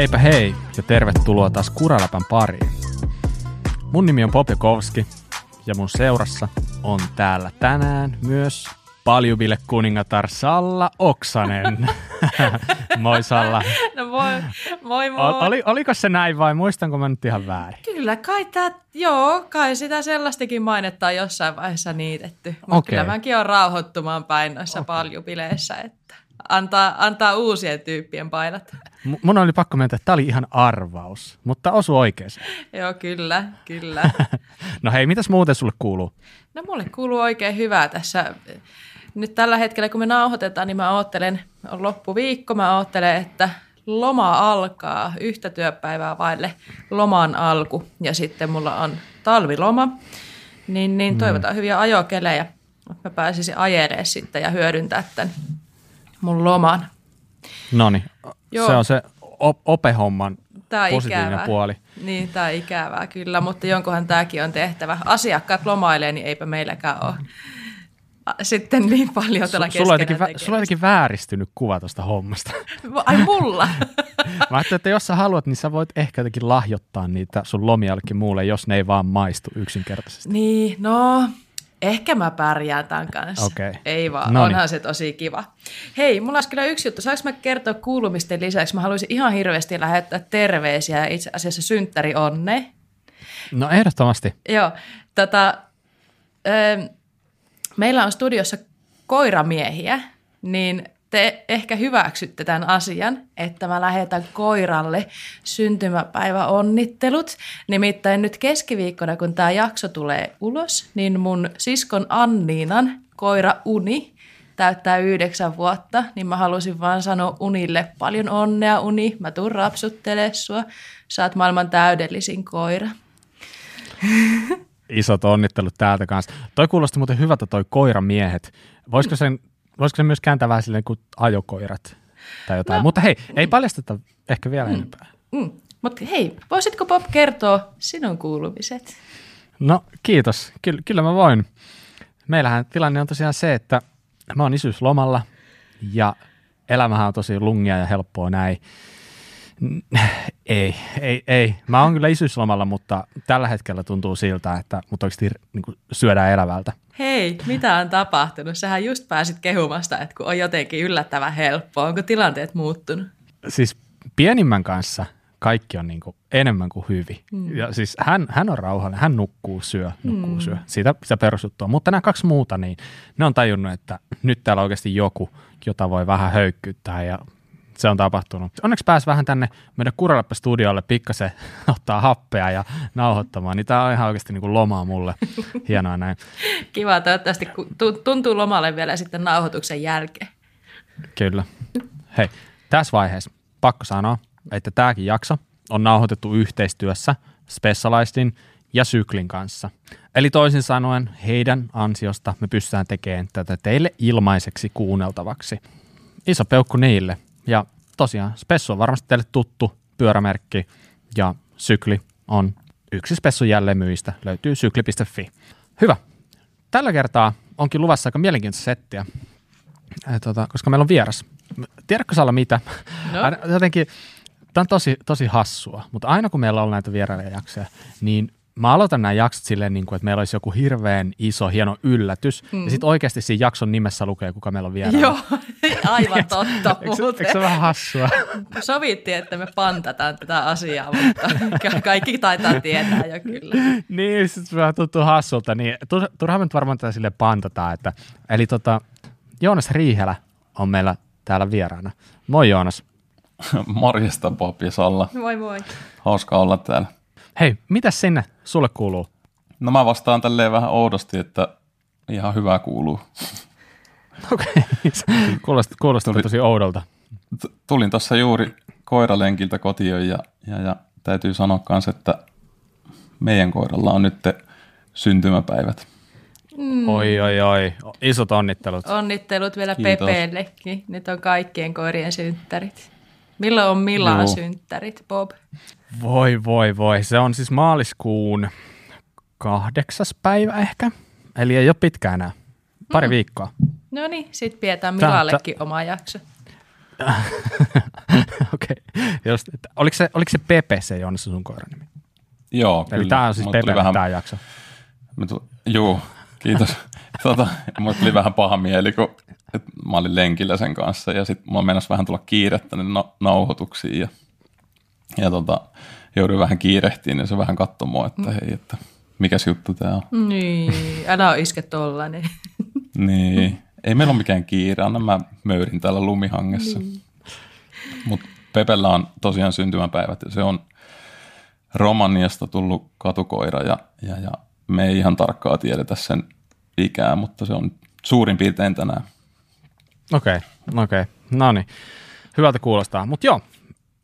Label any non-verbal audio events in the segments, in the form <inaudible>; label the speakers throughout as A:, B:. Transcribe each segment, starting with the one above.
A: Heipä hei ja tervetuloa taas Kuraläpän pariin. Mun nimi on Popjakovski ja mun seurassa on täällä tänään myös Paljuville kuningatar Salla Oksanen. <laughs> moi Salla.
B: No moi, moi moi.
A: Oli, oliko se näin vai muistanko mä nyt ihan väärin?
B: Kyllä kai tää, joo, kai sitä sellaistakin mainetta on jossain vaiheessa niitetty. Mutta
A: Okei.
B: kyllä mäkin on rauhoittumaan päin noissa okay. paljupileissä, että antaa, antaa uusien tyyppien painat.
A: Mun oli pakko myöntää, että tää oli ihan arvaus, mutta osu oikeeseen. <laughs>
B: Joo, kyllä, kyllä. <laughs>
A: No hei, mitäs muuten sulle kuuluu?
B: No mulle kuuluu oikein hyvää tässä. Nyt tällä hetkellä, kun me nauhoitetaan, niin mä oottelen, on loppuviikko, mä oottelen, että loma alkaa yhtä työpäivää vaille loman alku ja sitten mulla on talviloma, niin, niin toivotaan hyviä ajokelejä, että mä pääsisin ajelemaan sitten ja hyödyntää tämän mun loman.
A: Noni,
B: Joo.
A: se on se op- opehomman
B: Tää
A: positiivinen
B: ikävää.
A: puoli.
B: Niin, on ikävää kyllä, mutta jonkunhan tämäkin on tehtävä. Asiakkaat lomailee, niin eipä meilläkään ole sitten niin paljon tällä
A: sulla, on jotenkin, vä- sulla on jotenkin vääristynyt kuva tuosta hommasta.
B: Ai mulla? <laughs>
A: Mä ajattelin, että jos sä haluat, niin sä voit ehkä jotenkin lahjoittaa niitä sun lomia jollekin muulle, jos ne ei vaan maistu yksinkertaisesti.
B: niin, no, ehkä mä pärjään tämän kanssa.
A: Okei.
B: Ei vaan,
A: Noniin.
B: onhan se tosi kiva. Hei, mulla olisi kyllä yksi juttu. Saanko mä kertoa kuulumisten lisäksi? Mä haluaisin ihan hirveästi lähettää terveisiä ja itse asiassa synttäri onne.
A: No ehdottomasti.
B: Joo, tota, ö, meillä on studiossa koiramiehiä, niin te ehkä hyväksytte tämän asian, että mä lähetän koiralle syntymäpäiväonnittelut. Nimittäin nyt keskiviikkona, kun tämä jakso tulee ulos, niin mun siskon Anniinan koira Uni täyttää yhdeksän vuotta, niin mä halusin vaan sanoa Unille paljon onnea Uni, mä tuun rapsuttele sua, sä oot maailman täydellisin koira.
A: Isot onnittelut täältä kanssa. Toi kuulosti muuten hyvältä toi koiramiehet. Voisiko sen, voisiko sen myös kääntää vähän silleen kuin ajokoirat tai jotain. No. Mutta hei, ei paljasteta ehkä vielä mm. enempää.
B: Mm. Mutta hei, voisitko Bob kertoa sinun kuulumiset?
A: No kiitos, Ky- kyllä mä voin. Meillähän tilanne on tosiaan se, että mä oon isyyslomalla ja elämähän on tosi lungia ja helppoa näin. Ei, ei, ei. Mä oon kyllä isyyslomalla, mutta tällä hetkellä tuntuu siltä, että mut oikeasti niin kuin syödään elävältä.
B: Hei, mitä on tapahtunut? Sähän just pääsit kehumasta, että kun on jotenkin yllättävän helppoa. Onko tilanteet muuttunut?
A: Siis pienimmän kanssa kaikki on niin kuin enemmän kuin hyvin. Mm. Ja siis hän, hän on rauhallinen, hän nukkuu, syö, nukkuu, mm. syö. Siitä sitä perusjuttua. Mutta nämä kaksi muuta, niin ne on tajunnut, että nyt täällä on oikeasti joku, jota voi vähän höykkyttää ja se on tapahtunut. Onneksi pääsi vähän tänne meidän Kuraleppä-studiolle pikkasen <laughs> ottaa happea ja nauhoittamaan, niin tämä on ihan oikeasti niin kuin lomaa mulle. <laughs> Hienoa näin.
B: Kiva, toivottavasti tuntuu lomalle vielä sitten nauhoituksen jälkeen.
A: Kyllä. Hei, tässä vaiheessa pakko sanoa, että tämäkin jakso on nauhoitettu yhteistyössä Specializedin ja Syklin kanssa. Eli toisin sanoen heidän ansiosta me pystytään tekemään tätä teille ilmaiseksi kuunneltavaksi. Iso peukku niille. Ja tosiaan Spessu on varmasti teille tuttu pyörämerkki ja Sykli on yksi Spessun jälleenmyyjistä. Löytyy sykli.fi. Hyvä. Tällä kertaa onkin luvassa aika mielenkiintoista settiä tota, koska meillä on vieras. Tiedätkö Salla mitä?
B: No.
A: Jotenkin, tämä on tosi, tosi hassua, mutta aina kun meillä on näitä vierailijajaksoja, niin mä aloitan nämä jaksot silleen, niin kuin, että meillä olisi joku hirveän iso, hieno yllätys, mm. ja sitten oikeasti siinä jakson nimessä lukee, kuka meillä on vieraana.
B: Joo, <laughs> aivan totta
A: Eikö, eikö se vähän hassua?
B: Sovittiin, että me pantataan tätä asiaa, mutta ka- <laughs> kaikki taitaa tietää jo kyllä.
A: niin, sitten se vähän tuntuu hassulta. Niin, tur- turhaan me nyt varmaan tätä sille pantataan. Että, eli tota, Joonas Riihelä on meillä täällä vieraana. Moi Joonas. <laughs>
C: Morjesta Bob ja Salla.
B: Moi moi.
C: Hauska olla täällä.
A: Hei, mitä sinne sulle kuuluu?
C: No mä vastaan tälleen vähän oudosti, että ihan hyvä kuuluu. <laughs>
A: Okei, okay. kuulostaa, kuulostaa
C: Tuli-
A: tosi oudolta.
C: T- Tulin tuossa juuri koiralenkiltä kotiin ja, ja, ja täytyy sanoa myös, että meidän koiralla on nyt syntymäpäivät.
B: Mm.
A: Oi, oi, oi. Isot onnittelut.
B: Onnittelut vielä
C: Kiitos.
B: Pepeellekin. Nyt on kaikkien koirien synttärit. Milloin on Milan
C: Joo.
B: synttärit, Bob?
A: Voi, voi, voi. Se on siis maaliskuun kahdeksas päivä ehkä. Eli ei ole pitkä enää. Pari
B: Mm.
A: viikkoa.
B: No niin, sit pidetään
A: Tää-
B: Milallekin oma jakso. <laughs>
A: Okei, että oliko, se, oliko se Pepe se Joonas sun koiran nimi?
C: Joo,
A: Eli
C: kyllä.
A: tämä on siis
C: tuli
A: Pepe
C: vähän,
A: tämä jakso.
C: mä tu- Juu, kiitos. <laughs> tota, mulle tuli vähän paha mieli, kun et mä olin lenkillä sen kanssa ja sitten mulla meinasi vähän tulla kiirettä ne na- nauhoituksiin ja, ja tota, jouduin vähän kiirehtiin ja se vähän katsoi mua, että hei, että mikäs juttu tää on.
B: Niin, älä iske tollanen. <laughs>
C: Niin, ei meillä ole mikään kiire, anna mä möyrin täällä lumihangessa. Niin. Mutta Pepellä on tosiaan syntymäpäivät ja se on Romaniasta tullut katukoira ja, ja, ja me ei ihan tarkkaa tiedetä sen ikää, mutta se on suurin piirtein tänään.
A: Okei, okay, okei. Okay. No niin, hyvältä kuulostaa. Mutta joo,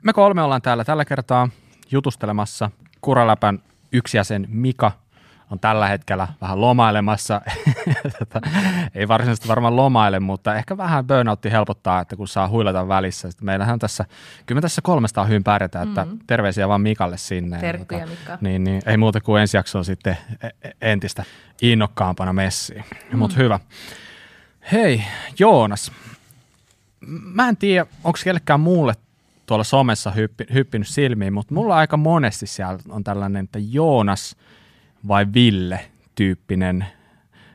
A: me kolme ollaan täällä tällä kertaa jutustelemassa. Kuraläpän yksi jäsen Mika on tällä hetkellä vähän lomailemassa. <laughs> Tota, Ei varsinaisesti varmaan lomaile, mutta ehkä vähän burnoutti helpottaa, että kun saa huilata välissä. Sitten meillähän tässä, kyllä me tässä kolmesta hyvin pärjätä, että mm. terveisiä vaan Mikalle sinne. Ja
B: Terkkuja,
A: tota,
B: Mika.
A: Niin, niin, ei muuta kuin ensi jakso on sitten e- e- entistä innokkaampana messiin. Mm. Mutta hyvä. Hei, Joonas. Mä en tiedä, onko kellekään muulle tuolla somessa hyppi, hyppinyt silmiin, mutta mulla aika monesti siellä on tällainen, että Joonas vai Ville tyyppinen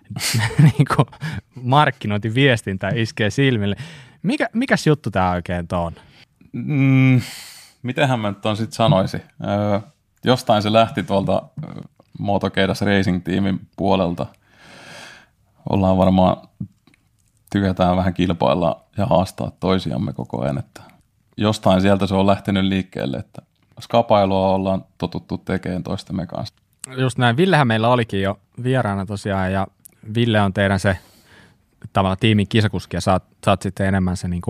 A: <laughs> niin kuin markkinointiviestintä iskee silmille. Mikä, mikäs juttu tämä oikein on?
C: Mm, mitenhän mä nyt on sitten sanoisi? Öö, jostain se lähti tuolta Motokeidas Racing-tiimin puolelta. Ollaan varmaan, tykätään vähän kilpailla ja haastaa toisiamme koko ajan, että jostain sieltä se on lähtenyt liikkeelle, että skapailua ollaan totuttu tekemään toistemme kanssa.
A: Just näin. Villehän meillä olikin jo vieraana tosiaan ja Ville on teidän se tavallaan tiimin kisakuski ja sä oot, sä oot sitten enemmän se niin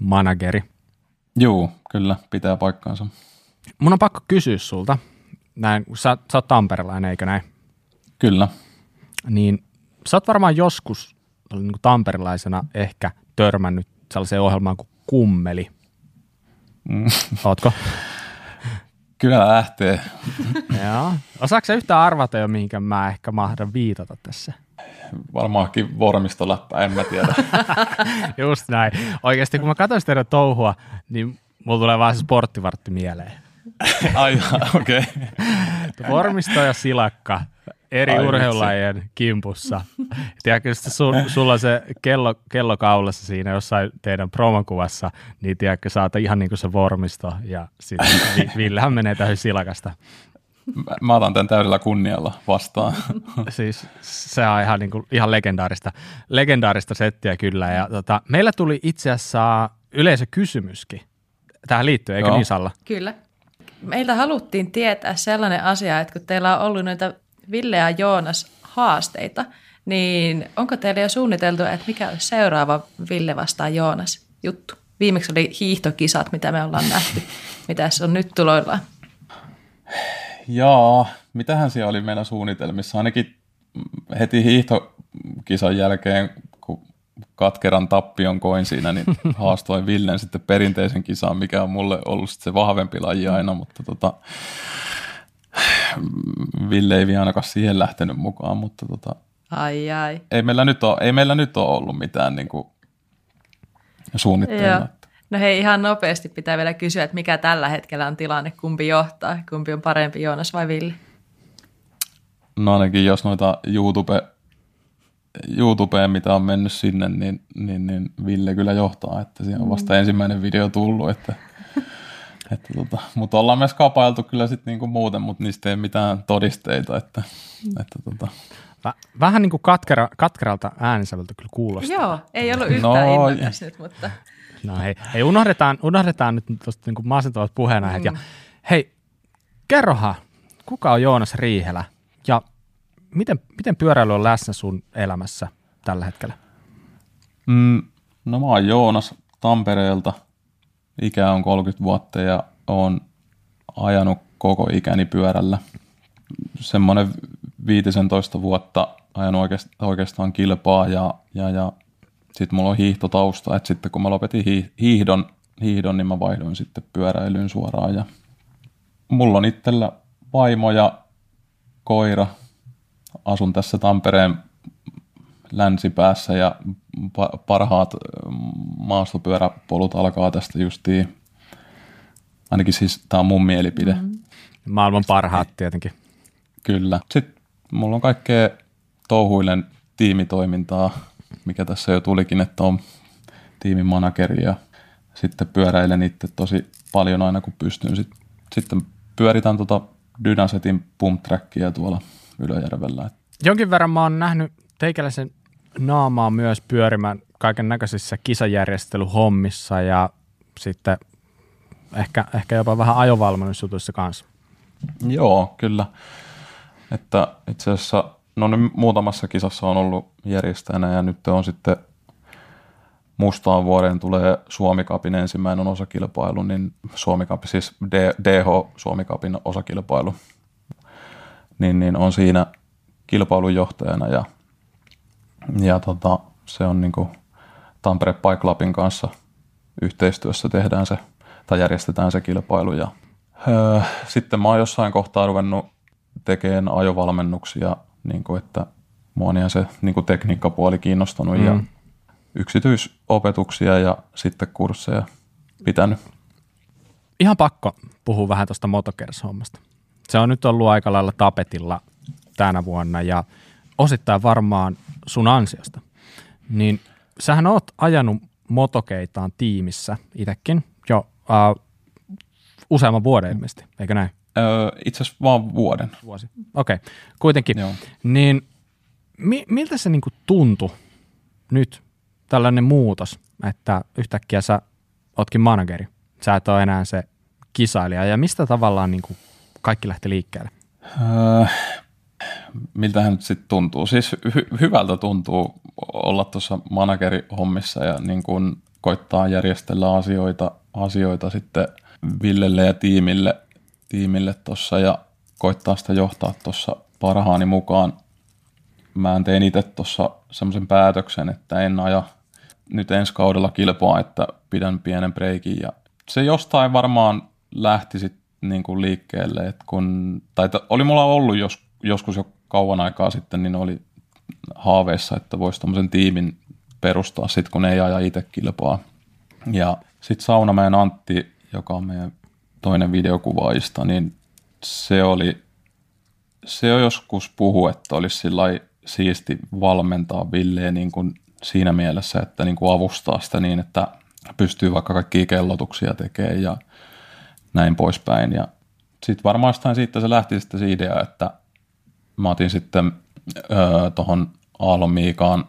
A: manageri.
C: Juu, kyllä, pitää paikkaansa.
A: Mun on pakko kysyä sulta, näin, kun sä, sä oot tamperelainen, eikö näin?
C: Kyllä.
A: Niin sä oot varmaan joskus niin kuin tamperilaisena ehkä törmännyt sellaiseen ohjelmaan kuin Kummeli.
C: Mm.
A: Ootko?
C: Kyllä lähtee.
A: Joo. Osaatko sä yhtään arvata jo, mihinkä mä ehkä mahdan viitata tässä?
C: Varmaankin vormistoläppä, en mä tiedä. <laughs>
A: Just näin. Oikeasti kun mä katson sitä touhua, niin mulla tulee vaan se sporttivartti mieleen.
C: Ai, okei. Okay.
A: Vormisto ja silakka eri
C: Ai
A: Ai
C: vitsi.
A: urheilulajien kimpussa. Tiedätkö, su, sulla on se kello, kello kaulassa siinä jossain teidän promokuvassa, niin tiedätkö, saat ihan niin kuin se vormisto ja sitten Vi- Villehän menee täysin silakasta.
C: Mä, mä otan tämän täydellä kunnialla vastaan.
A: Siis se on ihan, niin kuin, ihan legendaarista, legendaarista settiä kyllä. Ja, tota, meillä tuli itse asiassa yleisökysymyskin tähän liittyen, eikö
C: Joo.
A: niin Salla?
B: Kyllä. Meiltä haluttiin tietää sellainen asia, että kun teillä on ollut noita Ville ja Joonas haasteita, niin onko teillä jo suunniteltu, että mikä olisi seuraava Ville vastaan Joonas juttu? Viimeksi oli hiihtokisat, mitä me ollaan nähty. Mitä se on nyt tuloillaan?
C: Jaa, mitähän siellä oli meillä suunnitelmissa? Ainakin heti hiihtokisan jälkeen, kun katkeran tappion koin siinä, niin <laughs> haastoin Villen sitten perinteisen kisaan, mikä on mulle ollut se vahvempi laji aina, mutta tota, <sighs> Ville ei vielä ainakaan siihen lähtenyt mukaan, mutta tota,
B: Ai ai.
C: ei, meillä nyt ole, ei meillä nyt ole ollut mitään niin kuin suunnitteilla.
B: Joo. No hei, ihan nopeasti pitää vielä kysyä, että mikä tällä hetkellä on tilanne, kumpi johtaa, kumpi on parempi, Joonas vai Ville?
C: No ainakin jos noita YouTube, YouTubeen, mitä on mennyt sinne, niin, niin, niin Ville kyllä johtaa, että siinä on vasta ensimmäinen video tullut, että, että tota, mutta ollaan myös kapailtu kyllä sitten niinku muuten, mutta niistä ei mitään todisteita, että, että tota,
A: Vä- Vähän niin kuin katkera, katkeralta äänisävältä kyllä kuulostaa.
B: Joo, ei ollut yhtään
C: No,
B: no, innokas nyt, mutta
A: No hei, hei unohdetaan, unohdetaan nyt tuosta niin kuin masentavat puheenaiheet. Ja, hei, kerrohan, kuka on Joonas Riihelä ja miten, miten pyöräily on läsnä sun elämässä tällä hetkellä?
C: Mm, no mä oon Joonas Tampereelta, ikä on 30 vuotta ja oon ajanut koko ikäni pyörällä. Semmoinen 15 vuotta ajanut oikeast- oikeastaan kilpaa ja, ja, ja sitten mulla on hiihtotausta, että sitten kun mä lopetin hii- hiihdon, hiihdon, niin mä vaihdoin sitten pyöräilyyn suoraan ja mulla on itsellä vaimo ja koira. Asun tässä Tampereen länsipäässä ja pa- parhaat maastopyöräpolut alkaa tästä justiin. Ainakin siis tämä on mun mielipide. Mm.
A: Maailman parhaat tietenkin.
C: Kyllä. Sitten mulla on kaikkea touhuilen tiimitoimintaa, mikä tässä jo tulikin, että on tiimin manageri ja sitten pyöräilen itse tosi paljon aina kun pystyn. Sitten pyöritän tuota Dynasetin pump trackia tuolla Ylöjärvellä.
A: Jonkin verran mä oon nähnyt teikäläisen naamaa myös pyörimään kaiken näköisissä kisajärjestelyhommissa ja sitten ehkä, ehkä jopa vähän ajovalmennusjutuissa kanssa.
C: Joo, kyllä. Että itse asiassa no nyt muutamassa kisassa on ollut järjestäjänä ja nyt on sitten mustaan vuoden tulee Suomikapin ensimmäinen osakilpailu, niin Suomikapi, siis DH Suomikapin osakilpailu, niin, niin on siinä kilpailunjohtajana ja, ja tota, se on niin kuin Tampere Bike Clubin kanssa yhteistyössä tehdään se tai järjestetään se kilpailu ja öö, sitten mä oon jossain kohtaa ruvennut tekemään ajovalmennuksia, niin kuin että mua on se niin kuin tekniikkapuoli kiinnostunut mm. ja yksityisopetuksia ja sitten kursseja pitänyt.
A: Ihan pakko puhua vähän tuosta motokershommasta. Se on nyt ollut aika lailla tapetilla tänä vuonna ja osittain varmaan sun ansiosta. Niin sähän oot ajanut motokeitaan tiimissä itsekin jo uh, useamman vuoden ilmeisesti, eikö näin?
C: Öö, itse asiassa vaan vuoden.
A: Vuosi. Okei, okay. kuitenkin. Joo. Niin mi- miltä se niinku tuntui nyt tällainen muutos, että yhtäkkiä sä ootkin manageri, sä et ole enää se kisailija, ja mistä tavallaan niin kuin kaikki lähti liikkeelle? Öö,
C: miltä nyt sitten tuntuu? Siis hy- hyvältä tuntuu olla tuossa managerihommissa ja niin kuin koittaa järjestellä asioita, asioita sitten Villelle ja tiimille tiimille tuossa ja koittaa sitä johtaa tuossa parhaani mukaan. Mä tein itse tuossa semmoisen päätöksen, että en aja nyt ensi kaudella kilpaa, että pidän pienen breikin ja se jostain varmaan lähti sitten niin kuin liikkeelle, että kun, tai oli mulla ollut jos, joskus jo kauan aikaa sitten, niin oli haaveissa, että voisi tämmöisen tiimin perustaa sitten, kun ei aja itse kilpaa. Ja sitten Saunamäen Antti, joka on meidän toinen videokuvaajista, niin se oli, se on joskus puhu, että olisi sillä siisti valmentaa Villeä niin kuin siinä mielessä, että niin kuin avustaa sitä niin, että pystyy vaikka kaikkia kellotuksia tekemään ja näin poispäin. Ja sitten varmaan siitä se lähti sitten se idea, että mä otin sitten öö, tuohon Aallon Miikaan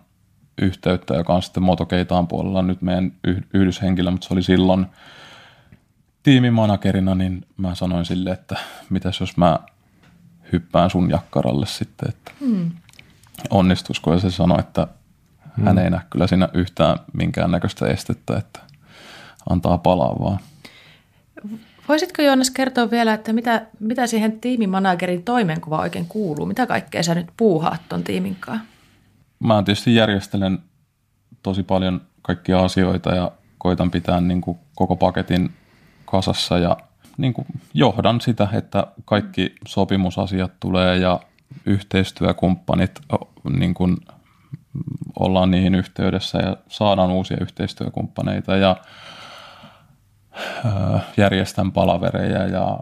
C: yhteyttä, joka on sitten Motokeitaan puolella nyt meidän yhdyshenkilö, mutta se oli silloin tiimimanagerina, niin mä sanoin sille, että mitäs jos mä hyppään sun jakkaralle sitten, että hmm. onnistuisiko. Ja se sanoi, että hmm. hän ei näe kyllä siinä yhtään minkäännäköistä estettä, että antaa palaa vaan.
B: Voisitko Joonas kertoa vielä, että mitä, mitä siihen tiimimanagerin toimenkuva oikein kuuluu? Mitä kaikkea sä nyt puuhaat ton tiimin kanssa?
C: Mä tietysti järjestelen tosi paljon kaikkia asioita ja koitan pitää niin kuin koko paketin kasassa ja niin kuin johdan sitä, että kaikki sopimusasiat tulee ja yhteistyökumppanit niin kuin ollaan niihin yhteydessä ja saadaan uusia yhteistyökumppaneita ja järjestän palavereja ja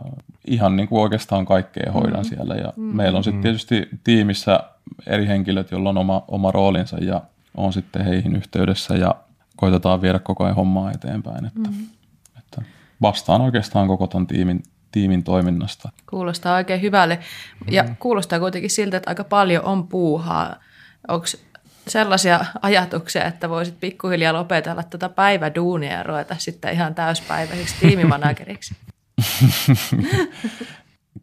C: ihan niin kuin oikeastaan kaikkea hoidan mm. siellä. Ja mm. meillä on sitten tietysti tiimissä eri henkilöt, joilla on oma, oma roolinsa ja on sitten heihin yhteydessä ja koitetaan viedä koko ajan hommaa eteenpäin. Että, mm. että vastaan oikeastaan koko ton tiimin, tiimin toiminnasta.
B: Kuulostaa oikein hyvälle ja mm. kuulostaa kuitenkin siltä, että aika paljon on puuhaa. Onko sellaisia ajatuksia, että voisit pikkuhiljaa lopetella tätä päiväduunia ja ruveta sitten ihan täyspäiväiseksi tiimimanageriksi? <laughs>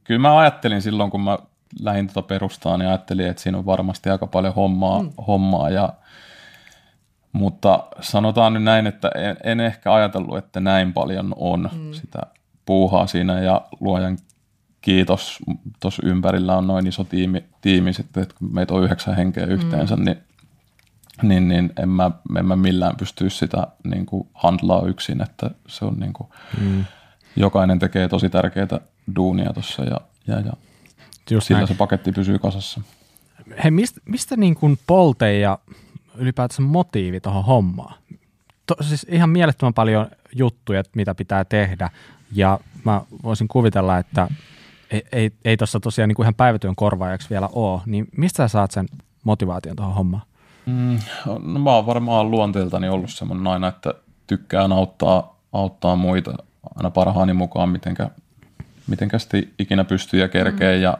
C: Kyllä mä ajattelin silloin, kun mä lähdin tuota perustaa, niin ajattelin, että siinä on varmasti aika paljon hommaa, mm. hommaa ja mutta sanotaan nyt näin, että en, en ehkä ajatellut, että näin paljon on mm. sitä puuhaa siinä ja luojan kiitos, tuossa ympärillä on noin iso tiimi, tiimi sitten, että meitä on yhdeksän henkeä yhteensä, mm. niin, niin, niin en, mä, en mä millään pysty sitä niin kuin handlaa yksin, että se on niin kuin, mm. jokainen tekee tosi tärkeää duunia tuossa ja, ja, ja Just sillä näin. se paketti pysyy kasassa.
A: Hei, mistä, mistä niin kuin Polte ja ylipäätänsä motiivi tuohon hommaan? to, siis ihan mielettömän paljon juttuja, mitä pitää tehdä. Ja mä voisin kuvitella, että ei, ei, ei tuossa tosiaan niin kuin ihan päivätyön korvaajaksi vielä ole. Niin mistä sä saat sen motivaation tuohon hommaan?
C: Mm, no mä oon varmaan luonteeltani ollut semmoinen aina, että tykkään auttaa, auttaa muita aina parhaani mukaan, mitenkä, mitenkä sitten ikinä pystyy ja kerkee. Mm. Ja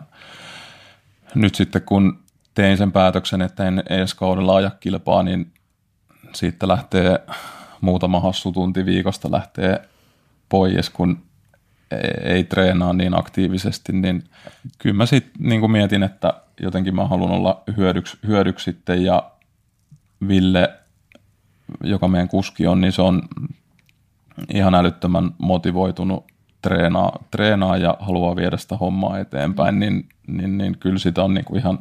C: nyt sitten kun tein sen päätöksen, että en edes kaudella aja kilpaa, niin siitä lähtee muutama hassu tunti viikosta lähtee pois, kun ei treenaa niin aktiivisesti, niin kyllä mä sitten niin mietin, että jotenkin mä haluan olla hyödyksi, hyödyksi sitten ja Ville, joka meidän kuski on, niin se on ihan älyttömän motivoitunut treenaa, treenaa ja haluaa viedä sitä hommaa eteenpäin, niin, niin, niin kyllä sitä on niin kuin ihan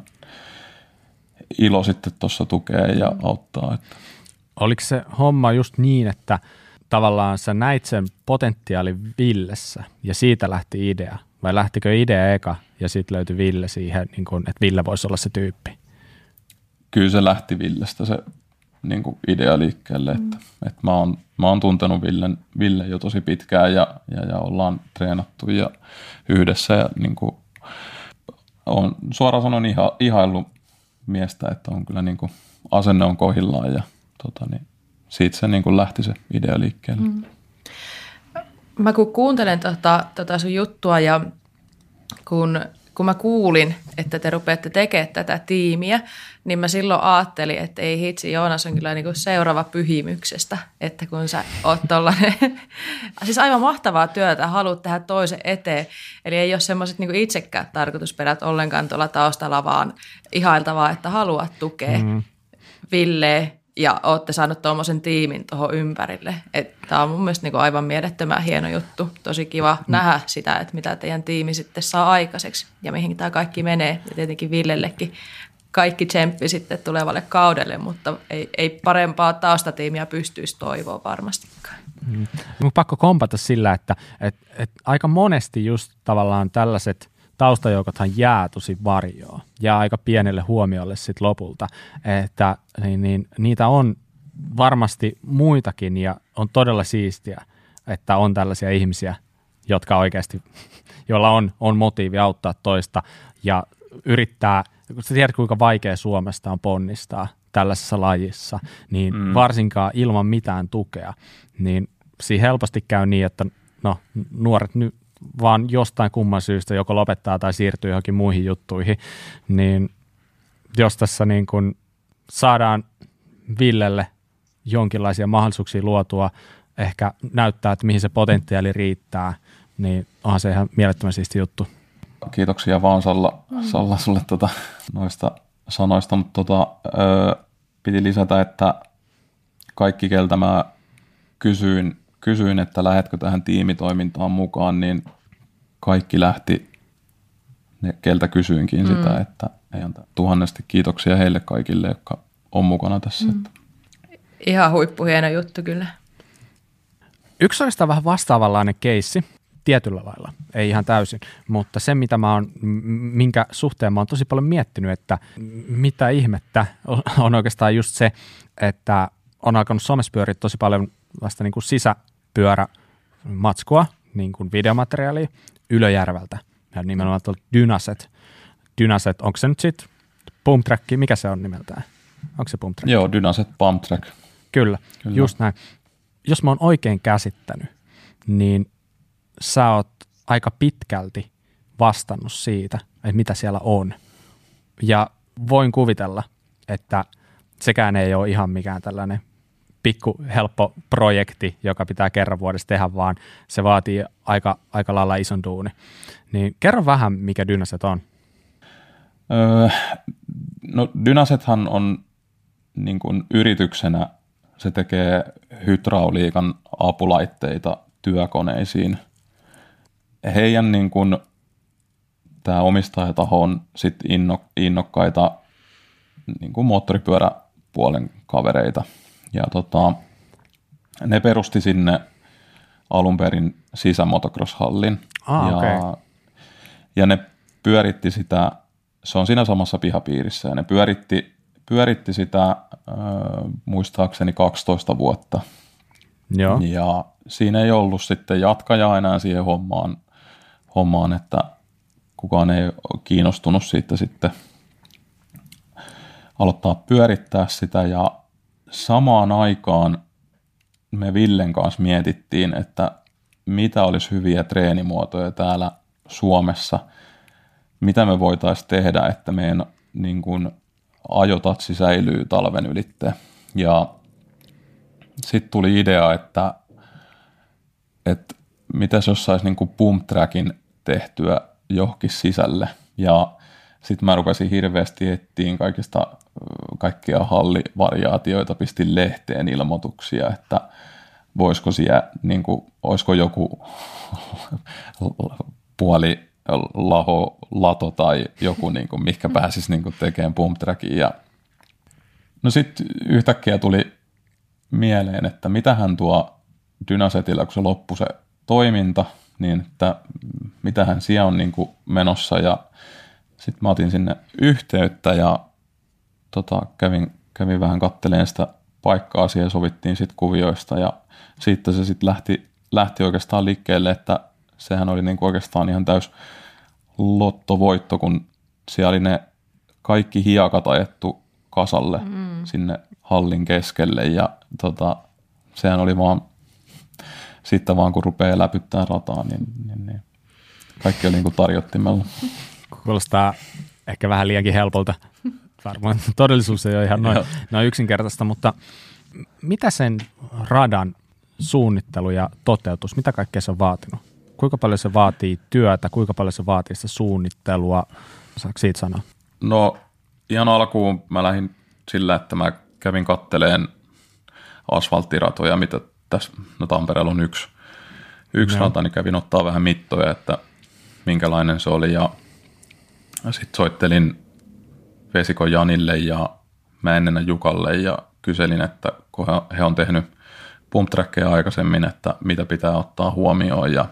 C: ilo sitten tuossa tukea ja auttaa. Että.
A: Oliko se homma just niin, että tavallaan sä näit sen potentiaalin Villessä ja siitä lähti idea? Vai lähtikö idea eka ja sitten löytyi Ville siihen, niin kun, että Ville voisi olla se tyyppi?
C: Kyllä se lähti Villestä se niin kuin idea liikkeelle, mm. että, että mä, oon, mä oon tuntenut Villen, Ville jo tosi pitkään ja, ja, ja ollaan treenattu ja yhdessä ja niin kuin, on suoraan sanon iha, ihaillut miestä, että on kyllä niin kuin, asenne on kohillaan ja tota, niin, siitä se niin kuin lähti se idea liikkeelle. Mm.
B: Mä kun kuuntelen tota, tota sun juttua ja kun, kun mä kuulin, että te rupeatte tekemään tätä tiimiä, niin mä silloin ajattelin, että ei hitsi, Joonas on kyllä niin kuin seuraava pyhimyksestä, että kun sä oot tollanen, <laughs> siis aivan mahtavaa työtä, haluat tehdä toisen eteen, eli ei ole semmoiset niin itsekään tarkoitusperät ollenkaan tuolla taustalla, vaan ihailtavaa, että haluat tukea mm. Ville ja olette saanut tuommoisen tiimin tuohon ympärille. Tämä on mun mielestä niin aivan mielettömän hieno juttu. Tosi kiva mm. nähdä sitä, että mitä teidän tiimi sitten saa aikaiseksi ja mihin tämä kaikki menee. Ja tietenkin Villellekin kaikki tsemppi sitten tulevalle kaudelle, mutta ei, ei parempaa taustatiimiä pystyisi toivoa varmastikaan.
A: Mm. Mun pakko kompata sillä, että et, et aika monesti just tavallaan tällaiset taustajoukothan jää tosi varjoon, jää aika pienelle huomiolle sitten lopulta, että niin, niin, niitä on varmasti muitakin ja on todella siistiä, että on tällaisia ihmisiä, jotka oikeasti, <laughs> joilla on, on motiivi auttaa toista ja yrittää kun sä tiedät kuinka vaikea Suomesta on ponnistaa tällaisessa lajissa, niin mm. varsinkaan ilman mitään tukea, niin siinä helposti käy niin, että no, nuoret nyt vaan jostain kumman syystä joko lopettaa tai siirtyy johonkin muihin juttuihin, niin jos tässä niin kun saadaan Villelle jonkinlaisia mahdollisuuksia luotua, ehkä näyttää, että mihin se potentiaali riittää, niin onhan se ihan mielettömän siisti juttu.
C: Kiitoksia vaan Salla, mm. Salla sulle tota, noista sanoista, mutta tota, ö, piti lisätä, että kaikki, keltä mä kysyin, kysyin, että lähetkö tähän tiimitoimintaan mukaan, niin kaikki lähti, ne, keltä kysyinkin mm. sitä, että tuhannesti kiitoksia heille kaikille, jotka on mukana tässä. Mm.
B: Ihan huippuhieno juttu kyllä.
A: Yksi oikeastaan vähän vastaavanlainen keissi tietyllä lailla, ei ihan täysin, mutta se mitä mä oon, minkä suhteen mä oon tosi paljon miettinyt, että mitä ihmettä on oikeastaan just se, että on alkanut somessa pyöriä tosi paljon vasta niin kuin sisäpyörämatskua, niin kuin videomateriaalia Ylöjärveltä ja nimenomaan tuolta Dynaset. Dynaset, onko se nyt sitten Pump Track, mikä se on nimeltään? Onko se Pump Track?
C: Joo, Dynaset Pump Track.
A: Kyllä, Kyllä, just näin. Jos mä oon oikein käsittänyt, niin sä oot aika pitkälti vastannut siitä, että mitä siellä on. Ja voin kuvitella, että sekään ei ole ihan mikään tällainen pikku helppo projekti, joka pitää kerran vuodessa tehdä, vaan se vaatii aika, aika lailla ison duuni. Niin kerro vähän, mikä Dynaset on.
C: Öö, no Dynasethan on niin kuin yrityksenä, se tekee hydrauliikan apulaitteita työkoneisiin – heidän niin kuin, tämä omistajataho on sit inno, innokkaita niin kuin moottoripyöräpuolen kavereita. Ja tota, ne perusti sinne alun perin sisämotocross-hallin.
A: Ah,
C: ja,
A: okay.
C: ja ne pyöritti sitä, se on siinä samassa pihapiirissä, ja ne pyöritti, pyöritti sitä äh, muistaakseni 12 vuotta.
A: Joo.
C: Ja siinä ei ollut sitten jatkajaa enää siihen hommaan, hommaan että kukaan ei ole kiinnostunut siitä sitten aloittaa pyörittää sitä ja samaan aikaan me Villen kanssa mietittiin, että mitä olisi hyviä treenimuotoja täällä Suomessa, mitä me voitaisiin tehdä, että meidän niin kuin, ajotatsi säilyy talven ylitte. Ja sitten tuli idea, että, että mitä jos saisi niin pump trackin tehtyä johonkin sisälle. Ja sitten mä rupesin hirveästi etsiin kaikista kaikkia hallivariaatioita, pistin lehteen ilmoituksia, että voisiko siellä, niin kuin, olisiko joku <laughs> puoli laho, lato tai joku, niin kuin, mikä pääsisi niin kuin, tekemään pump trackin. Ja no sitten yhtäkkiä tuli mieleen, että mitähän tuo Dynasetillä, kun se loppui se toiminta, niin että mitähän siellä on niin kuin menossa ja sitten mä otin sinne yhteyttä ja tota, kävin, kävin vähän katteleen sitä paikkaa siellä, sovittiin sitten kuvioista ja sitten se sitten lähti, lähti oikeastaan liikkeelle, että sehän oli niin kuin oikeastaan ihan täys lottovoitto, kun siellä oli ne kaikki hiekat ajettu kasalle mm. sinne hallin keskelle ja tota, sehän oli vaan sitten vaan kun rupeaa läpyttää rataa, niin, niin, niin kaikki oli niin kuin tarjottimella.
A: Kuulostaa ehkä vähän liiankin helpolta. Varmaan <laughs> todellisuus ei ole ihan noin, noin yksinkertaista, mutta mitä sen radan suunnittelu ja toteutus, mitä kaikkea se on vaatinut? Kuinka paljon se vaatii työtä, kuinka paljon se vaatii sitä suunnittelua? Saatko siitä sanoa?
C: No ihan alkuun mä lähdin sillä, että mä kävin katteleen asfalttiratoja, mitä tässä, no Tampereella on yksi, yksi rata, niin kävin ottaa vähän mittoja, että minkälainen se oli ja sitten soittelin Vesikon Janille ja Mäennenä Jukalle ja kyselin, että kun he on tehnyt pump aikaisemmin, että mitä pitää ottaa huomioon. Ja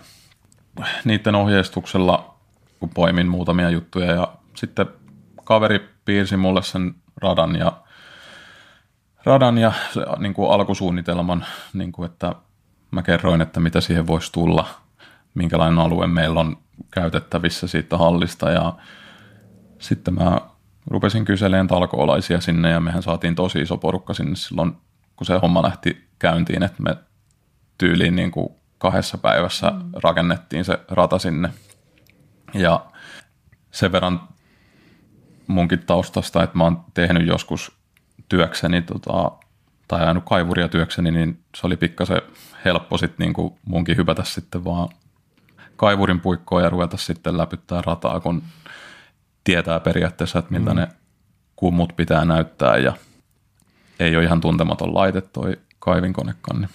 C: niiden ohjeistuksella, kun poimin muutamia juttuja ja sitten kaveri piirsi mulle sen radan ja radan ja niin kuin alkusuunnitelman, niin kuin että mä kerroin, että mitä siihen voisi tulla, minkälainen alue meillä on käytettävissä siitä hallista. Ja sitten mä rupesin kyseleen talkoolaisia sinne ja mehän saatiin tosi iso porukka sinne silloin, kun se homma lähti käyntiin, että me tyyliin niin kuin kahdessa päivässä mm. rakennettiin se rata sinne. Ja sen verran munkin taustasta, että mä oon tehnyt joskus työkseni tota, tai ajanut kaivuria työkseni, niin se oli pikkasen helppo sitten niin kuin munkin hypätä sitten vaan kaivurin puikkoon ja ruveta sitten läpyttää rataa, kun tietää periaatteessa, että miltä mm. ne kummut pitää näyttää ja ei ole ihan tuntematon laite toi kaivinkonekaan. Niin.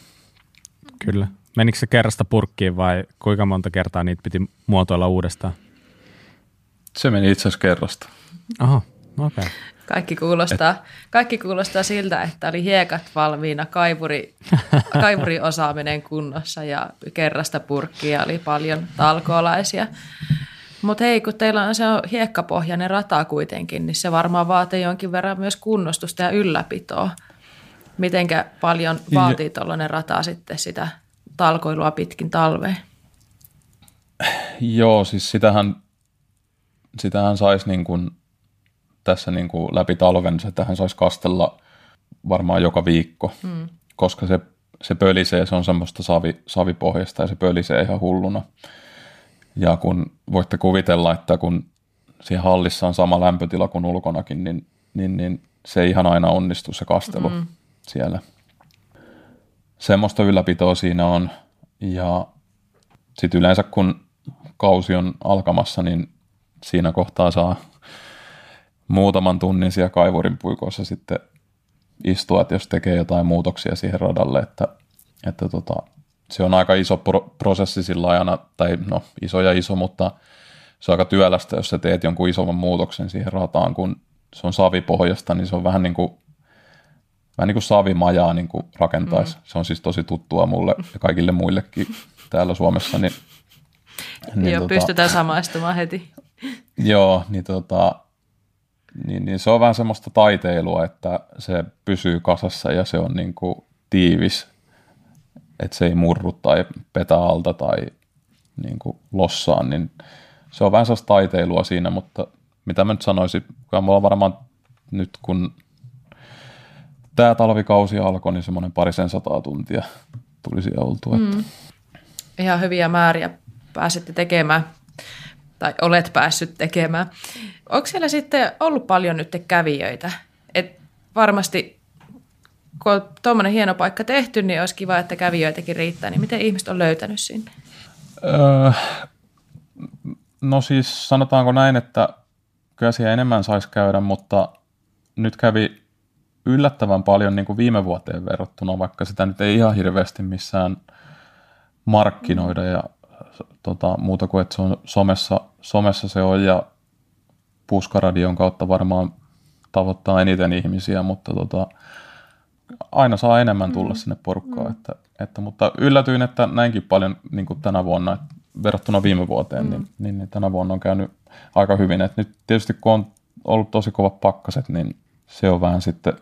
A: Kyllä. Menikö se kerrasta purkkiin vai kuinka monta kertaa niitä piti muotoilla uudestaan?
C: Se meni itse asiassa kerrasta.
A: Aha, okei. Okay.
B: Kaikki kuulostaa, Et... kaikki kuulostaa siltä, että oli hiekat valmiina, kaivuri, <laughs> kaivuri osaaminen kunnossa ja kerrasta purkkia oli paljon talkoolaisia. Mutta hei, kun teillä on se hiekkapohjainen rata kuitenkin, niin se varmaan vaatii jonkin verran myös kunnostusta ja ylläpitoa. Mitenkä paljon vaatii tuollainen rata sitten sitä talkoilua pitkin talveen?
C: Joo, siis sitähän, sitähän saisi niin kuin tässä niin kuin läpi talven, sitähän saisi kastella varmaan joka viikko, mm. koska se, se pölisee, se on semmoista savi, savipohjasta ja se pölisee ihan hulluna. Ja kun voitte kuvitella, että kun siinä hallissa on sama lämpötila kuin ulkonakin, niin, niin, niin se ei ihan aina onnistu se kastelu mm. siellä. Semmoista ylläpitoa siinä on. Ja sitten yleensä kun kausi on alkamassa, niin siinä kohtaa saa muutaman tunnin siellä kaivurin puikossa sitten istua, että jos tekee jotain muutoksia siihen radalle, että, että tota, se on aika iso pro- prosessi sillä ajana, tai no iso ja iso, mutta se on aika työlästä, jos sä teet jonkun isomman muutoksen siihen rataan, kun se on savipohjasta, niin se on vähän niin kuin, vähän niin kuin savimajaa niin kuin rakentaisi. Mm. Se on siis tosi tuttua mulle ja kaikille muillekin täällä Suomessa. Niin,
B: niin joo, tota, pystytään samaistumaan heti.
C: Joo, niin, tota, niin, niin se on vähän semmoista taiteilua, että se pysyy kasassa ja se on niin kuin tiivis että se ei murru tai petä alta tai niin kuin lossaan, niin se on vähän sellaista taiteilua siinä, mutta mitä mä nyt sanoisin, kun mulla varmaan nyt kun tämä talvikausi alkoi, niin semmoinen parisen sataa tuntia tulisi oltua. Mm.
B: Ihan hyviä määriä pääsette tekemään tai olet päässyt tekemään. Onko siellä sitten ollut paljon nyt kävijöitä? Et varmasti kun on tuommoinen hieno paikka tehty, niin olisi kiva, että kävijöitäkin riittää. Niin miten ihmiset on löytänyt sinne? Öö,
C: no siis sanotaanko näin, että kyllä siellä enemmän saisi käydä, mutta nyt kävi yllättävän paljon niin kuin viime vuoteen verrattuna, vaikka sitä nyt ei ihan hirveästi missään markkinoida ja tota, muuta kuin, että se on somessa, somessa se on ja puskaradion kautta varmaan tavoittaa eniten ihmisiä, mutta tota, aina saa enemmän tulla mm. sinne porukkaan. Mm. Että, että, mutta yllätyin, että näinkin paljon niin kuin tänä vuonna, että verrattuna viime vuoteen, mm. niin, niin, niin tänä vuonna on käynyt aika hyvin. Et nyt tietysti kun on ollut tosi kovat pakkaset, niin se on vähän sitten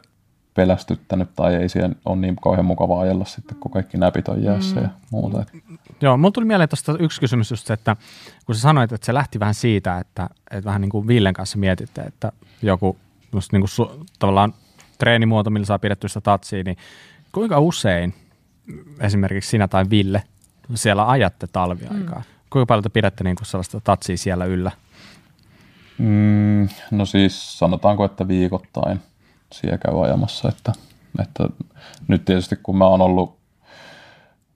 C: pelästyttänyt tai ei siellä ole niin kauhean mukavaa ajella sitten, kun kaikki näpit on jäässä mm. ja muuta.
A: Joo, mulla tuli mieleen tuosta yksi kysymys just se, että kun sä sanoit, että se lähti vähän siitä, että, että vähän niin kuin Villen kanssa mietitte, että joku just niin kuin su, tavallaan treenimuoto, millä saa pidettyä sitä tatsia, niin kuinka usein esimerkiksi sinä tai Ville siellä ajatte talviaikaa? Mm. Kuinka paljon te pidätte niin kuin sellaista tatsia siellä yllä?
C: Mm, no siis sanotaanko, että viikoittain siellä käy ajamassa, että, että nyt tietysti kun mä oon ollut,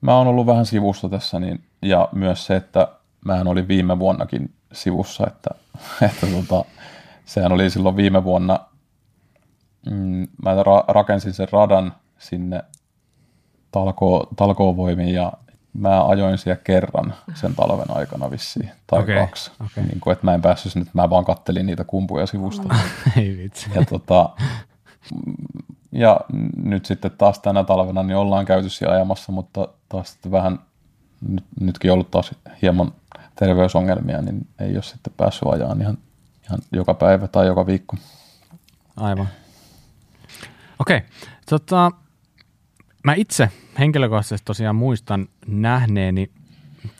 C: mä oon ollut vähän sivussa tässä, niin, ja myös se, että mä olin viime vuonnakin sivussa, että, että tota, sehän oli silloin viime vuonna, mm, mä ra- rakensin sen radan sinne talko, talkoovoimiin ja mä ajoin siellä kerran sen talven aikana vissiin, tai okay, kaksi. Okay. Niin kuin, että mä en päässyt sinne, mä vaan kattelin niitä kumpuja sivusta.
A: Ei vitsi.
C: Ja, tota, ja nyt sitten taas tänä talvena niin ollaan käyty siellä ajamassa, mutta taas sitten vähän, nyt, nytkin ollut taas hieman terveysongelmia, niin ei ole sitten päässyt ajaan ihan, ihan joka päivä tai joka viikko.
A: Aivan. Okei, okay. tota, mä itse henkilökohtaisesti tosiaan muistan nähneeni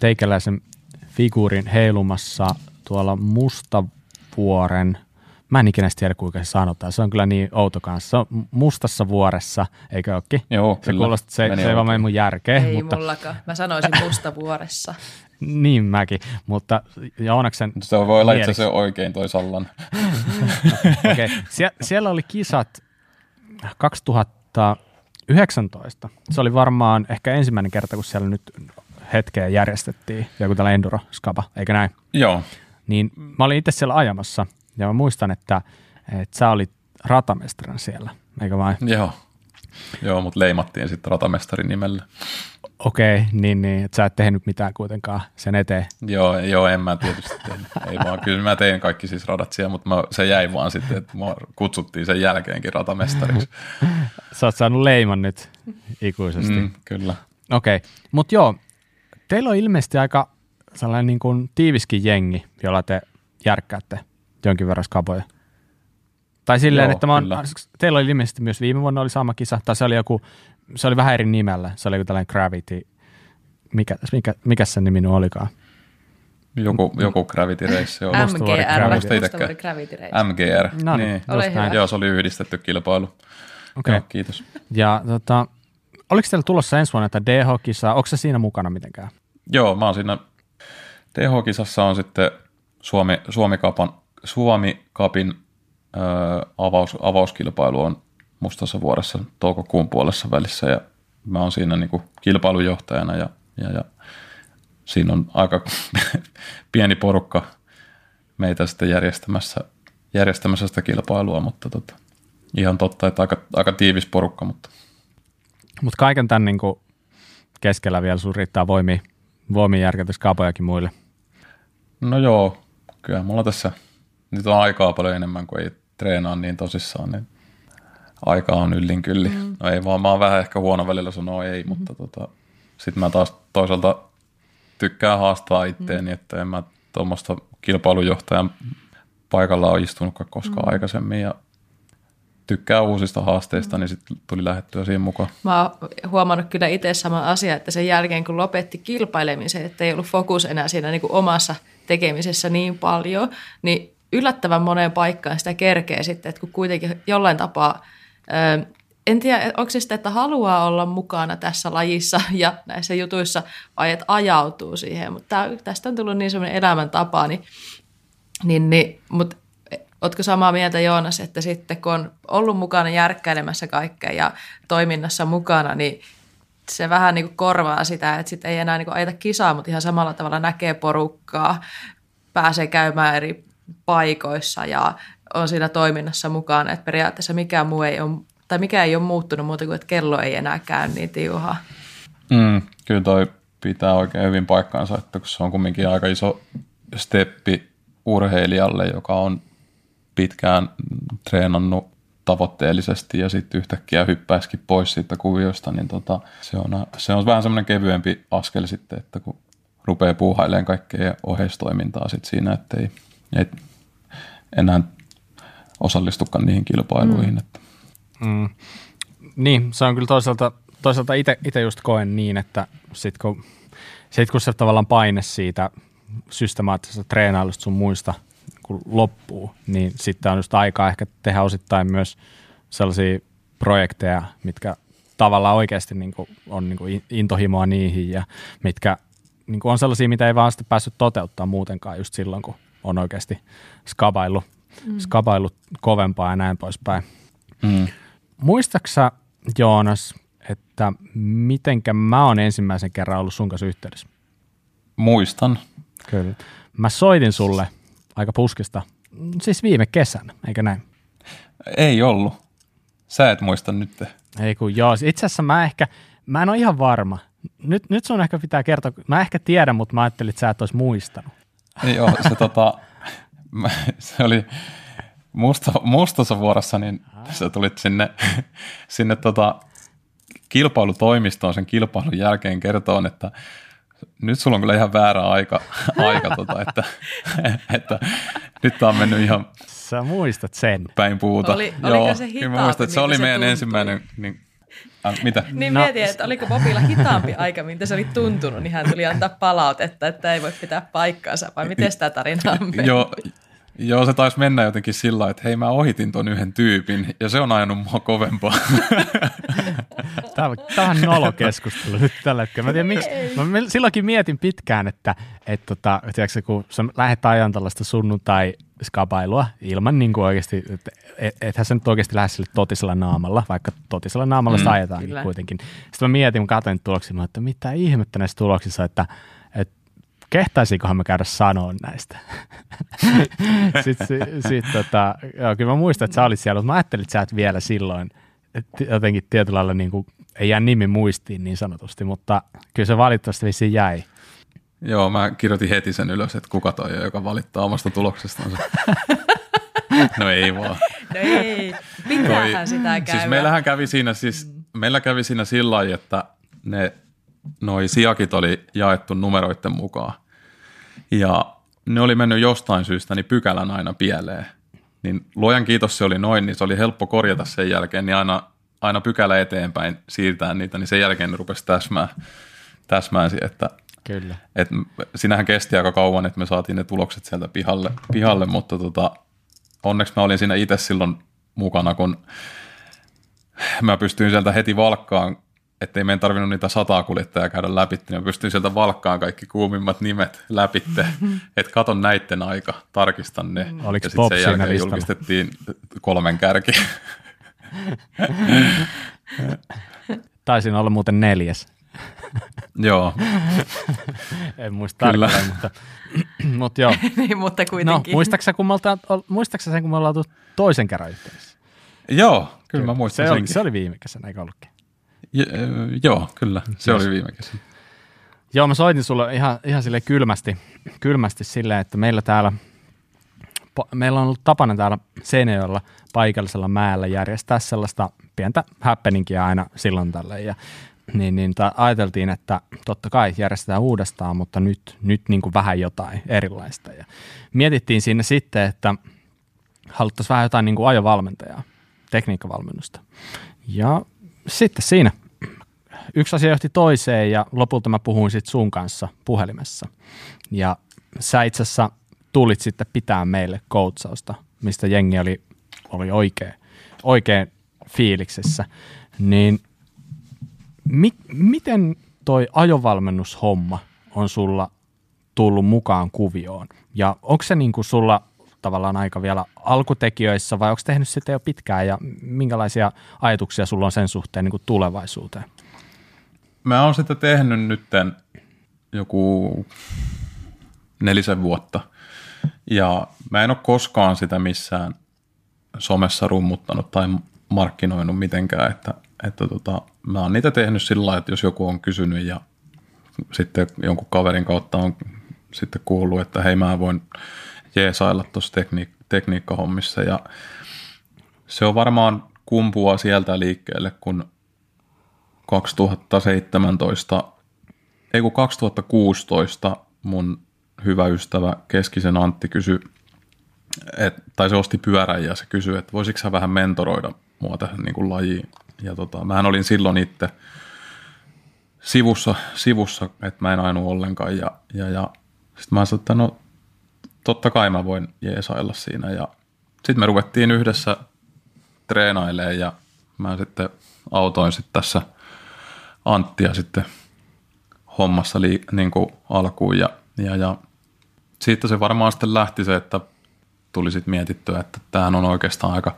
A: teikäläisen figuurin heilumassa tuolla Mustavuoren, mä en ikinä tiedä kuinka se sanotaan, se on kyllä niin outo kanssa, se on mustassa vuoressa, eikö olekin?
C: Joo,
A: se kyllä. Kuulosti, se, se ei vaan mene mun järkeen.
B: Ei mutta... mullakaan, mä sanoisin mustavuoressa. <laughs>
A: niin mäkin, mutta Joonaksen
C: Se voi olla itse asiassa oikein toi Sallan. <laughs>
A: okay. Sie- siellä oli kisat 2000 19. Se oli varmaan ehkä ensimmäinen kerta, kun siellä nyt hetkeä järjestettiin joku tällä enduro-skapa, eikö näin?
C: Joo.
A: Niin mä olin itse siellä ajamassa ja mä muistan, että, että sä olit ratamestaran siellä, eikö vain?
C: Joo. Joo, mutta leimattiin sitten ratamestarin nimellä.
A: Okei, okay, niin, niin, että sä et tehnyt mitään kuitenkaan sen eteen.
C: Joo, joo en mä tietysti tehnyt. Ei vaan, kyllä mä tein kaikki siis radat siellä, mutta mä, se jäi vaan sitten, että mua kutsuttiin sen jälkeenkin ratamestariksi. <laughs>
A: Sä oot saanut leiman nyt ikuisesti.
C: Mm, kyllä.
A: Okei, okay. mutta joo, teillä on ilmeisesti aika sellainen niin kuin tiiviskin jengi, jolla te järkkäätte jonkin verran skaboja. Tai silleen, Joo, että mä oon, teillä oli ilmeisesti myös viime vuonna oli sama kisa, tai se oli joku, se oli vähän eri nimellä, se oli joku tällainen Gravity, mikä, mikä, mikä sen nimi nyt olikaan?
C: Joku, joku Gravity Race.
B: Joo. MGR. Mustavuori Gravity Race.
C: MGR. No niin, Ole hyvä. Joo, se oli yhdistetty kilpailu. Okei. Okay. Joo, kiitos.
A: Ja tota, oliko teillä tulossa ensi vuonna että DH-kisa, onko se siinä mukana mitenkään?
C: Joo, mä oon siinä, DH-kisassa on sitten Suomi, Suomi-kapan, Suomi-kapin avaus, avauskilpailu on Mustassa vuodessa toukokuun puolessa välissä ja mä oon siinä niin kuin kilpailujohtajana ja, ja, ja siinä on aika <laughs> pieni porukka meitä sitten järjestämässä, järjestämässä sitä kilpailua, mutta tota, ihan totta, että aika, aika tiivis porukka. Mutta
A: Mut kaiken tämän niin kuin keskellä vielä sun riittää voimia, voimia järkätä skapojakin muille.
C: No joo, kyllä mulla tässä nyt on aikaa paljon enemmän kuin ei treenaa niin tosissaan, niin aika on yllin kylli. Mm. No ei vaan, mä oon vähän ehkä huono välillä sanoa ei, mm. mutta tota, sitten mä taas toisaalta tykkään haastaa itteeni, mm. että en mä tuommoista kilpailujohtajan paikalla ole istunut koskaan mm. aikaisemmin ja tykkää uusista haasteista, niin sitten tuli lähettyä siihen mukaan.
B: Mä oon huomannut kyllä itse sama asia, että sen jälkeen kun lopetti kilpailemisen, että ei ollut fokus enää siinä niin kuin omassa tekemisessä niin paljon, niin yllättävän moneen paikkaan sitä kerkee sitten, että kun kuitenkin jollain tapaa, en tiedä, onko se sitten, että haluaa olla mukana tässä lajissa <laughs> ja näissä jutuissa, vai että ajautuu siihen, mutta tästä on tullut niin semmoinen elämäntapa, niin, niin, niin mutta Oletko samaa mieltä Joonas, että sitten kun on ollut mukana järkkäilemässä kaikkea ja toiminnassa mukana, niin se vähän niin kuin korvaa sitä, että sitten ei enää niin kuin ajeta kisaa, mutta ihan samalla tavalla näkee porukkaa, pääsee käymään eri paikoissa ja on siinä toiminnassa mukana, että periaatteessa mikään muu ei ole, tai mikä ei ole muuttunut muuta kuin, että kello ei enää käy niin tiuhaa.
C: Mm, kyllä toi pitää oikein hyvin paikkaansa, että kun se on kumminkin aika iso steppi urheilijalle, joka on pitkään treenannut tavoitteellisesti ja sitten yhtäkkiä hyppäisikin pois siitä kuviosta, niin tota, se, on, se on vähän semmoinen kevyempi askel sitten, että kun rupeaa puuhailemaan kaikkea oheistoimintaa sit siinä, että ei, ei enää osallistukaan niihin kilpailuihin. Mm. Että.
A: Mm. Niin, se on kyllä toisaalta, toisaalta itse just koen niin, että sit kun, sit kun se tavallaan paine siitä systemaattisesta treenailusta sun muista – kun loppuu, niin sitten on just aikaa ehkä tehdä osittain myös sellaisia projekteja, mitkä tavallaan oikeasti niin kuin on niin kuin intohimoa niihin ja mitkä niin kuin on sellaisia, mitä ei vaan sitten päässyt toteuttaa muutenkaan just silloin, kun on oikeasti skabaillut, mm. skabaillut kovempaa ja näin poispäin. Mm. Muistaaksä, Joonas, että mitenkä mä oon ensimmäisen kerran ollut sun kanssa yhteydessä?
C: Muistan.
A: Kyllä. Mä soitin sulle – aika puskista. Siis viime kesänä, eikö näin?
C: Ei ollut. Sä et muista nyt.
A: Ei kun joo. Itse asiassa mä ehkä, mä en ole ihan varma. Nyt, nyt sun ehkä pitää kertoa, mä ehkä tiedän, mutta mä ajattelin, että sä et olisi muistanut.
C: Joo, se, tota, <laughs> se oli musta, mustassa vuorossa, niin sä tulit sinne, sinne tota, kilpailutoimistoon sen kilpailun jälkeen kertoon, että nyt sulla on kyllä ihan väärä aika, aika tota, että, että nyt tämä on mennyt ihan
A: Sä muistat sen.
C: Päin puuta.
B: Oli, Joo, oliko se hitaampi,
C: mä muistan, että se oli se meidän tuntui. ensimmäinen, niin, äh, mitä?
B: Niin no. mietin, että oliko Bobilla hitaampi aika, miltä se oli tuntunut, niin hän tuli antaa palautetta, että ei voi pitää paikkaansa, vai miten sitä tarinaa on mennyt?
C: Joo, Joo, se taisi mennä jotenkin sillä että hei mä ohitin ton yhden tyypin ja se on ajanut mua kovempaa. <laughs>
A: Tämä on, tämä on nolo keskustelu nyt tällä hetkellä. Mä tiedän, miksi. Mä silloinkin mietin pitkään, että et, tota, tiedätkö, kun sä lähdet ajan tällaista sunnuntai skabailua ilman niin kuin oikeasti, että et, ethän sä nyt oikeasti lähde sille totisella naamalla, vaikka totisella naamalla mm, sitä ajetaan kuitenkin. Sitten mä mietin, kun katsoin tuloksia, että mitä ihmettä näissä tuloksissa, että kehtaisinkohan me käydä sanoa näistä. <laughs> Sitten sit, tota, joo, kyllä mä muistan, että sä olit siellä, mutta mä ajattelin, että sä et vielä silloin jotenkin tietyllä lailla niin kuin, ei jää nimi muistiin niin sanotusti, mutta kyllä se valitettavasti vissiin jäi.
C: Joo, mä kirjoitin heti sen ylös, että kuka toi on, joka valittaa omasta tuloksestaan. <laughs> no ei vaan.
B: No ei, pitäähän toi, sitä siis käydä.
C: Siis meillähän kävi siinä, siis, meillä kävi siinä sillä lailla, että ne noi sijakit oli jaettu numeroiden mukaan. Ja ne oli mennyt jostain syystä niin pykälän aina pieleen. Niin luojan kiitos se oli noin, niin se oli helppo korjata sen jälkeen, niin aina, aina pykälä eteenpäin siirtää niitä, niin sen jälkeen ne rupesi täsmää, täsmäänsi, että
A: Kyllä.
C: Et sinähän kesti aika kauan, että me saatiin ne tulokset sieltä pihalle, pihalle mutta tota, onneksi mä olin siinä itse silloin mukana, kun mä pystyin sieltä heti valkkaan ettei meidän tarvinnut niitä sataa kuljettajaa käydä läpi, niin mä pystyin sieltä valkkaan kaikki kuumimmat nimet läpitte, <laughs> että katon näitten aika, tarkistan ne.
A: Mm. Oliko
C: ja sitten sen jälkeen listalla? julkistettiin kolmen kärki. <laughs>
A: Taisin olla muuten neljäs. <laughs>
C: joo. <laughs>
A: en muista tarkalleen, mutta, <clears throat> mutta joo. <laughs>
B: niin, mutta kuitenkin.
A: No, muistaaksä, kun me oltaan, muistaaksä sen, kun me ollaan toisen kerran yhteydessä?
C: Joo, kyllä, kyllä. mä muistan
A: se oli, se oli viime kesänä, eikä ollutkin?
C: Ja, joo, kyllä. Se yes. oli viime kesä.
A: Joo, mä soitin sulle ihan, ihan sille kylmästi, kylmästi silleen, että meillä täällä, meillä on ollut tapana täällä Seinäjoella paikallisella mäellä järjestää sellaista pientä happeningia aina silloin tälle. Ja, niin, niin ta, ajateltiin, että totta kai järjestetään uudestaan, mutta nyt, nyt niin kuin vähän jotain erilaista. Ja mietittiin sinne sitten, että haluttaisiin vähän jotain niin kuin ajovalmentajaa tekniikkavalmennusta. Ja sitten siinä yksi asia johti toiseen ja lopulta mä puhuin sitten sun kanssa puhelimessa. Ja sä itse asiassa tulit sitten pitää meille koutsausta, mistä jengi oli, oli oikein, oikein fiiliksessä. Niin mi, miten toi ajovalmennushomma on sulla tullut mukaan kuvioon? Ja onko se niin sulla tavallaan aika vielä alkutekijöissä vai onko tehnyt sitä jo pitkään ja minkälaisia ajatuksia sulla on sen suhteen niin tulevaisuuteen?
C: Mä oon sitä tehnyt nytten joku nelisen vuotta ja mä en ole koskaan sitä missään somessa rummuttanut tai markkinoinut mitenkään, että, että tota, mä oon niitä tehnyt sillä lailla, että jos joku on kysynyt ja sitten jonkun kaverin kautta on sitten kuullut, että hei mä voin jeesailla tuossa tekniik- tekniikkahommissa ja se on varmaan kumpua sieltä liikkeelle, kun 2017, ei kun 2016 mun hyvä ystävä Keskisen Antti kysyi, et, tai se osti pyörän ja se kysyi, että voisitko sä vähän mentoroida mua tähän niin kuin lajiin. Ja tota, mähän olin silloin itse sivussa, sivussa että mä en ainu ollenkaan. Ja, ja, ja sitten mä sanoin, että no totta kai mä voin jeesailla siinä. Ja sitten me ruvettiin yhdessä treenailemaan ja mä sitten autoin sitten tässä Anttia sitten hommassa li, niin kuin alkuun ja, ja, ja siitä se varmaan sitten lähti se, että tuli sitten mietittyä, että tämähän on oikeastaan aika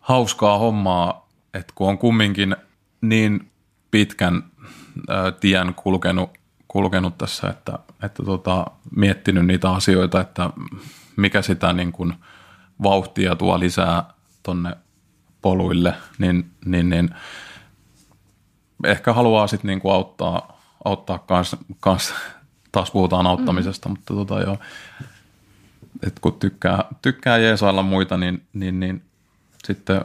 C: hauskaa hommaa, että kun on kumminkin niin pitkän ää, tien kulkenut, kulkenut tässä, että, että tota, miettinyt niitä asioita, että mikä sitä niin kuin vauhtia tuo lisää tonne poluille, niin, niin, niin ehkä haluaa sitten niin kuin auttaa, auttaa kans, kans, taas puhutaan auttamisesta, mm. mutta tota joo, että kun tykkää, tykkää jeesailla muita, niin, niin, niin sitten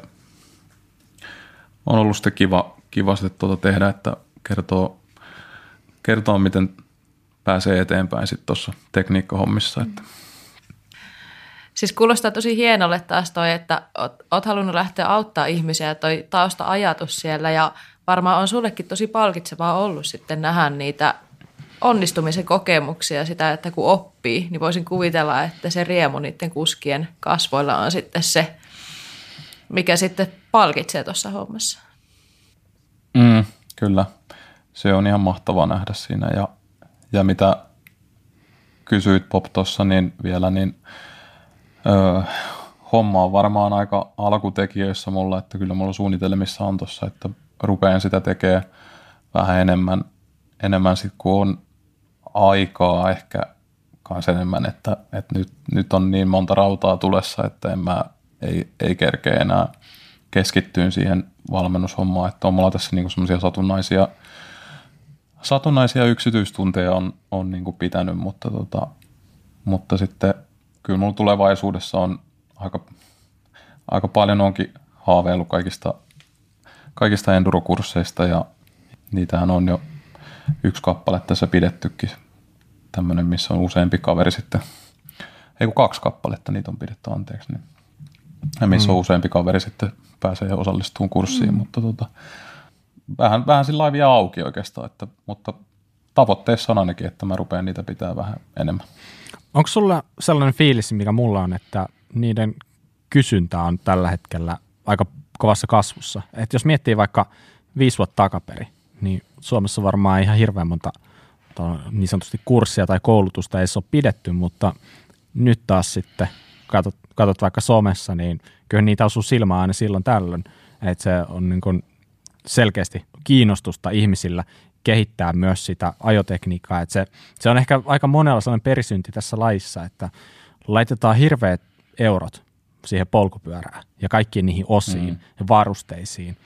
C: on ollut sitten kiva, kiva sitten tuota tehdä, että kertoo, kertoo miten pääsee eteenpäin sitten tuossa tekniikkahommissa. Että.
B: Siis kuulostaa tosi hienolle taas toi, että oot, oot halunnut lähteä auttaa ihmisiä ja toi tausta-ajatus siellä ja varmaan on sullekin tosi palkitsevaa ollut sitten nähdä niitä onnistumisen kokemuksia, sitä, että kun oppii, niin voisin kuvitella, että se riemu niiden kuskien kasvoilla on sitten se, mikä sitten palkitsee tuossa hommassa.
C: Mm, kyllä, se on ihan mahtavaa nähdä siinä ja, ja mitä kysyit Pop tuossa, niin vielä niin öö, homma on varmaan aika alkutekijöissä mulla, että kyllä mulla suunnitelmissa on tuossa, että rupean sitä tekemään vähän enemmän, enemmän sit kun on aikaa ehkä kanssa enemmän, että, että nyt, nyt on niin monta rautaa tulessa, että en mä, ei, ei kerkeä enää keskittyä siihen valmennushommaan, että on mulla tässä niinku semmoisia satunnaisia, satunnaisia yksityistunteja on, on niinku pitänyt, mutta, tota, mutta sitten kyllä mulla tulevaisuudessa on aika, aika paljon onkin haaveillut kaikista, kaikista endurokursseista ja niitähän on jo yksi kappale tässä pidettykin. Tämmöinen, missä on useampi kaveri sitten. Ei kun kaksi kappaletta niitä on pidetty, anteeksi. Niin. Ja missä mm. on useampi kaveri sitten pääsee osallistumaan kurssiin, mm. mutta tota, vähän, vähän sillä vielä auki oikeastaan, että, mutta tavoitteessa on ainakin, että mä rupean niitä pitää vähän enemmän.
A: Onko sulla sellainen fiilis, mikä mulla on, että niiden kysyntä on tällä hetkellä aika kovassa kasvussa? Että jos miettii vaikka viisi vuotta takaperi, niin Suomessa varmaan ihan hirveän monta niin sanotusti kurssia tai koulutusta ei se ole pidetty, mutta nyt taas sitten katsot, katsot vaikka somessa, niin kyllä niitä osuu silmään aina silloin tällöin, että se on niin kuin selkeästi kiinnostusta ihmisillä kehittää myös sitä ajotekniikkaa, että se, se on ehkä aika monella sellainen perisynti tässä laissa, että laitetaan hirveät eurot siihen polkupyörään ja kaikkiin niihin osiin mm. ja varusteisiin.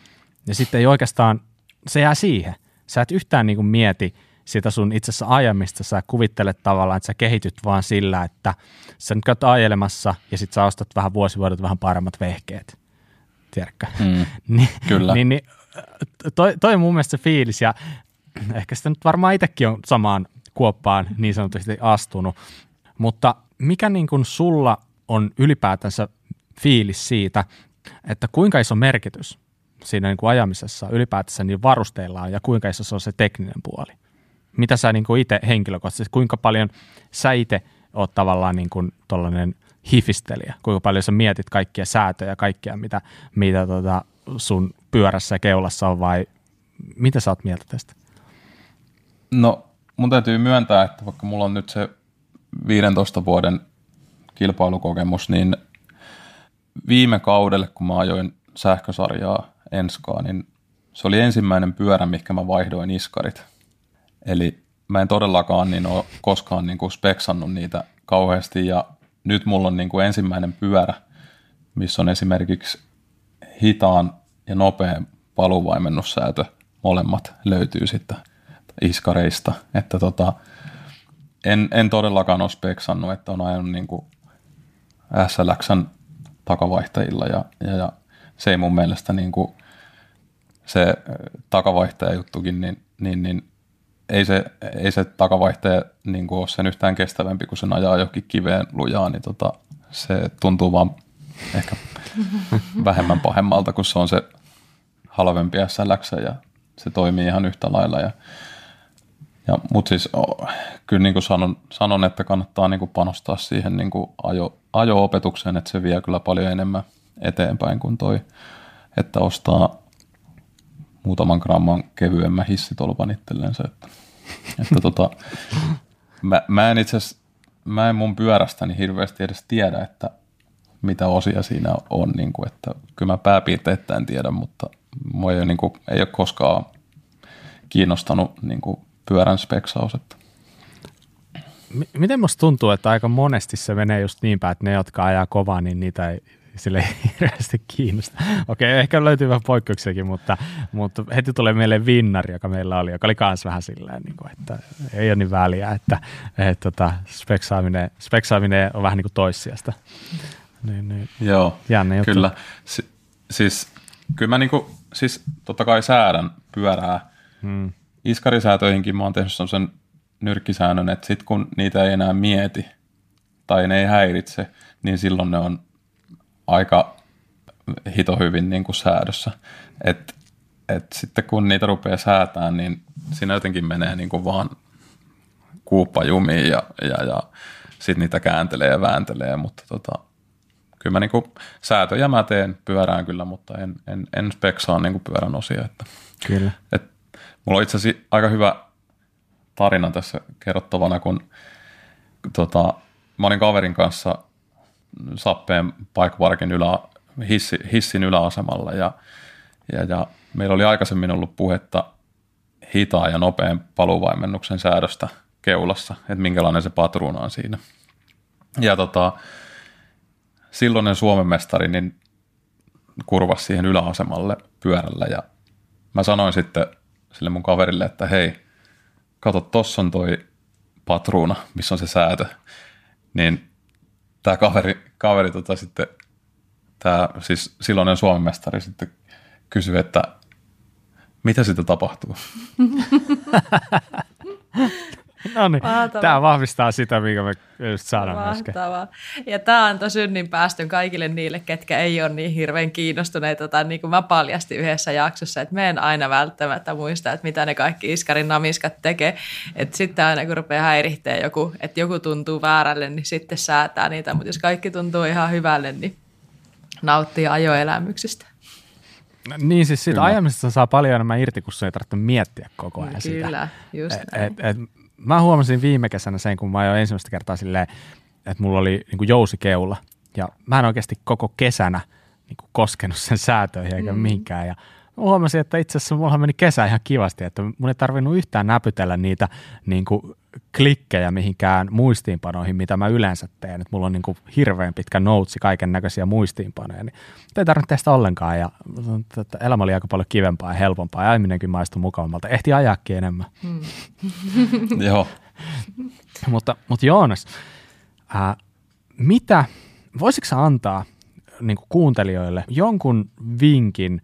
A: Ja sitten ei oikeastaan, se jää siihen. Sä et yhtään niin kuin mieti sitä sun itse asiassa ajamista, sä kuvittelet tavallaan, että sä kehityt vaan sillä, että sä nyt käyt ajelemassa ja sitten sä ostat vähän vuosivuodet vähän paremmat vehkeet. Tiedätkö? Mm, <laughs>
C: niin, kyllä.
A: niin, niin, toi, toi on mun mielestä se fiilis ja ehkä sitä nyt varmaan itsekin on samaan kuoppaan niin sanotusti astunut, mutta mikä niin kuin sulla on ylipäätänsä fiilis siitä, että kuinka iso merkitys siinä niin kuin ajamisessa ylipäätänsä niin varusteilla on ja kuinka iso se on se tekninen puoli? Mitä sä niin itse henkilökohtaisesti, kuinka paljon sä itse oot tavallaan niin kuin tollainen hifistelijä, kuinka paljon sä mietit kaikkia säätöjä ja kaikkea, mitä, mitä tota sun pyörässä ja keulassa on vai mitä sä oot mieltä tästä?
C: No mun täytyy myöntää, että vaikka mulla on nyt se 15 vuoden kilpailukokemus, niin viime kaudelle, kun mä ajoin sähkösarjaa Enskaa, niin se oli ensimmäinen pyörä, mikä mä vaihdoin iskarit. Eli mä en todellakaan niin ole koskaan niin kuin speksannut niitä kauheasti. Ja nyt mulla on niin kuin ensimmäinen pyörä, missä on esimerkiksi hitaan ja nopean paluvaimennussäätö molemmat löytyy sitten iskareista. Että tota, en, en todellakaan ole speksannut, että on ajanut niin kuin SLXn takavaihtajilla ja, ja, ja se ei mun mielestä niin kuin se takavaihtajajuttukin, niin, niin, niin ei se, ei se takavaihtaja niin kuin ole sen yhtään kestävämpi, kun sen ajaa johonkin kiveen lujaa, niin tota, se tuntuu vaan ehkä <laughs> vähemmän pahemmalta, kun se on se halvempi SLX ja se toimii ihan yhtä lailla. Ja, ja, Mutta siis kyllä niin kuin sanon, sanon, että kannattaa niin kuin panostaa siihen niin kuin ajo, ajo-opetukseen, että se vie kyllä paljon enemmän eteenpäin kuin toi, että ostaa muutaman gramman kevyemmän hissitolvan itsellensä. Että, että tota, mä, mä, en itse mä en mun pyörästäni hirveästi edes tiedä, että mitä osia siinä on, niin kuin, että kyllä mä pääpiirteittäin tiedän, mutta mua ei niin kuin, ei ole koskaan kiinnostanut niin kuin pyörän speksaus. Että.
A: Miten musta tuntuu, että aika monesti se menee just niin päin, että ne, jotka ajaa kovaa, niin niitä ei sille ei hirveästi kiinnosta. Okei, ehkä löytyy vähän poikkeuksiakin, mutta, mutta heti tulee meille vinnari, joka meillä oli, joka oli myös vähän silleen, niin kuin, että ei ole niin väliä, että, että, tota, speksaaminen, speksaaminen on vähän niin kuin toissijasta.
C: Niin, niin. Joo, juttu. kyllä. Si- siis kyllä mä niinku, siis totta kai säädän pyörää. Hmm. Iskarisäätöihinkin mä oon tehnyt sen nyrkkisäännön, että sit kun niitä ei enää mieti tai ne ei häiritse, niin silloin ne on aika hito hyvin niin kuin säädössä. Et, et sitten kun niitä rupeaa säätämään, niin siinä jotenkin menee niin kuin vaan kuuppa jumiin ja, ja, ja sitten niitä kääntelee ja vääntelee, mutta tota, kyllä mä niinku säätöjä mä teen pyörään kyllä, mutta en, en, en speksaa niinku pyörän osia. Että,
A: kyllä.
C: Et, mulla on itse asiassa aika hyvä tarina tässä kerrottavana, kun tota, mä olin kaverin kanssa Sappeen paikkaparkin ylä, hissi, hissin yläasemalla ja, ja, ja meillä oli aikaisemmin ollut puhetta hitaan ja nopean paluvaimennuksen säädöstä keulassa, että minkälainen se patruuna on siinä. Ja tota, silloinen Suomen mestari niin kurvasi siihen yläasemalle pyörällä ja mä sanoin sitten sille mun kaverille, että hei, kato, tossa on toi patruuna, missä on se säätö. Niin tämä kaveri, kaveri tota sitten, tämä siis silloinen Suomen mestari sitten kysyi, että mitä sitten tapahtuu? <laughs>
A: No niin, tämä vahvistaa sitä, mikä me just saadaan
B: Mahtavaa. Ja tämä antoi synnin päästön kaikille niille, ketkä ei ole niin hirveän kiinnostuneita, tai niin kuin mä paljastin yhdessä jaksossa, että me en aina välttämättä muista, että mitä ne kaikki iskarin namiskat tekee. Että sitten aina kun rupeaa häirihtää joku, että joku tuntuu väärälle, niin sitten säätää niitä, mutta jos kaikki tuntuu ihan hyvälle, niin nauttii ajoelämyksistä.
A: Niin siis siitä ajamisesta saa paljon enemmän irti, kun se ei tarvitse miettiä koko ajan
B: Kyllä, sitä. just
A: näin. Et, et, mä huomasin viime kesänä sen, kun mä ajoin ensimmäistä kertaa silleen, että mulla oli niin kuin jousikeula. Ja mä en oikeasti koko kesänä niin kuin koskenut sen säätöihin eikä mm. mihinkään. Ja mä huomasin, että itse asiassa mulla meni kesä ihan kivasti, että mun ei tarvinnut yhtään näpytellä niitä niin kuin klikkejä mihinkään muistiinpanoihin, mitä mä yleensä teen. Et mulla on niin kuin hirveän pitkä noutsi, kaiken näköisiä muistiinpanoja, niin ei tarvitse teistä ollenkaan. Ja elämä oli aika paljon kivempaa ja helpompaa ja ajaminenkin maistui mukavammalta. Ehti ajaakin enemmän. Mm. <laughs> <laughs>
C: Joo.
A: mutta, mutta Joonas, ää, mitä, voisitko sä antaa niin kuin kuuntelijoille jonkun vinkin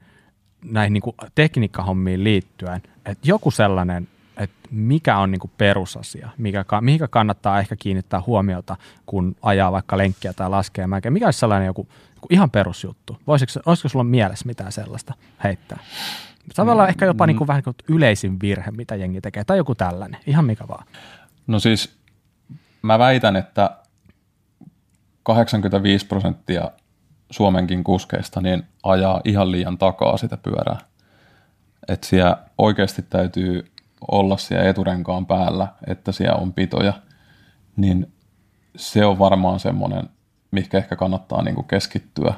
A: näihin niin kuin tekniikkahommiin liittyen, että joku sellainen että mikä on niin perusasia, mikä, mihinkä kannattaa ehkä kiinnittää huomiota, kun ajaa vaikka lenkkiä tai laskee mäkeä. Mikä olisi sellainen joku Ihan perusjuttu. Voisiko, olisiko sulla mielessä mitään sellaista heittää? Voi olla ehkä jopa niin kuin vähän niin kuin yleisin virhe, mitä jengi tekee, tai joku tällainen, ihan mikä vaan.
C: No siis mä väitän, että 85 prosenttia Suomenkin kuskeista niin ajaa ihan liian takaa sitä pyörää. Että siellä oikeasti täytyy olla siellä eturenkaan päällä, että siellä on pitoja, niin se on varmaan semmoinen, mikä ehkä kannattaa niin kuin keskittyä.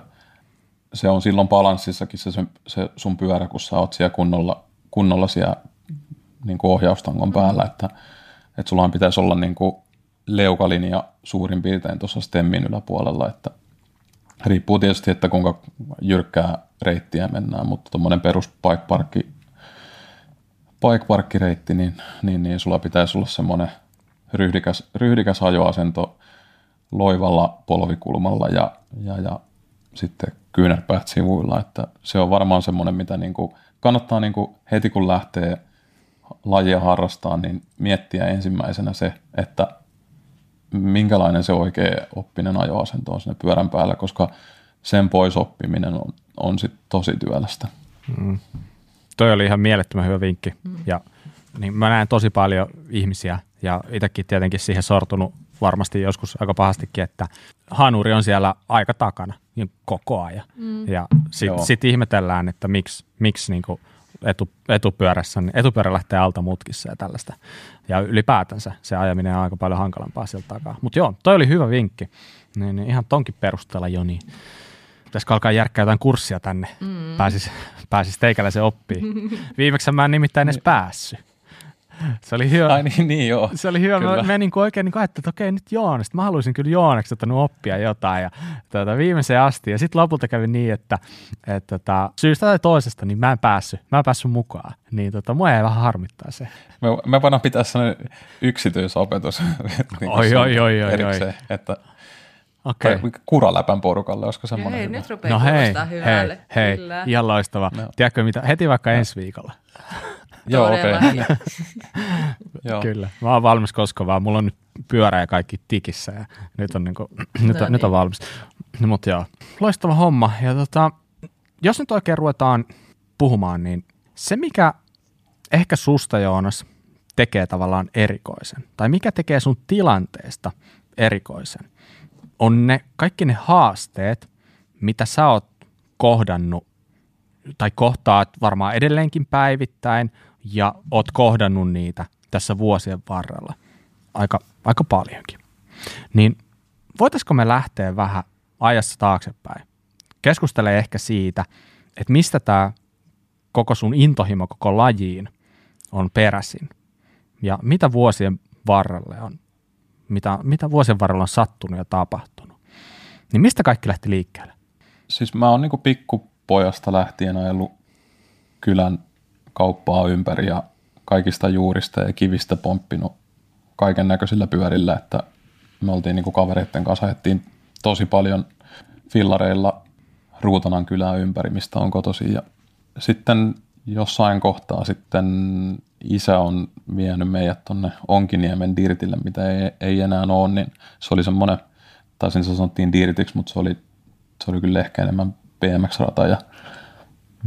C: Se on silloin balanssissakin se, se sun pyörä, kun sä oot siellä kunnolla, kunnolla siellä niin kuin ohjaustangon päällä, että, että sullahan pitäisi olla niin kuin leukalinja suurin piirtein tuossa stemmin yläpuolella, että riippuu tietysti, että kuinka jyrkkää reittiä mennään, mutta tuommoinen perus bike parkki, bike parkkireitti, niin, niin, niin sulla pitäisi olla semmoinen ryhdikäs, ryhdikäs ajoasento loivalla polvikulmalla ja, ja, ja sitten kyynärpäät sivuilla, että se on varmaan semmoinen, mitä niin kuin kannattaa niin kuin heti kun lähtee lajia harrastaa, niin miettiä ensimmäisenä se, että minkälainen se oikea oppinen ajoasento on sinne pyörän päällä, koska sen pois oppiminen on, on sit tosi työlästä. Mm.
A: Toi oli ihan mielettömän hyvä vinkki. Mm. Ja niin mä näen tosi paljon ihmisiä ja itsekin tietenkin siihen sortunut varmasti joskus aika pahastikin, että hanuri on siellä aika takana niin koko ajan. Mm. Ja sitten sit ihmetellään, että miksi, miksi niin kuin etu, etupyörässä, niin etupyörä lähtee alta mutkissa ja tällaista. Ja ylipäätänsä se ajaminen on aika paljon hankalampaa sieltä takaa. Mutta joo, toi oli hyvä vinkki. Niin, niin ihan tonkin perusteella jo niin. Pitäisikö alkaa järkkää jotain kurssia tänne? Mm. Pääsis, pääsis teikäläisen oppiin. <laughs> Viimeksi mä en nimittäin edes päässyt. Se oli hyvä.
C: Ai niin, niin joo.
A: Se oli hyvä. Kyllä. Mä, mä niin kuin oikein niin kuin että okei nyt Joonas. Mä haluaisin kyllä Joonaksi oppia jotain ja tuota, viimeiseen asti. Ja sitten lopulta kävi niin, että, että tota, syystä tai toisesta niin mä en päässyt. Mä en päässyt mukaan. Niin tota, mua ei vähän harmittaa se.
C: Me, me voidaan pitää sellainen yksityisopetus.
A: niin oi, oi, oi, oi, oi.
C: Että Okei. Okay. Kuraläpän porukalle, olisiko semmoinen
B: Hei, hyvä? nyt rupeaa no hei, hei,
A: hei, ihan loistava. No. Tiedätkö mitä, heti vaikka no. ensi viikolla. <laughs>
C: Joo, okei. Okay. <laughs>
A: Kyllä. Mä oon valmis koska vaan. Mulla on nyt pyörä ja kaikki tikissä ja nyt on, niinku, <clears throat> nyt, on, no nyt on niin. valmis. No, mutta joo, loistava homma. Ja tota, jos nyt oikein ruvetaan puhumaan, niin se mikä ehkä susta Joonas tekee tavallaan erikoisen, tai mikä tekee sun tilanteesta erikoisen, on ne kaikki ne haasteet, mitä sä oot kohdannut tai kohtaat varmaan edelleenkin päivittäin, ja oot kohdannut niitä tässä vuosien varrella aika, aika paljonkin. Niin voitaisiko me lähteä vähän ajassa taaksepäin? Keskustele ehkä siitä, että mistä tämä koko sun intohimo koko lajiin on peräisin ja mitä vuosien varrelle on, mitä, mitä vuosien varrella on sattunut ja tapahtunut. Niin mistä kaikki lähti liikkeelle?
C: Siis mä oon niinku pikkupojasta lähtien ajellut kylän kauppaa ympäri ja kaikista juurista ja kivistä pomppinut kaiken näköisillä pyörillä, että me oltiin niin kuin kavereiden kanssa, ajettiin tosi paljon fillareilla Ruutanan kylää ympäri, mistä on kotosi. Ja sitten jossain kohtaa sitten isä on vienyt meidät tuonne Onkiniemen Dirtille, mitä ei, ei enää ole, niin se oli semmoinen, tai sen sanottiin Dirtiksi, mutta se oli, se oli kyllä ehkä enemmän BMX-rata ja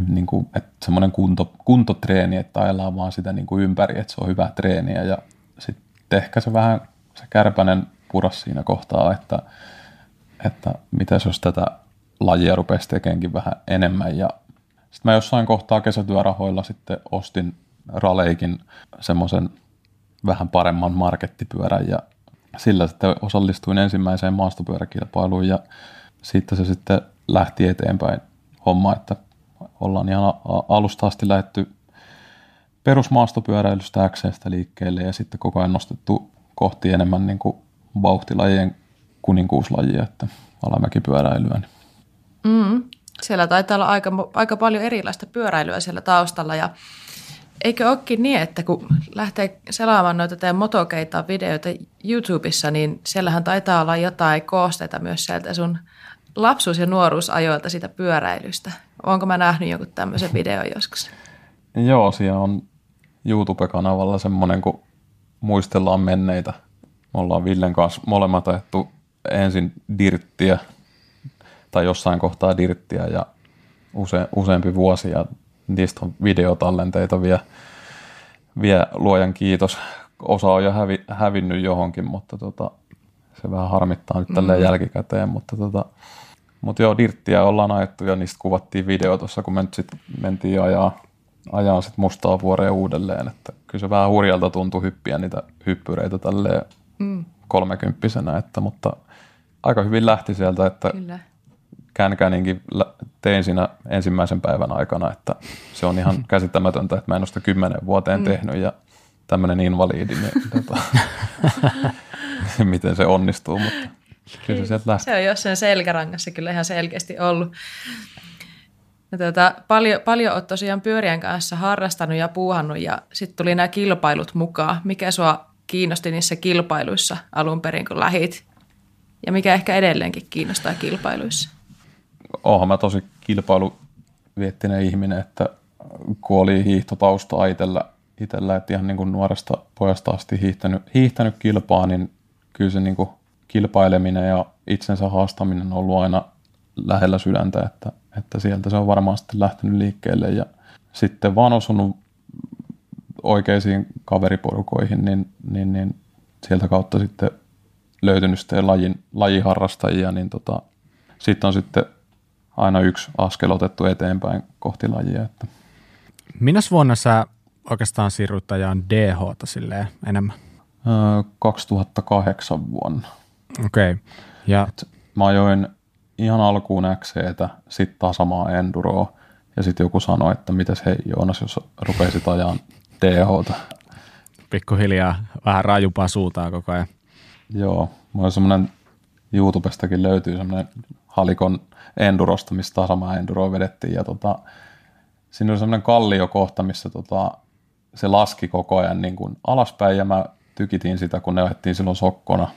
C: niin kuin, että semmoinen kunto, kuntotreeni, että ajellaan vaan sitä niin kuin ympäri, että se on hyvä treeniä ja sitten ehkä se vähän se kärpänen puras siinä kohtaa, että, että mitä jos tätä lajia rupesi tekeenkin vähän enemmän ja sitten mä jossain kohtaa kesätyörahoilla sitten ostin Raleikin semmoisen vähän paremman markettipyörän ja sillä sitten osallistuin ensimmäiseen maastopyöräkilpailuun ja siitä se sitten lähti eteenpäin homma, että ollaan ihan alusta asti lähetty perusmaastopyöräilystä XCstä liikkeelle ja sitten koko ajan nostettu kohti enemmän niin kuin vauhtilajien kuninkuuslajia, että alamäkipyöräilyä.
B: Mm. Siellä taitaa olla aika, aika paljon erilaista pyöräilyä siellä taustalla ja eikö olekin niin, että kun lähtee selaamaan noita teidän motokeita videoita YouTubessa, niin siellähän taitaa olla jotain koosteita myös sieltä sun lapsuus- ja nuoruusajoilta sitä pyöräilystä. Onko mä nähnyt jonkun tämmöisen videon joskus? <laughs>
C: Joo, siellä on YouTube-kanavalla semmoinen, kun muistellaan menneitä. Me ollaan Villen kanssa molemmat ajettu ensin dirttiä tai jossain kohtaa dirttiä ja use, useampi vuosi ja niistä on videotallenteita vielä, vielä luojan kiitos. Osa on jo hävi, hävinnyt johonkin, mutta tota, se vähän harmittaa nyt tälleen mm. jälkikäteen, mutta tota, mutta joo, dirttiä ollaan ajettu ja niistä kuvattiin video tuossa, kun me nyt sit mentiin ajaa, ajaa sit mustaa vuoreen uudelleen. Että kyllä se vähän hurjalta tuntui hyppiä niitä hyppyreitä tälleen mm. kolmekymppisenä, että, mutta aika hyvin lähti sieltä, että Kyllä. Känkäninkin tein siinä ensimmäisen päivän aikana, että se on ihan <laughs> käsittämätöntä, että mä en ole sitä kymmenen vuoteen mm. tehnyt ja tämmöinen invaliidi, niin tota, <laughs> miten se onnistuu, mutta kyllä se sieltä lähti.
B: Se on jossain selkärangassa kyllä ihan selkeästi ollut. Ja tuota, paljon, paljon olet tosiaan pyörien kanssa harrastanut ja puuhannut ja sitten tuli nämä kilpailut mukaan. Mikä sua kiinnosti niissä kilpailuissa alun perin, kun lähit? Ja mikä ehkä edelleenkin kiinnostaa kilpailuissa?
C: Oonhan mä tosi kilpailuviettinen ihminen, että kun oli hiihtotausta itsellä, itsellä että ihan niin kuin nuoresta pojasta asti hiihtänyt, hiihtänyt kilpaa, niin kyllä se niin kuin kilpaileminen ja itsensä haastaminen on ollut aina lähellä sydäntä, että, että sieltä se on varmaan sitten lähtenyt liikkeelle. Ja sitten vaan osunut oikeisiin kaveriporukoihin, niin, niin, niin sieltä kautta sitten löytynyt sitten lajin, lajiharrastajia, niin tota, sitten on sitten aina yksi askel otettu eteenpäin kohti lajia. Että.
A: Minä vuonna sä oikeastaan siirryt ajaan DH silleen enemmän?
C: 2008 vuonna.
A: Okei. Okay. Ja...
C: Et mä ajoin ihan alkuun XCtä, sitten taas samaa Enduroa, ja sitten joku sanoi, että mitäs hei Joonas, jos rupeisit ajaa DHta.
A: Pikkuhiljaa vähän rajupaa suutaan koko ajan.
C: Joo, mulla on semmoinen, YouTubestakin löytyy semmoinen Halikon Endurosta, mistä samaa Enduroa vedettiin, ja tota, siinä oli semmoinen kalliokohta, missä tota, se laski koko ajan niin kuin alaspäin, ja mä tykitin sitä, kun ne ajettiin silloin sokkona.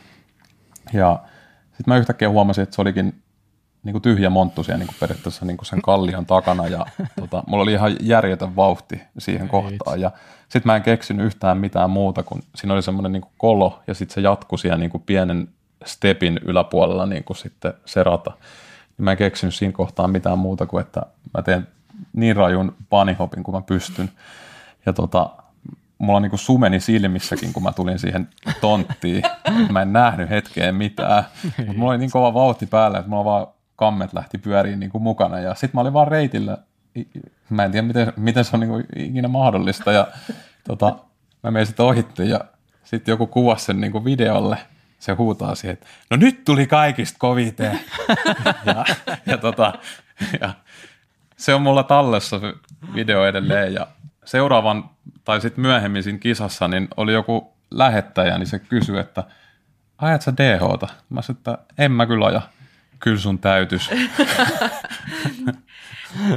C: Ja sitten mä yhtäkkiä huomasin, että se olikin niin kuin tyhjä monttu siellä niin kuin periaatteessa niin kuin sen kallion takana. Ja tota, mulla oli ihan järjetön vauhti siihen Ei kohtaan. ja sitten mä en keksinyt yhtään mitään muuta, kun siinä oli semmoinen niin kolo ja sitten se jatkui siellä niin kuin pienen stepin yläpuolella niin kuin sitten se rata. Niin mä en keksinyt siinä kohtaa mitään muuta kuin, että mä teen niin rajun bunnyhopin kuin mä pystyn. Ja tota, mulla niin kuin sumeni silmissäkin, kun mä tulin siihen tonttiin. Mä en nähnyt hetkeen mitään, mutta mulla oli niin kova vauhti päällä, että mulla vaan kammet lähti pyöriin niin kuin mukana. Ja sitten mä olin vaan reitillä. Mä en tiedä, miten, miten se on niin kuin ikinä mahdollista. Ja tota, mä menin sitten ohitti ja sitten joku kuvasi sen niin kuin videolle. Se huutaa siihen, että no nyt tuli kaikista kovite. <laughs> ja, ja, tota, ja se on mulla tallessa video edelleen ja seuraavan tai sitten myöhemmin siinä kisassa niin oli joku lähettäjä, niin se kysyi, että ajat sä DHta? Mä sanoin, että en mä kyllä aja kyllä sun täytys. <laughs>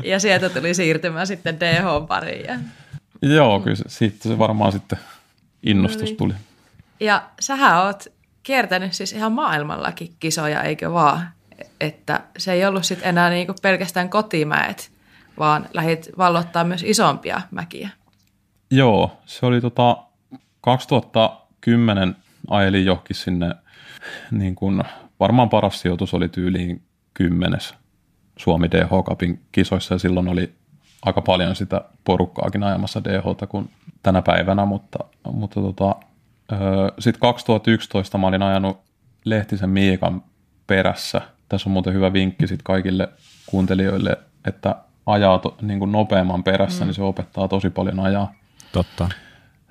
B: ja sieltä tuli siirtymä sitten DH-pariin. Ja...
C: Joo, kyllä se, siitä se varmaan sitten innostus no niin. tuli.
B: Ja sähän oot kiertänyt siis ihan maailmallakin kisoja, eikö vaan? Että se ei ollut sitten enää niinku pelkästään kotimäet, vaan lähit vallottaa myös isompia mäkiä.
C: Joo, se oli tota 2010 ajelin johonkin sinne niin kuin varmaan paras sijoitus oli tyyliin kymmenes Suomi DH Cupin kisoissa ja silloin oli aika paljon sitä porukkaakin ajamassa DH kuin tänä päivänä, mutta, mutta tota, sitten 2011 mä olin ajanut Lehtisen Miikan perässä. Tässä on muuten hyvä vinkki sit kaikille kuuntelijoille, että ajaa to, niin kuin nopeamman perässä, mm. niin se opettaa tosi paljon ajaa.
A: Totta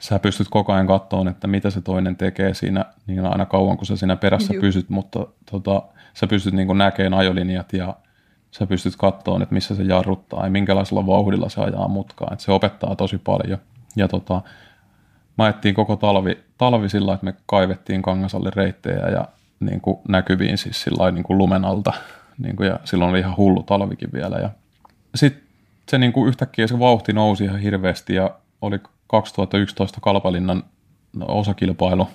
C: sä pystyt koko ajan katsomaan, että mitä se toinen tekee siinä niin aina kauan, kun sä siinä perässä Juh. pysyt, mutta tota, sä pystyt niin näkemään ajolinjat ja sä pystyt katsomaan, että missä se jarruttaa ja minkälaisella vauhdilla se ajaa mutkaa. Että se opettaa tosi paljon. Ja tota, mä ajettiin koko talvi, talvi sillä että me kaivettiin Kangasalle reittejä ja niin kuin näkyviin siis sillä niin kuin lumen alta. Niin kuin, ja silloin oli ihan hullu talvikin vielä. Ja sitten se niin kuin yhtäkkiä se vauhti nousi ihan hirveästi ja oli 2011 Kalpalinnan osakilpailu.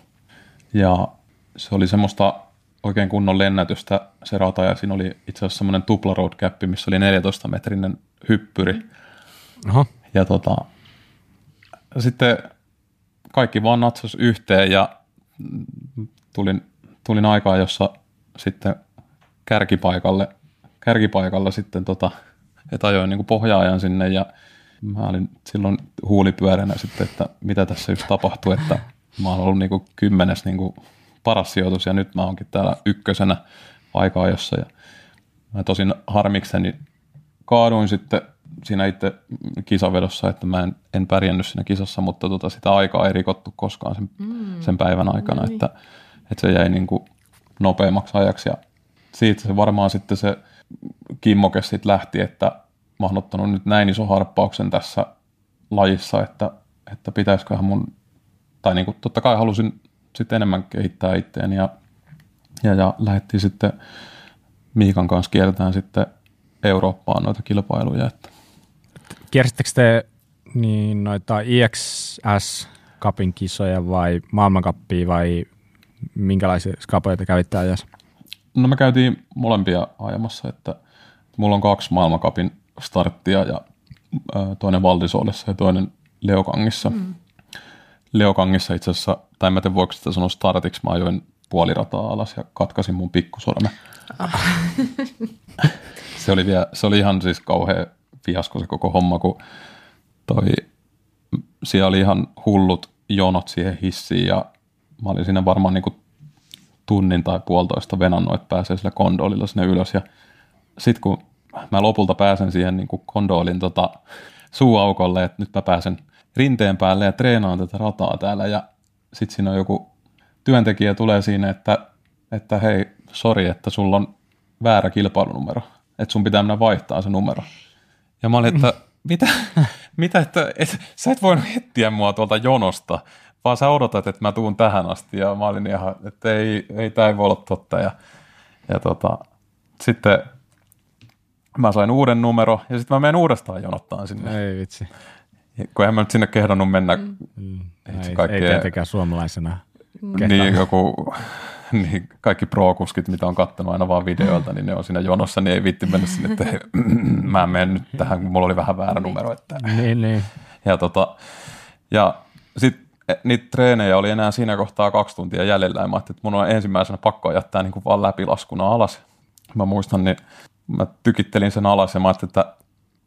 C: Ja se oli semmoista oikein kunnon lennätystä se rata ja siinä oli itse asiassa semmoinen tupla road cap, missä oli 14 metrinen hyppyri. Oho. Ja tota, sitten kaikki vaan natsas yhteen ja tulin, tulin aikaan, jossa sitten kärkipaikalle, kärkipaikalla sitten, tota, että ajoin niin pohjaajan sinne ja mä olin silloin huulipyöränä sitten, että mitä tässä just tapahtui, että mä oon ollut niin kuin kymmenes niin kuin paras sijoitus ja nyt mä oonkin täällä ykkösenä aikaa jossa ja mä tosin harmikseni kaaduin sitten siinä itse kisavedossa, että mä en, en pärjännyt siinä kisassa, mutta tota, sitä aikaa ei rikottu koskaan sen, mm. sen päivän aikana, no niin. että, että se jäi niin kuin nopeammaksi ajaksi ja siitä se varmaan sitten se kimmoke sitten lähti, että mä oon ottanut nyt näin iso harppauksen tässä lajissa, että, että pitäisiköhän mun, tai niin kuin totta kai halusin sitten enemmän kehittää itseäni ja, ja, ja lähdettiin sitten Miikan kanssa kiertämään sitten Eurooppaan noita kilpailuja. Että.
A: Kiersittekö te niin noita IXS Cupin kisoja vai maailmankappia vai minkälaisia skapoja te kävitte ajassa?
C: No me käytiin molempia ajamassa, että mulla on kaksi maailmankapin starttia ja toinen Valdisolessa ja toinen Leokangissa. Mm. Leokangissa itse asiassa, tai en mä tiedä voiko sitä sanoa startiksi, mä ajoin puolirataa alas ja katkasin mun pikkusormen. Ah. <laughs> se, oli vielä, se oli ihan siis kauhean fiasko se koko homma, kun toi, siellä oli ihan hullut jonot siihen hissiin ja mä olin siinä varmaan niin kuin tunnin tai puolitoista venannut, että pääsee sillä kondolilla sinne ylös. Ja sitten kun mä lopulta pääsen siihen niin kuin kondoolin tota, suuaukolle, että nyt mä pääsen rinteen päälle ja treenaan tätä rataa täällä. Ja sitten siinä on joku työntekijä tulee siinä, että, että hei, sori, että sulla on väärä kilpailunumero, että sun pitää mennä vaihtaa se numero. Ja mä olin, että mitä, <laughs> mitä että et, sä et voinut hettiä mua tuolta jonosta, vaan sä odotat, että mä tuun tähän asti. Ja mä olin ihan, että ei, ei tämä ei voi olla totta. Ja, ja tota, sitten mä sain uuden numero ja sitten mä menen uudestaan jonottaan sinne.
A: Ei vitsi.
C: Kun en mä nyt sinne kehdannut mennä. Mm.
A: Ei, kaikkea, ei tietenkään suomalaisena.
C: Niin, joku, <laughs> niin kaikki pro-kuskit, mitä on katsonut aina vaan videoilta, niin ne on siinä jonossa, niin ei vitti mennä sinne, että <clears throat> mä menen nyt tähän, kun mulla oli vähän väärä numero. Että.
A: Niin, niin.
C: Ja, tota, ja sitten niitä treenejä oli enää siinä kohtaa kaksi tuntia jäljellä, ja mä ajattelin, että mun on ensimmäisenä pakko jättää niin kuin vaan läpilaskuna alas. Mä muistan, niin mä tykittelin sen alas ja mä ajattelin, että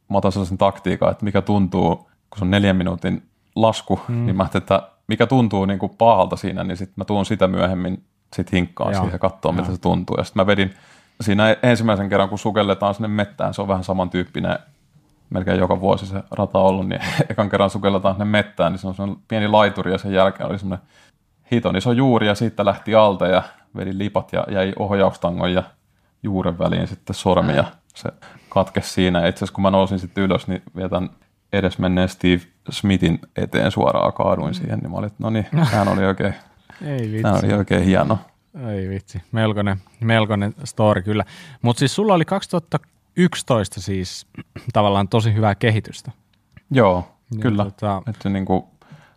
C: mä otan sellaisen taktiikan, että mikä tuntuu, kun se on neljän minuutin lasku, mm. niin mä ajattelin, että mikä tuntuu niin kuin pahalta siinä, niin sitten mä tuun sitä myöhemmin sit hinkkaan siihen ja katsoa, miltä se tuntuu. Ja sitten mä vedin siinä ensimmäisen kerran, kun sukelletaan sinne mettään, se on vähän samantyyppinen, melkein joka vuosi se rata ollut, niin <laughs> ekan kerran sukelletaan sinne mettään, niin se on semmoinen pieni laituri ja sen jälkeen oli semmoinen hiton iso juuri ja siitä lähti alta ja vedin lipat ja jäi ohjaustangon ja juuren väliin sitten sormi ja se katkesi siinä. Itse asiassa kun mä nousin sitten ylös, niin vietän edesmenneen Steve Smithin eteen suoraan kaaduin siihen, niin mä olin, että no niin, tämähän oli oikein, Ei vitsi. Tämä oli oikein hieno.
A: Ei vitsi, melkoinen, melkoinen story kyllä. Mutta siis sulla oli 2011 siis tavallaan tosi hyvää kehitystä.
C: Joo, ja kyllä. Tota... Että niin kuin,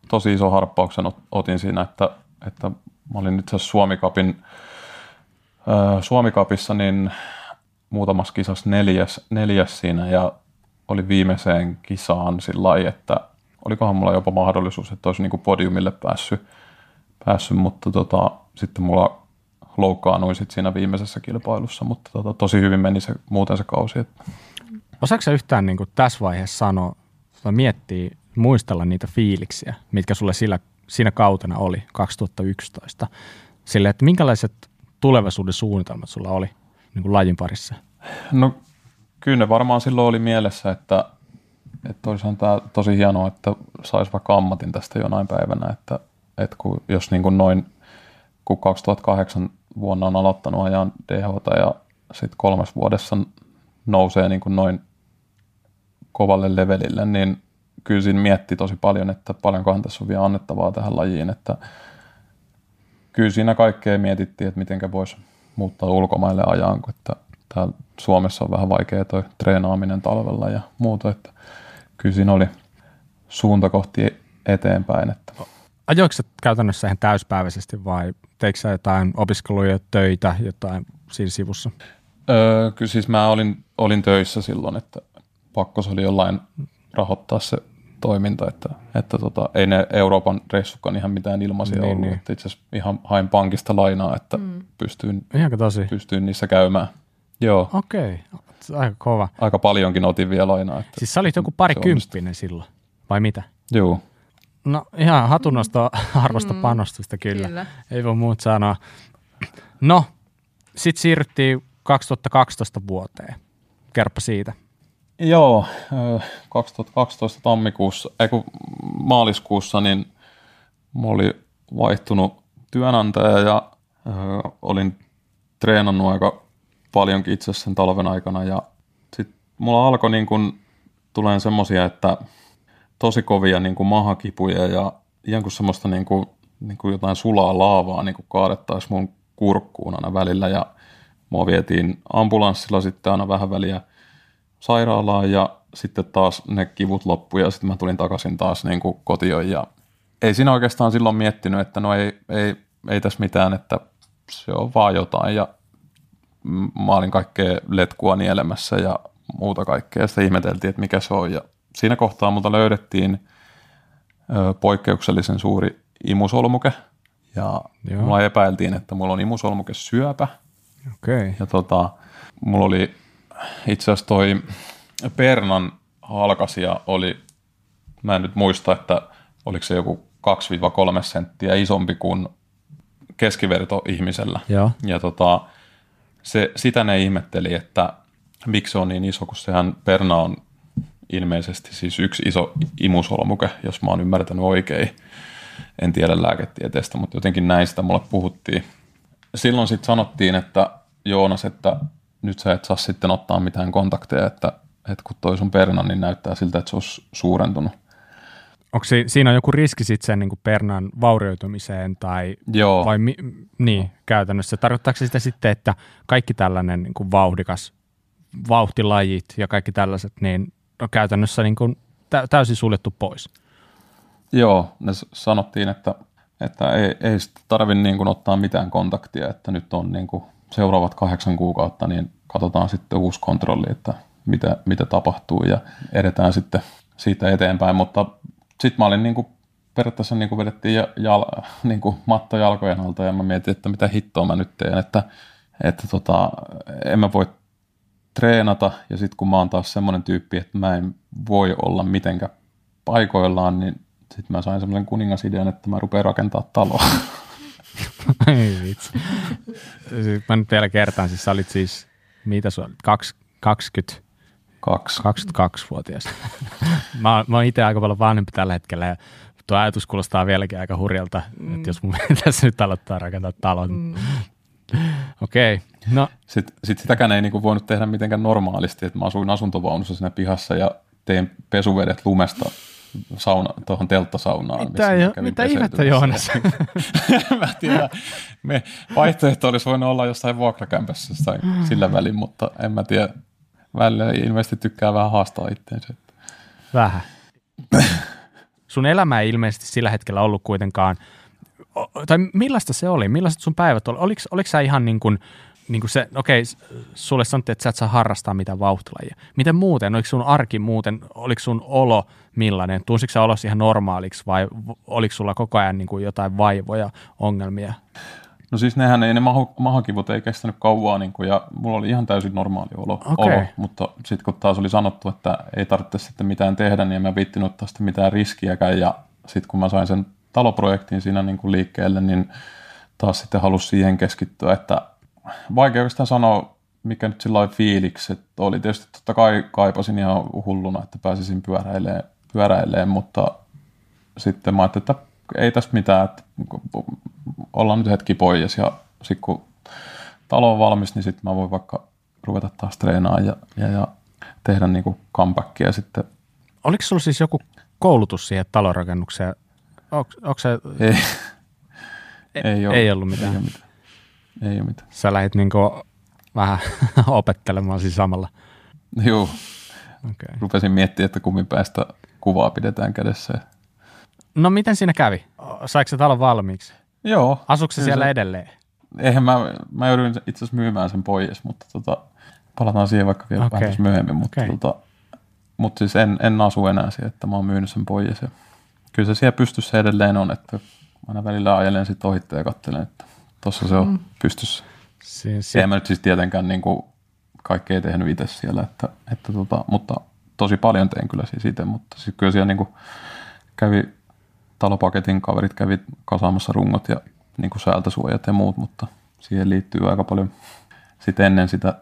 C: tosi iso harppauksen otin siinä, että, että mä olin itse asiassa Suomikapin, äh, Suomikapissa niin muutamassa kisassa neljäs, neljäs siinä ja oli viimeiseen kisaan sillä lailla, että olikohan mulla jopa mahdollisuus, että olisi niin kuin podiumille päässyt, päässyt mutta tota, sitten mulla loukkaannuin sit siinä viimeisessä kilpailussa, mutta tota, tosi hyvin meni se, muuten se kausi. Että.
A: Osaatko yhtään niin kuin tässä vaiheessa sanoa tai miettiä, muistella niitä fiiliksiä, mitkä sulle sillä, siinä kautena oli 2011? Sille, että minkälaiset tulevaisuuden suunnitelmat sulla oli niin kuin lajin parissa?
C: No kyllä ne varmaan silloin oli mielessä, että, että olisihan tämä tosi hienoa, että saisi vaikka ammatin tästä jonain päivänä, että, että kun, jos niin kuin noin, kun 2008 vuonna on aloittanut ajan DH ja sitten kolmes vuodessa nousee niin kuin noin kovalle levelille, niin kyllä siinä mietti tosi paljon, että paljonkohan tässä on vielä annettavaa tähän lajiin, että kyllä siinä kaikkea mietittiin, että miten voisi muuttaa ulkomaille ajan, että täällä Suomessa on vähän vaikea toi treenaaminen talvella ja muuta, että kyllä siinä oli suunta kohti eteenpäin. Että.
A: Ajoiko sä käytännössä ihan täyspäiväisesti vai teikö sä jotain opiskeluja, töitä, jotain siinä sivussa?
C: Öö, kyllä siis mä olin, olin töissä silloin, että pakko se oli jollain rahoittaa se toiminta, että, että tota, ei ne Euroopan reissukaan ihan mitään ilmaisia niin, ollut. Niin. Että itse asiassa ihan hain pankista lainaa, että mm. pystyin, pystyin niissä käymään. Joo,
A: Okei, okay. aika kova.
C: aika paljonkin otin vielä lainaa. Että,
A: Siis sä olit joku pari kymppinen silloin, vai mitä?
C: Joo,
A: No ihan hatunnosta arvosta panostusta kyllä.
B: Kyllä.
A: Ei voi muut sanoa. No, sitten siirryttiin 2012 vuoteen. Kerropa siitä.
C: Joo, ö, 2012 tammikuussa, ei kun maaliskuussa, niin mulla oli vaihtunut työnantaja ja ö, olin treenannut aika paljonkin itse sen talven aikana ja sitten mulla alkoi niin kun tulee semmosia, että tosi kovia niin kuin mahakipuja ja ihan kuin semmoista niin kuin, niin kuin jotain sulaa laavaa niin kuin kaadettaisiin mun kurkkuun aina välillä. Ja mua vietiin ambulanssilla sitten aina vähän väliä sairaalaan ja sitten taas ne kivut loppu ja sitten mä tulin takaisin taas niin kuin kotiin. Ja ei siinä oikeastaan silloin miettinyt, että no ei, ei, ei tässä mitään, että se on vaan jotain. Ja mä olin kaikkea letkua nielemässä ja muuta kaikkea. Sitten ihmeteltiin, että mikä se on. Ja siinä kohtaa multa löydettiin ö, poikkeuksellisen suuri imusolmuke ja
A: Joo.
C: Mulla epäiltiin, että mulla on imusolmuke syöpä.
A: Okay.
C: ja tota, mulla oli itse asiassa toi Pernan halkasia oli, mä en nyt muista, että oliko se joku 2-3 senttiä isompi kuin keskiverto ihmisellä.
A: Joo.
C: Ja tota, se, sitä ne ihmetteli, että miksi se on niin iso, kun sehän Perna on ilmeisesti siis yksi iso imusolmuke, jos mä oon ymmärtänyt oikein. En tiedä lääketieteestä, mutta jotenkin näin sitä mulle puhuttiin. Silloin sitten sanottiin, että Joonas, että nyt sä et saa sitten ottaa mitään kontakteja, että, että kun toi sun perna, niin näyttää siltä, että se olisi suurentunut.
A: Onko si- siinä on joku riski sitten sen niin kuin pernan vaurioitumiseen tai
C: Joo,
A: vai mi- niin käytännössä? Tarkoittaako se sitä sitten, että kaikki tällainen niin kuin vauhdikas vauhtilajit ja kaikki tällaiset, niin on käytännössä niin kuin tä- täysin suljettu pois?
C: Joo, ne sanottiin, että, että ei, ei tarvitse niin kuin ottaa mitään kontaktia, että nyt on niin kuin seuraavat kahdeksan kuukautta, niin katsotaan sitten uusi kontrolli, että mitä, mitä tapahtuu ja edetään sitten siitä eteenpäin, mutta sitten mä olin niin kuin, periaatteessa niin kuin vedettiin ja, jal, niin kuin matto jalkojen alta ja mä mietin, että mitä hittoa mä nyt teen, että, että tota, en mä voi treenata ja sitten kun mä oon taas semmoinen tyyppi, että mä en voi olla mitenkään paikoillaan, niin sitten mä sain semmoisen kuningasidean, että mä rupean rakentaa taloa. <laughs>
A: Ei vitsi. Siis Mä nyt vielä kertaan, siis sä olit siis, mitä sä olit, Kaks- 20,
C: Kaksi.
A: 22-vuotias. mä, mä oon itse aika paljon vanhempi tällä hetkellä ja tuo ajatus kuulostaa vieläkin aika hurjalta, mm. että jos mun <laughs> pitäisi nyt aloittaa rakentaa talon. Mm. <laughs> Okei, okay. no
C: Sitten sit sitäkään ei niinku voinut tehdä mitenkään normaalisti, että mä asuin asuntovaunussa siinä pihassa ja tein pesuvedet lumesta sauna, tuohon telttasaunaan.
A: Mitä
C: missä
A: jo- mitä ihmettä, Joonas? <laughs>
C: mä en tiedä. Me, vaihtoehto olisi voinut olla jossain vuokrakämpässä jossain sillä välin, mutta en mä tiedä. Välillä ilmeisesti tykkää vähän haastaa itseensä.
A: vähän. <laughs> Sun elämä ei ilmeisesti sillä hetkellä ollut kuitenkaan, tai millaista se oli? Millaiset sun päivät oli? Oliko, oliko sä ihan niin kuin, niin kuin se, okei, s- sulle sanottiin, että sä et saa harrastaa mitään vauhtilajia. Miten muuten? Oliko sun arki muuten, oliko sun olo millainen? Tunsitko sä olos ihan normaaliksi vai oliko sulla koko ajan niin kuin jotain vaivoja, ongelmia?
C: No siis nehän ei, ne maho, mahakivut ei kestänyt kauaa niin kuin, ja mulla oli ihan täysin normaali olo,
A: Okei.
C: olo mutta sitten kun taas oli sanottu, että ei tarvitse sitten mitään tehdä, niin en mä viittinyt ottaa sitten mitään riskiäkään ja sitten kun mä sain sen taloprojektin siinä niin kuin liikkeelle, niin taas sitten halusi siihen keskittyä, että vaikea oikeastaan sanoa, mikä nyt sillä fiiliksi, että oli tietysti totta kai kaipasin ihan hulluna, että pääsisin pyöräilemään, pyöräilemään mutta sitten mä ajattelin, että ei tässä mitään, että ollaan nyt hetki pois ja sitten kun talo on valmis, niin sitten mä voin vaikka ruveta taas treenaamaan ja, ja, ja tehdä niinku comebackia sitten.
A: Oliko sulla siis joku koulutus siihen talonrakennukseen? Onko se,
C: Ei,
A: ei,
C: ole,
A: ei ollut mitään?
C: Ei ole mitään. Ei ole mitään.
A: Sä lähdit niin vähän <laughs> opettelemaan siis samalla.
C: Joo,
A: Okay.
C: rupesin miettimään, että kummin päästä kuvaa pidetään kädessä.
A: No miten siinä kävi? Saiko se talon valmiiksi?
C: Joo.
A: Asuuko se siellä
C: se-
A: edelleen?
C: Eihän mä, mä joudun itse asiassa myymään sen pois, mutta tota, palataan siihen vaikka vielä okay. vähän myöhemmin. Mutta,
A: Okei.
C: tota, mutta siis en, en asu enää siihen, että mä oon myynyt sen pois. Ja kyllä se siellä pystyssä edelleen on, että aina välillä ajelen sitten ohitte ja katselen, että tuossa se on mm. pystyssä.
A: Siis,
C: En mä nyt siis tietenkään niin kuin kaikki ei tehnyt itse siellä, että, että tota, mutta tosi paljon tein kyllä siis itse, mutta siis kyllä siellä niin kuin kävi talopaketin kaverit kävi kasaamassa rungot ja niin kuin säältäsuojat ja muut, mutta siihen liittyy aika paljon sit ennen sitä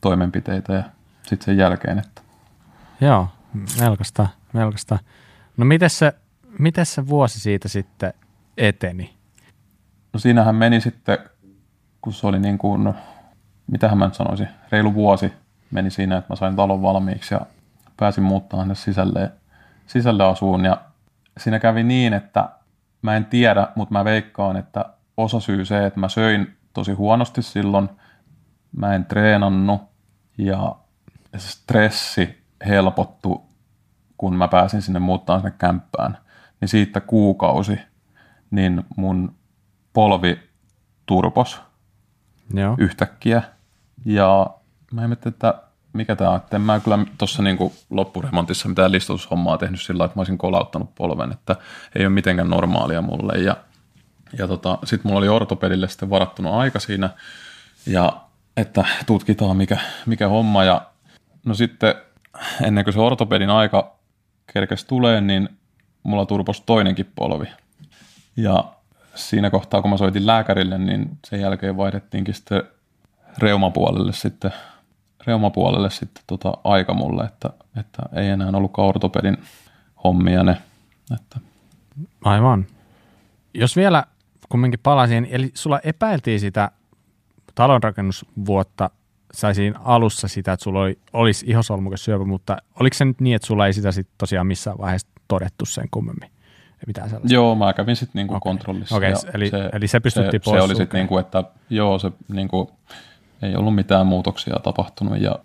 C: toimenpiteitä ja sitten sen jälkeen. Että.
A: Joo, melkoista, melkoista. No miten se, miten se vuosi siitä sitten eteni?
C: No siinähän meni sitten, kun se oli niin kuin, mitähän mä nyt sanoisin, reilu vuosi meni siinä, että mä sain talon valmiiksi ja pääsin muuttamaan sinne sisälle, sisälle asuun ja siinä kävi niin, että mä en tiedä, mutta mä veikkaan, että osa syy se, että mä söin tosi huonosti silloin, mä en treenannut ja stressi helpottu, kun mä pääsin sinne muuttaa sinne kämppään. Niin siitä kuukausi, niin mun polvi turpos
A: Joo.
C: yhtäkkiä. Ja mä mietin, että mikä tämä on. Että en mä kyllä tuossa niinku loppuremontissa mitään listutushommaa tehnyt sillä että mä olisin kolauttanut polven, että ei ole mitenkään normaalia mulle. Ja, ja tota, sitten mulla oli ortopedille sitten varattuna aika siinä, ja että tutkitaan mikä, mikä homma. Ja no sitten ennen kuin se ortopedin aika kerkesi tulee, niin mulla turpos toinenkin polvi. Ja siinä kohtaa, kun mä soitin lääkärille, niin sen jälkeen vaihdettiinkin sitten reumapuolelle sitten reumapuolelle sitten tota aika mulle, että, että ei enää ollut ortopedin hommia ne. Että.
A: Aivan. Jos vielä kumminkin palasin, eli sulla epäiltiin sitä talonrakennusvuotta, saisin alussa sitä, että sulla oli, olisi ihosolmukas syöpä, mutta oliko se nyt niin, että sulla ei sitä sit tosiaan missään vaiheessa todettu sen kummemmin? Mitään sellaista?
C: Joo, mä kävin sitten niinku okay. kontrollissa.
A: Okay, eli, se, eli se pystyttiin
C: se,
A: pois.
C: Se oli sitten niinku, että joo, se niinku, ei ollut mitään muutoksia tapahtunut ja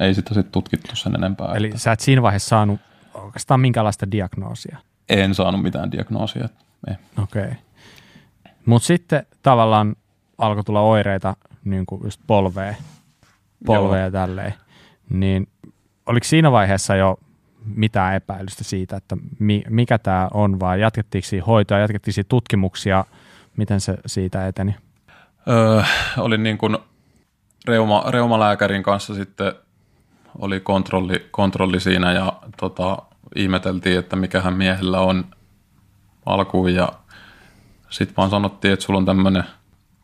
C: ei sitä sitten tutkittu sen enempää.
A: Eli että... sä et siinä vaiheessa saanut oikeastaan minkälaista diagnoosia?
C: En saanut mitään diagnoosia.
A: Okei. Okay. Mutta sitten tavallaan alkoi tulla oireita, niin kuin just polvea, polvea ja tälleen. Niin oliko siinä vaiheessa jo mitään epäilystä siitä, että mi, mikä tämä on, vai jatkettiinko siinä hoitoa, jatkettiinko siinä tutkimuksia, miten se siitä eteni?
C: Öö, olin niin kuin reuma, reumalääkärin kanssa sitten oli kontrolli, kontrolli siinä ja tota, ihmeteltiin, että mikähän miehellä on alkuun ja sitten vaan sanottiin, että sulla on tämmöinen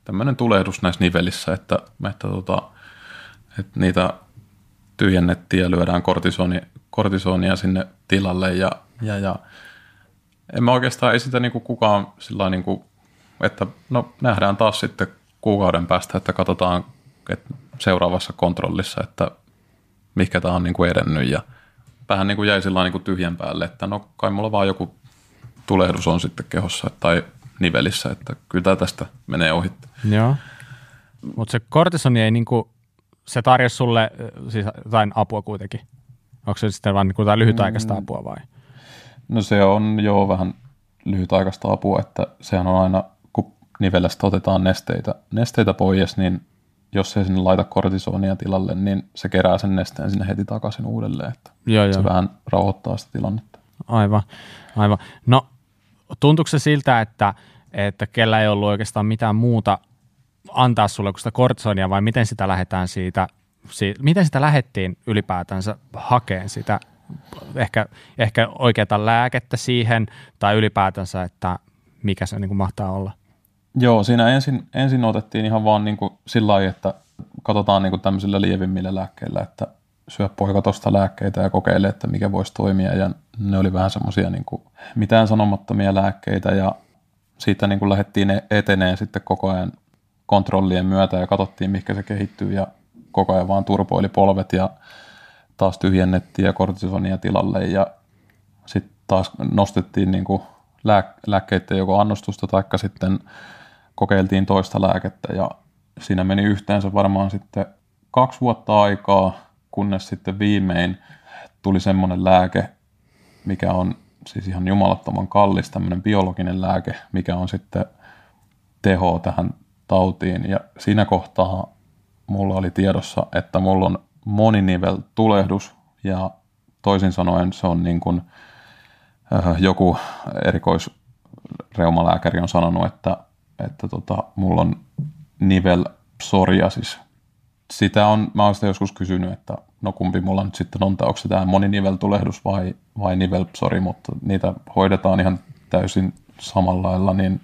C: tämmöinen tulehdus näissä nivelissä, että, että, tota, että niitä tyhjennettiin ja lyödään kortisoni, kortisonia sinne tilalle ja, ja, ja en mä oikeastaan esitä niin kukaan sillä niin kuin, että no nähdään taas sitten kuukauden päästä, että katsotaan että seuraavassa kontrollissa, että mikä tämä on niin kuin edennyt ja vähän niin kuin jäi sillä niin kuin tyhjän päälle, että no kai mulla vaan joku tulehdus on sitten kehossa tai nivelissä, että kyllä tästä menee ohi.
A: Joo, mutta se kortisoni ei niin kuin, se tarjosi sulle siis jotain apua kuitenkin. Onko se sitten vain niin jotain lyhytaikaista mm. apua vai?
C: No se on jo vähän lyhytaikaista apua, että sehän on aina, kun nivelestä otetaan nesteitä, nesteitä pois, niin jos ei sinne laita kortisonia tilalle, niin se kerää sen nesteen sinne heti takaisin uudelleen. Että joo, se joo. vähän rauhoittaa sitä tilannetta.
A: Aivan, aivan. No tuntuuko se siltä, että, että kellä ei ollut oikeastaan mitään muuta antaa sulle kuin sitä kortisonia vai miten sitä lähdetään siitä, siitä miten sitä lähettiin ylipäätänsä hakeen sitä ehkä, ehkä oikeata lääkettä siihen tai ylipäätänsä, että mikä se niin kuin mahtaa olla?
C: Joo, siinä ensin, ensin otettiin ihan vaan niin kuin sillä lailla, että katsotaan niin kuin tämmöisillä lievimmillä lääkkeillä, että syö poika tuosta lääkkeitä ja kokeile, että mikä voisi toimia. Ja ne oli vähän semmoisia niin mitään sanomattomia lääkkeitä ja siitä niin kuin lähdettiin eteneen sitten koko ajan kontrollien myötä ja katsottiin, mikä se kehittyy ja koko ajan vaan turpoili polvet ja taas tyhjennettiin ja kortisonia tilalle ja sitten taas nostettiin niin kuin lääkkeiden joko annostusta tai sitten kokeiltiin toista lääkettä ja siinä meni yhteensä varmaan sitten kaksi vuotta aikaa, kunnes sitten viimein tuli semmoinen lääke, mikä on siis ihan jumalattoman kallis, tämmöinen biologinen lääke, mikä on sitten teho tähän tautiin. Ja siinä kohtaa mulla oli tiedossa, että mulla on moninivel tulehdus ja toisin sanoen se on niin kuin, joku erikoisreumalääkäri on sanonut, että että tota, mulla on nivel psoriasis. sitä on, mä oon sitä joskus kysynyt, että no kumpi mulla nyt sitten on, onko se tämä moniniveltulehdus vai, vai nivelpsori, mutta niitä hoidetaan ihan täysin samalla lailla, niin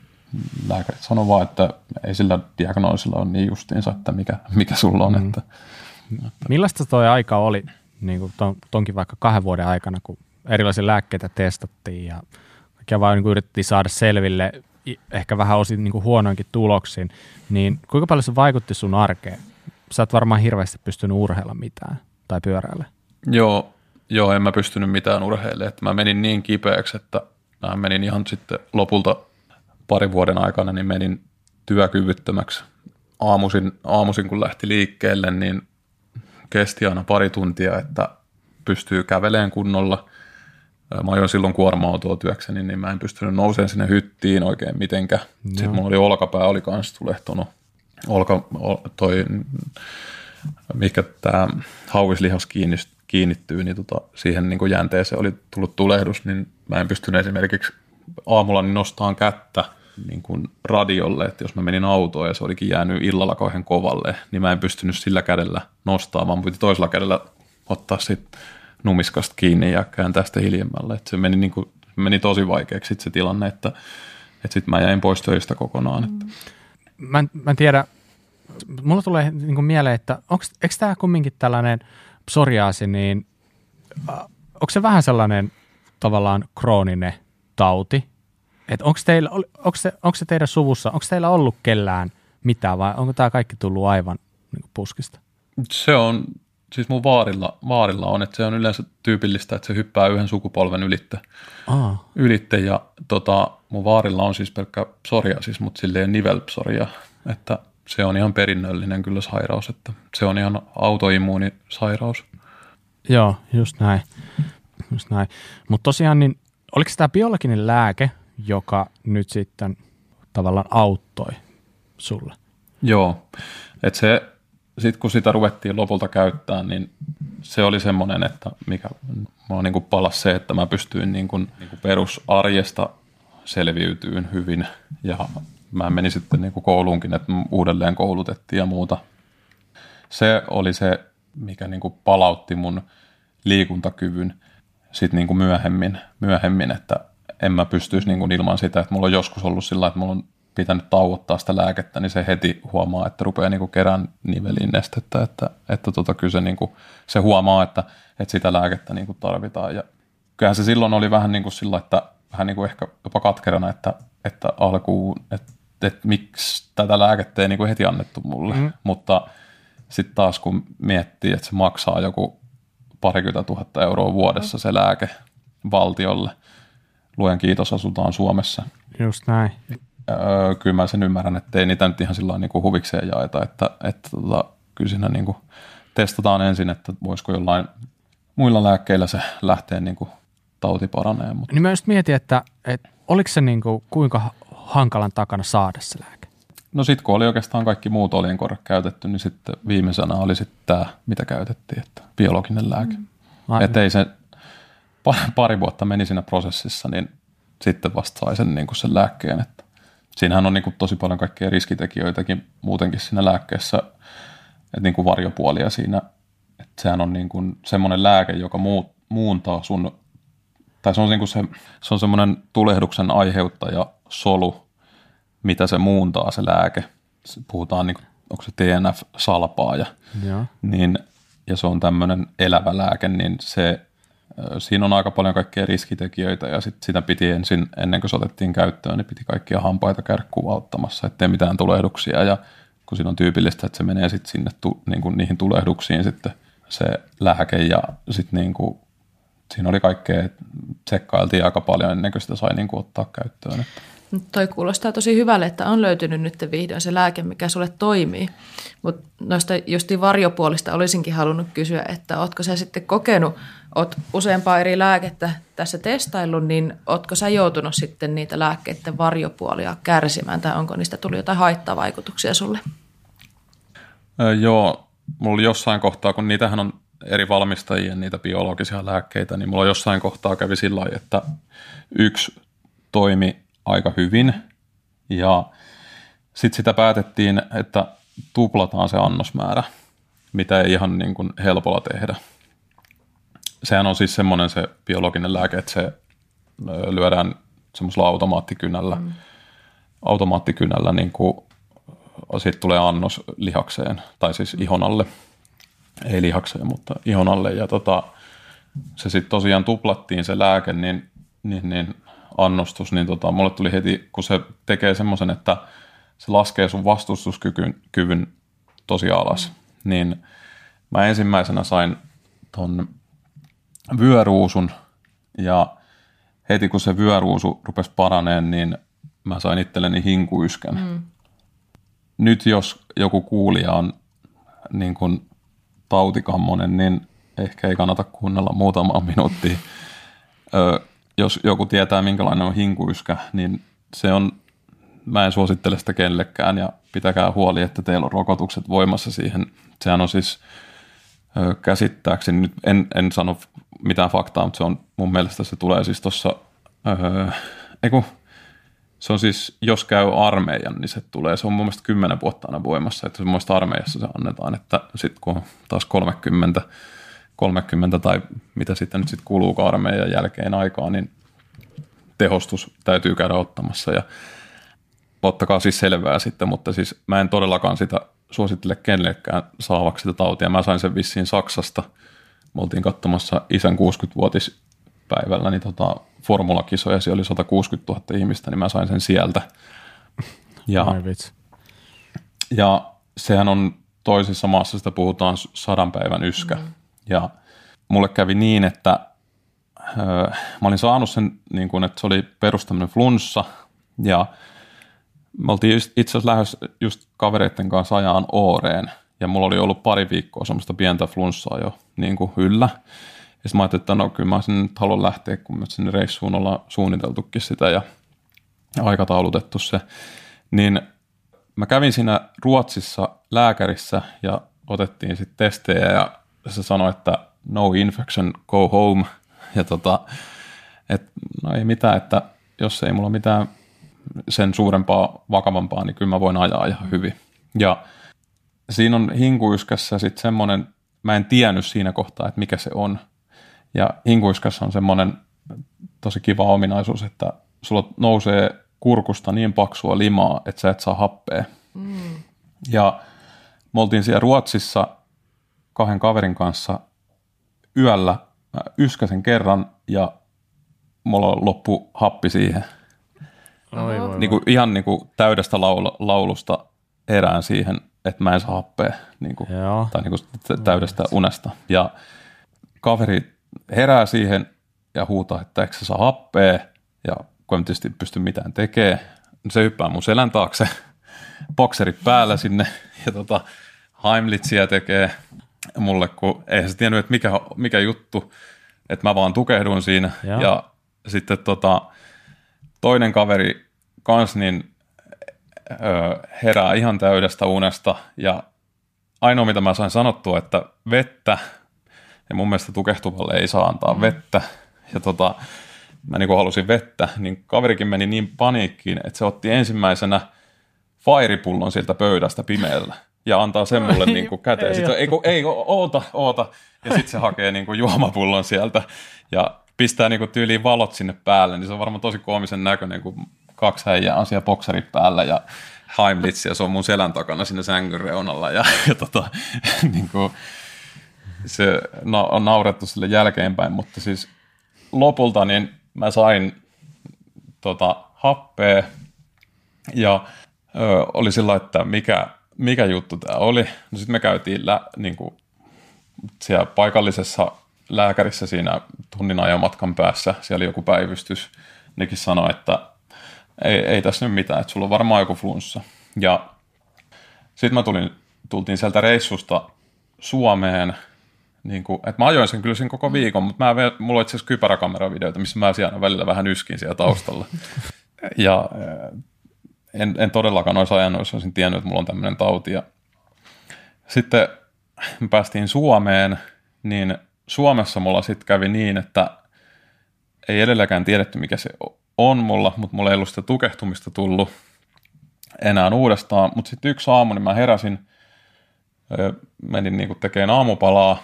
C: lääkärit sanoo vaan, että ei sillä diagnoosilla ole niin justiinsa, että mikä, mikä sulla on. Mm. Että,
A: Millaista tuo aika oli niin kuin ton, tonkin vaikka kahden vuoden aikana, kun erilaisia lääkkeitä testattiin ja kaikkea vaan niin yritettiin saada selville, ehkä vähän osin niin kuin huonoinkin tuloksiin, niin kuinka paljon se vaikutti sun arkeen? Sä et varmaan hirveästi pystynyt urheilla mitään tai pyöräillä.
C: Joo, joo, en mä pystynyt mitään urheilemaan. Mä menin niin kipeäksi, että mä menin ihan sitten lopulta parin vuoden aikana, niin menin työkyvyttömäksi. Aamuisin, aamuisin kun lähti liikkeelle, niin kesti aina pari tuntia, että pystyy käveleen kunnolla. Mä ajoin silloin kuorma-autoa työkseni, niin mä en pystynyt nousemaan sinne hyttiin oikein mitenkä. Joo. Sitten mulla oli olkapää, oli kans tulehtunut. Olka, toi, mikä tämä hauislihas kiinnittyy, niin tota, siihen niin jänteeseen oli tullut tulehdus, niin mä en pystynyt esimerkiksi aamulla niin nostaan kättä niin kuin radiolle, että jos mä menin autoon ja se olikin jäänyt illalla kauhean kovalle, niin mä en pystynyt sillä kädellä nostamaan, vaan piti toisella kädellä ottaa sit numiskasta kiinni ja kääntää sitä hiljemmälle. Se meni, niin kuin, meni tosi vaikeaksi sit se tilanne, että, että sitten mä jäin pois töistä kokonaan. Että.
A: Mä, en, mä en tiedä, mulla tulee niin kuin mieleen, että onks, eikö tämä kumminkin tällainen psoriaasi, niin äh, onko se vähän sellainen tavallaan krooninen tauti, että onko, teillä, onko, se, onko se teidän suvussa, onko teillä ollut kellään mitään vai onko tämä kaikki tullut aivan niin puskista?
C: Se on, siis mun vaarilla, vaarilla on, että se on yleensä tyypillistä, että se hyppää yhden sukupolven ylitte. Aa. ylitte ja tota, mun vaarilla on siis pelkkä psoriasis, mutta silleen nivelpsoria, että se on ihan perinnöllinen kyllä sairaus, että se on ihan autoimmuunisairaus.
A: Joo, just näin. Just näin. Mutta tosiaan, niin oliko tämä biologinen lääke, joka nyt sitten tavallaan auttoi sulle?
C: Joo, että se, sitten kun sitä ruvettiin lopulta käyttää, niin se oli semmoinen, että mikä mua niin kuin palasi se, että mä pystyin niin kuin, niin kuin perusarjesta selviytyyn hyvin ja mä menin sitten niin kuin kouluunkin, että uudelleen koulutettiin ja muuta. Se oli se, mikä niin kuin palautti mun liikuntakyvyn sitten niin kuin myöhemmin, myöhemmin, että en mä pystyisi niin kuin ilman sitä, että mulla on joskus ollut sillä että mulla on pitänyt tauottaa sitä lääkettä, niin se heti huomaa, että rupeaa niin kuin kerään niveliin nestettä, että, että tota, kyllä se, niin kuin, se huomaa, että, että sitä lääkettä niin kuin tarvitaan. Ja kyllähän se silloin oli vähän niin kuin sillä, että vähän niin kuin ehkä jopa katkerana, että, että alkuun, että, että miksi tätä lääkettä ei niin kuin heti annettu mulle, mm. mutta sitten taas kun miettii, että se maksaa joku parikymmentä tuhatta euroa vuodessa se lääke valtiolle, luojan kiitos, asutaan Suomessa.
A: Just näin.
C: Öö, kyllä mä sen ymmärrän, että ei niitä nyt ihan sillä niin kuin huvikseen jaeta, että, että tota, kyllä siinä niin kuin testataan ensin, että voisiko jollain muilla lääkkeillä se lähtee niin kuin tauti paranee. Mutta.
A: Niin mä just mietin, että, että oliko se niin kuin, kuinka hankalan takana saada se lääke?
C: No sitten kun oli oikeastaan kaikki muut olienkorret käytetty, niin sitten viimeisenä oli sitten tämä, mitä käytettiin, että biologinen lääke. Mm. Että ei se pari vuotta meni siinä prosessissa, niin sitten vasta sai sen, niin kuin sen lääkkeen. Että siinähän on niin kuin tosi paljon kaikkea riskitekijöitäkin muutenkin siinä lääkkeessä, että niin kuin varjopuolia siinä. Että sehän on niin kuin semmoinen lääke, joka muut, muuntaa sun, tai se on, niin kuin se, se on semmoinen tulehduksen aiheuttaja solu, mitä se muuntaa se lääke. Puhutaan, niin onko se TNF-salpaaja, ja. Niin, ja se on tämmöinen elävä lääke, niin se Siinä on aika paljon kaikkia riskitekijöitä ja sit sitä piti ensin, ennen kuin se otettiin käyttöön, niin piti kaikkia hampaita käydä kuvauttamassa, ettei mitään tulehduksia ja kun siinä on tyypillistä, että se menee sitten sinne tu, niin kuin niihin tulehduksiin sitten se lääke ja sitten niin kuin, siinä oli kaikkea, tsekkailtiin aika paljon ennen kuin sitä sai niin kuin ottaa käyttöön. Että.
B: Toi kuulostaa tosi hyvälle, että on löytynyt nyt vihdoin se lääke, mikä sulle toimii. Mutta noista justiin varjopuolista olisinkin halunnut kysyä, että ootko sä sitten kokenut, oot useampaa eri lääkettä tässä testaillut, niin ootko sä joutunut sitten niitä lääkkeiden varjopuolia kärsimään tai onko niistä tullut jotain haittavaikutuksia sulle?
C: Öö, joo, mulla jossain kohtaa, kun niitähän on eri valmistajien niitä biologisia lääkkeitä, niin mulla jossain kohtaa kävi sillä että yksi toimi aika hyvin. Ja sitten sitä päätettiin, että tuplataan se annosmäärä. mitä ei ihan niin kuin helpolla tehdä. Sehän on siis semmoinen se biologinen lääke, että se lyödään semmoisella automaattikynällä, mm. automaattikynällä niin kuin, siitä tulee annos lihakseen, tai siis ihon alle. Ei lihakseen, mutta ihon alle. Ja tota, se sitten tosiaan tuplattiin se lääke, niin, niin, niin annostus, niin tota, mulle tuli heti, kun se tekee semmoisen, että se laskee sun vastustuskyvyn kyvyn tosi alas, mm. niin mä ensimmäisenä sain ton vyöruusun ja heti kun se vyöruusu rupesi paraneen, niin mä sain itselleni hinkuyskän. Mm. Nyt jos joku kuulija on niin kuin tautikammonen, niin ehkä ei kannata kuunnella muutamaa minuuttia. Jos joku tietää, minkälainen on hinkuyskä, niin se on, mä en suosittele sitä kellekään ja pitäkää huoli, että teillä on rokotukset voimassa siihen. Sehän on siis käsittääkseni, nyt en, en sano mitään faktaa, mutta se on mun mielestä se tulee siis tuossa, öö, se on siis, jos käy armeijan, niin se tulee, se on mun mielestä 10 vuotta aina voimassa, että mun mielestä armeijassa se annetaan, että sitten kun on taas 30, 30 tai mitä sitten nyt sitten kuluu armeijan jälkeen aikaa, niin tehostus täytyy käydä ottamassa ja ottakaa siis selvää sitten, mutta siis mä en todellakaan sitä suosittele kenellekään saavaksi sitä tautia. Mä sain sen vissiin Saksasta. Me oltiin katsomassa isän 60-vuotispäivällä niin tota, formulakisoja, siellä oli 160 000 ihmistä, niin mä sain sen sieltä. Ja, ja sehän on toisessa maassa, sitä puhutaan sadan päivän yskä. Mm. Ja mulle kävi niin, että öö, mä olin saanut sen, niin kuin, että se oli perustaminen flunssa, ja me oltiin itse asiassa lähes just kavereiden kanssa ajaan Ooreen, ja mulla oli ollut pari viikkoa semmoista pientä flunssaa jo niin kuin yllä. Ja sitten mä ajattelin, että no kyllä mä sinne nyt haluan lähteä, kun me sinne reissuun ollaan suunniteltukin sitä ja aikataulutettu se. Niin mä kävin siinä Ruotsissa lääkärissä ja otettiin sitten testejä ja se sanoi, että no infection, go home. <laughs> Ja tota, että no ei mitään, että jos ei mulla mitään sen suurempaa, vakavampaa, niin kyllä mä voin ajaa ihan hyvin. Ja siinä on hinkuyskässä sitten semmoinen, mä en tiennyt siinä kohtaa, että mikä se on. Ja hinkuiskassa on semmoinen tosi kiva ominaisuus, että sulla nousee kurkusta niin paksua limaa, että sä et saa happea. Mm. Ja me oltiin siellä Ruotsissa kahden kaverin kanssa yöllä. Mä yskäsen kerran ja mulla loppu happi siihen. Oi, voi, niin kuin, ihan niin kuin täydestä laul- laulusta erään siihen, että mä en saa happea niin kuin, tai niin kuin täydestä unesta. Ja kaveri herää siihen ja huutaa, että eikö se saa happea, ja kun en tietysti pysty mitään tekemään, se hyppää mun selän taakse, <laughs> bokserit päällä sinne, <laughs> ja tota, Heimlitsiä tekee mulle, kun eihän se tiennyt, että mikä, mikä juttu, että mä vaan tukehdun siinä, ja, ja sitten tota, toinen kaveri kans niin ö, herää ihan täydestä unesta, ja ainoa mitä mä sain sanottua, että vettä ja mun mielestä tukehtuvalle ei saa antaa mm. vettä. Ja tota, mä niin halusin vettä, niin kaverikin meni niin paniikkiin, että se otti ensimmäisenä fairipullon sieltä pöydästä pimeällä ja antaa sen mulle niin kuin käteen. Sitten ei, ei, oota, oota. Ja sitten se hakee niin kuin juomapullon sieltä ja pistää niin kuin tyyliin valot sinne päälle, niin se on varmaan tosi koomisen näköinen, kun kaksi häijää on siellä bokserit päällä ja Heimlitz ja se on mun selän takana sinne sängyn reunalla ja, ja tota, <laughs> niin kuin, se on naurettu sille jälkeenpäin, mutta siis lopulta niin mä sain tota, happea ja ö, oli sillä, että mikä, mikä juttu tämä oli. No sitten me käytiin lä, niin kuin, siellä paikallisessa lääkärissä siinä tunnin ajan matkan päässä, siellä oli joku päivystys, nekin sanoi, että ei, ei tässä nyt mitään, että sulla on varmaan joku flunssa. Ja sitten mä tulin, tultiin sieltä reissusta Suomeen – niin kuin, että mä ajoin sen kyllä sen koko viikon, mutta mä, mulla on itse asiassa kypäräkameravideoita, missä mä siellä välillä vähän yskin siellä taustalla. <laughs> ja en, en todellakaan olisi ajanut, jos olisin tiennyt, että mulla on tämmöinen tauti. Ja sitten me päästiin Suomeen, niin Suomessa mulla sitten kävi niin, että ei edelläkään tiedetty, mikä se on mulla, mutta mulla ei ollut sitä tukehtumista tullut enää uudestaan. Mutta sitten yksi aamu, niin mä heräsin menin niin kuin tekemään aamupalaa.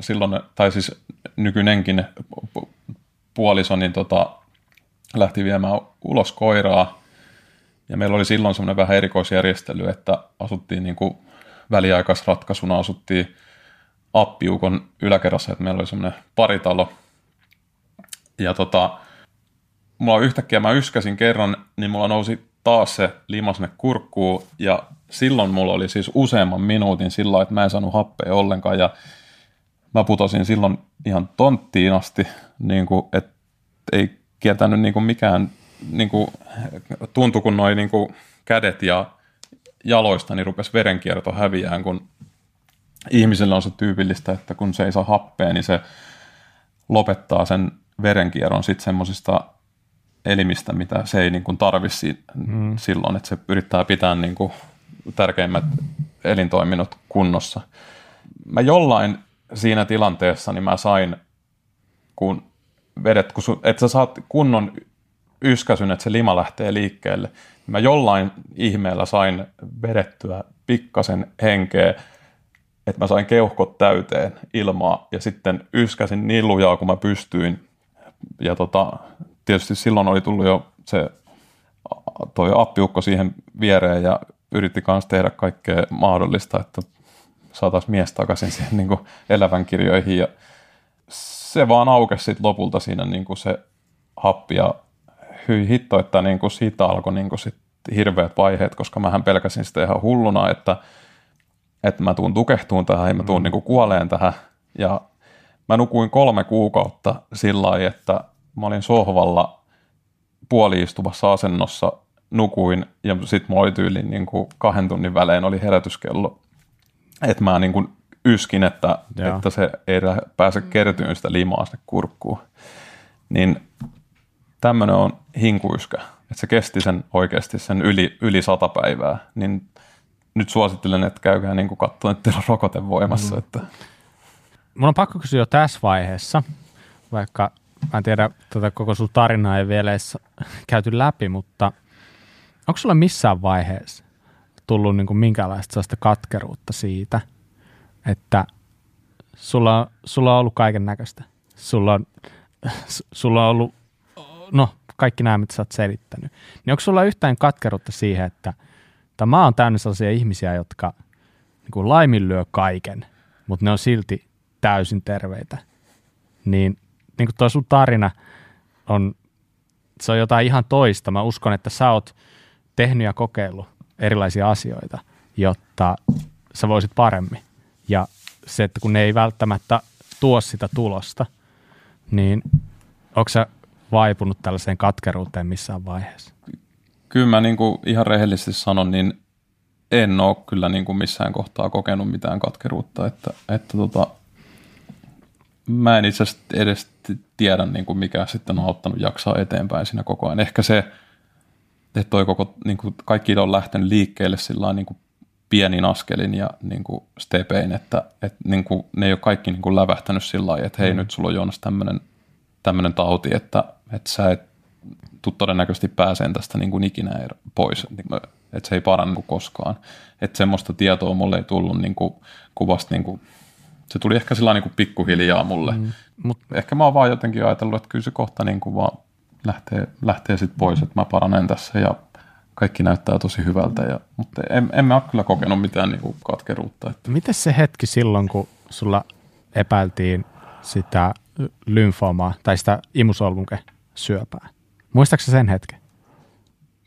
C: Silloin, tai siis nykyinenkin puoliso, niin tota, lähti viemään ulos koiraa. Ja meillä oli silloin semmoinen vähän erikoisjärjestely, että asuttiin niin kuin väliaikaisratkaisuna asuttiin appiukon yläkerrassa, että meillä oli semmoinen paritalo. Ja tota, mulla yhtäkkiä mä yskäsin kerran, niin mulla nousi taas se lima sinne kurkkuun ja silloin mulla oli siis useamman minuutin sillä että mä en saanut happea ollenkaan ja mä putosin silloin ihan tonttiin asti, niin kuin, että ei kiertänyt niin kuin mikään, niin kuin, tuntui kun noin niin kuin kädet ja jaloista niin rupesi verenkierto häviään, kun ihmisellä on se tyypillistä, että kun se ei saa happea, niin se lopettaa sen verenkierron sitten semmoisista elimistä, mitä se ei niin kuin tarvisi mm. silloin, että se yrittää pitää niin kuin tärkeimmät elintoiminnot kunnossa. Mä jollain siinä tilanteessa, niin mä sain, kun vedet, kun sun, että sä saat kunnon yskäsyn, että se lima lähtee liikkeelle, mä jollain ihmeellä sain vedettyä pikkasen henkeä, että mä sain keuhkot täyteen ilmaa ja sitten yskäsin niin lujaa, kun mä pystyin. Ja tota, tietysti silloin oli tullut jo se toi appiukko siihen viereen ja yritti myös tehdä kaikkea mahdollista, että saataisiin mies takaisin <laughs> siihen niin elävän kirjoihin ja se vaan aukesi lopulta siinä niin kuin se happi ja hyi hitto, että niin kuin siitä alkoi niin kuin sit hirveät vaiheet, koska mähän pelkäsin sitä ihan hulluna, että, että mä tuun tukehtuun tähän ja mä tuun mm. niin kuin kuoleen tähän ja mä nukuin kolme kuukautta sillä lailla, että mä olin sohvalla puoliistuvassa asennossa, nukuin ja sitten mulla oli tyyliin niin kuin kahden tunnin välein oli herätyskello. Että mä niin kuin yskin, että, että se ei pääse kertyyn sitä limaa sinne kurkkuun. Niin tämmöinen on hinkuyskä, että se kesti sen oikeasti sen yli, yli sata päivää. Niin nyt suosittelen, että käykää niin katsomaan, että teillä on rokote voimassa. Mm. Että.
A: Mun on pakko kysyä jo tässä vaiheessa, vaikka mä en tiedä, tuota koko sun tarinaa ei vielä edes käyty läpi, mutta onko sulla missään vaiheessa tullut niin kuin minkälaista sellaista katkeruutta siitä, että sulla, sulla on ollut kaiken näköistä. Sulla on, sulla on ollut, no kaikki nämä, mitä sä oot selittänyt. Niin onko sulla yhtään katkeruutta siihen, että tämä on täynnä sellaisia ihmisiä, jotka niin kuin laiminlyö kaiken, mutta ne on silti täysin terveitä. Niin niin kuin toi sun tarina on, se on jotain ihan toista. Mä uskon, että sä oot tehnyt ja kokeillut erilaisia asioita, jotta sä voisit paremmin. Ja se, että kun ne ei välttämättä tuo sitä tulosta, niin onko sä vaipunut tällaiseen katkeruuteen missään vaiheessa?
C: Kyllä mä niin kuin ihan rehellisesti sanon, niin en ole kyllä niin kuin missään kohtaa kokenut mitään katkeruutta, että, että tota, mä en itse asiassa edes tiedä, niin kuin mikä sitten on auttanut jaksaa eteenpäin siinä koko ajan. Ehkä se, että toi koko, niin kuin kaikki on lähtenyt liikkeelle sillä niin kuin pienin askelin ja niin kuin stepein, että, että niin kuin, ne ei ole kaikki niin kuin lävähtänyt sillä lailla, että hei mm. nyt sulla on Joonas tämmöinen, tämmöinen tauti, että, että sä et tuu todennäköisesti pääseen tästä niin kuin ikinä pois, että se ei parannu niin koskaan. Että semmoista tietoa mulle ei tullut niin kuin kuvasta niin kuin se tuli ehkä sillä niin kuin pikkuhiljaa mulle. Mm. Mut ehkä mä oon vaan jotenkin ajatellut, että kyllä se kohta niin kuin vaan lähtee, lähtee sitten pois, että mä paranen tässä ja kaikki näyttää tosi hyvältä. Ja, mutta en, en mä ole kyllä kokenut mitään niin kuin katkeruutta. Että.
A: Miten se hetki silloin, kun sulla epäiltiin sitä lymfomaa tai sitä imusolmuke syöpää? Muistaaksä sen hetken?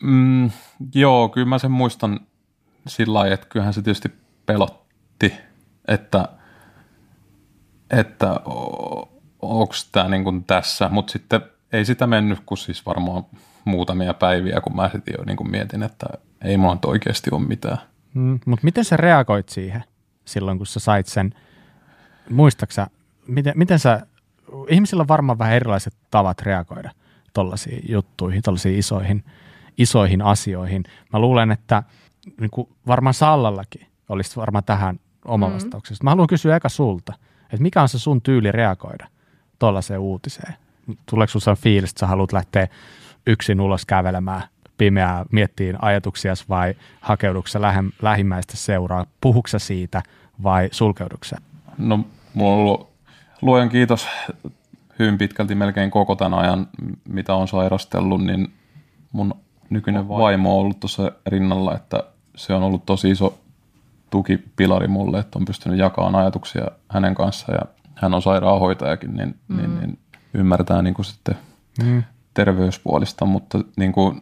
C: Mm, joo, kyllä mä sen muistan sillä lailla, että kyllähän se tietysti pelotti, että – että onko tämä niin tässä, mutta sitten ei sitä mennyt kuin siis varmaan muutamia päiviä, kun mä sitten jo niin kuin mietin, että ei mulla oikeasti ole mitään.
A: Mm, mutta miten sä reagoit siihen silloin, kun sä sait sen, muistaksä, miten, miten sä, ihmisillä on varmaan vähän erilaiset tavat reagoida tuollaisiin juttuihin, tuollaisiin isoihin, isoihin asioihin. Mä luulen, että niin kuin varmaan Sallallakin olisi varmaan tähän oma vastauksessa. Mä haluan kysyä eka sulta – että mikä on se sun tyyli reagoida tuollaiseen uutiseen? Tuleeko sinulla fiilis, että sä haluat lähteä yksin ulos kävelemään pimeää miettii ajatuksias vai hakeuduksa lähimmäistä seuraa? Puhuksa siitä vai sulkeuduksa?
C: No mulla on ollut luojan kiitos hyvin pitkälti melkein koko tämän ajan, mitä on sairastellut, niin mun nykyinen vaimo on ollut tuossa rinnalla, että se on ollut tosi iso tukipilari mulle, että on pystynyt jakamaan ajatuksia hänen kanssaan ja hän on sairaanhoitajakin, niin, mm. niin, niin ymmärtää niin kuin sitten mm. terveyspuolista, mutta niin kuin,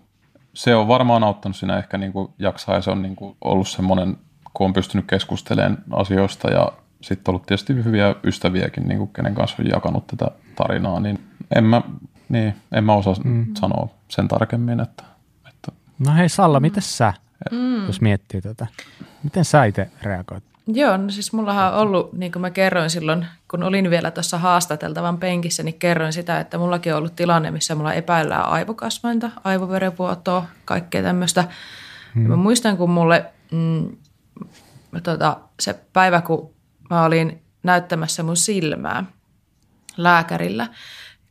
C: se on varmaan auttanut siinä ehkä niin kuin jaksaa ja se on niin kuin ollut semmoinen, kun on pystynyt keskustelemaan asioista ja sitten ollut tietysti hyviä ystäviäkin, niin kuin kenen kanssa on jakanut tätä tarinaa, niin en mä, niin, en mä osaa mm. sanoa sen tarkemmin. Että, että.
A: No hei Salla, miten sä, mm. jos miettii tätä, miten sä itse reagoit?
B: Joo, no siis mullahan on ollut, niin kuin mä kerroin silloin, kun olin vielä tuossa haastateltavan penkissä, niin kerroin sitä, että mullakin on ollut tilanne, missä mulla epäillään aivokasvainta, aivoverenvuotoa, kaikkea tämmöistä. Hmm. Mä muistan, kun mulle mm, tota, se päivä, kun mä olin näyttämässä mun silmää lääkärillä,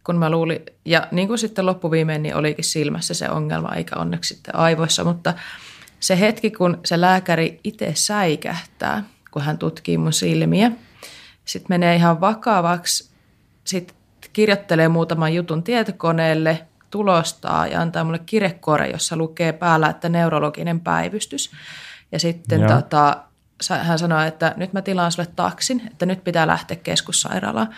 B: kun mä luulin, ja niin kuin sitten loppuviimein, niin olikin silmässä se ongelma, eikä onneksi sitten aivoissa, mutta se hetki, kun se lääkäri itse säikähtää, kun hän tutkii mun silmiä, sitten menee ihan vakavaksi, sitten kirjoittelee muutaman jutun tietokoneelle, tulostaa ja antaa mulle kirjekore, jossa lukee päällä, että neurologinen päivystys. Ja sitten tota, hän sanoi, että nyt mä tilaan sulle taksin, että nyt pitää lähteä keskussairaalaan.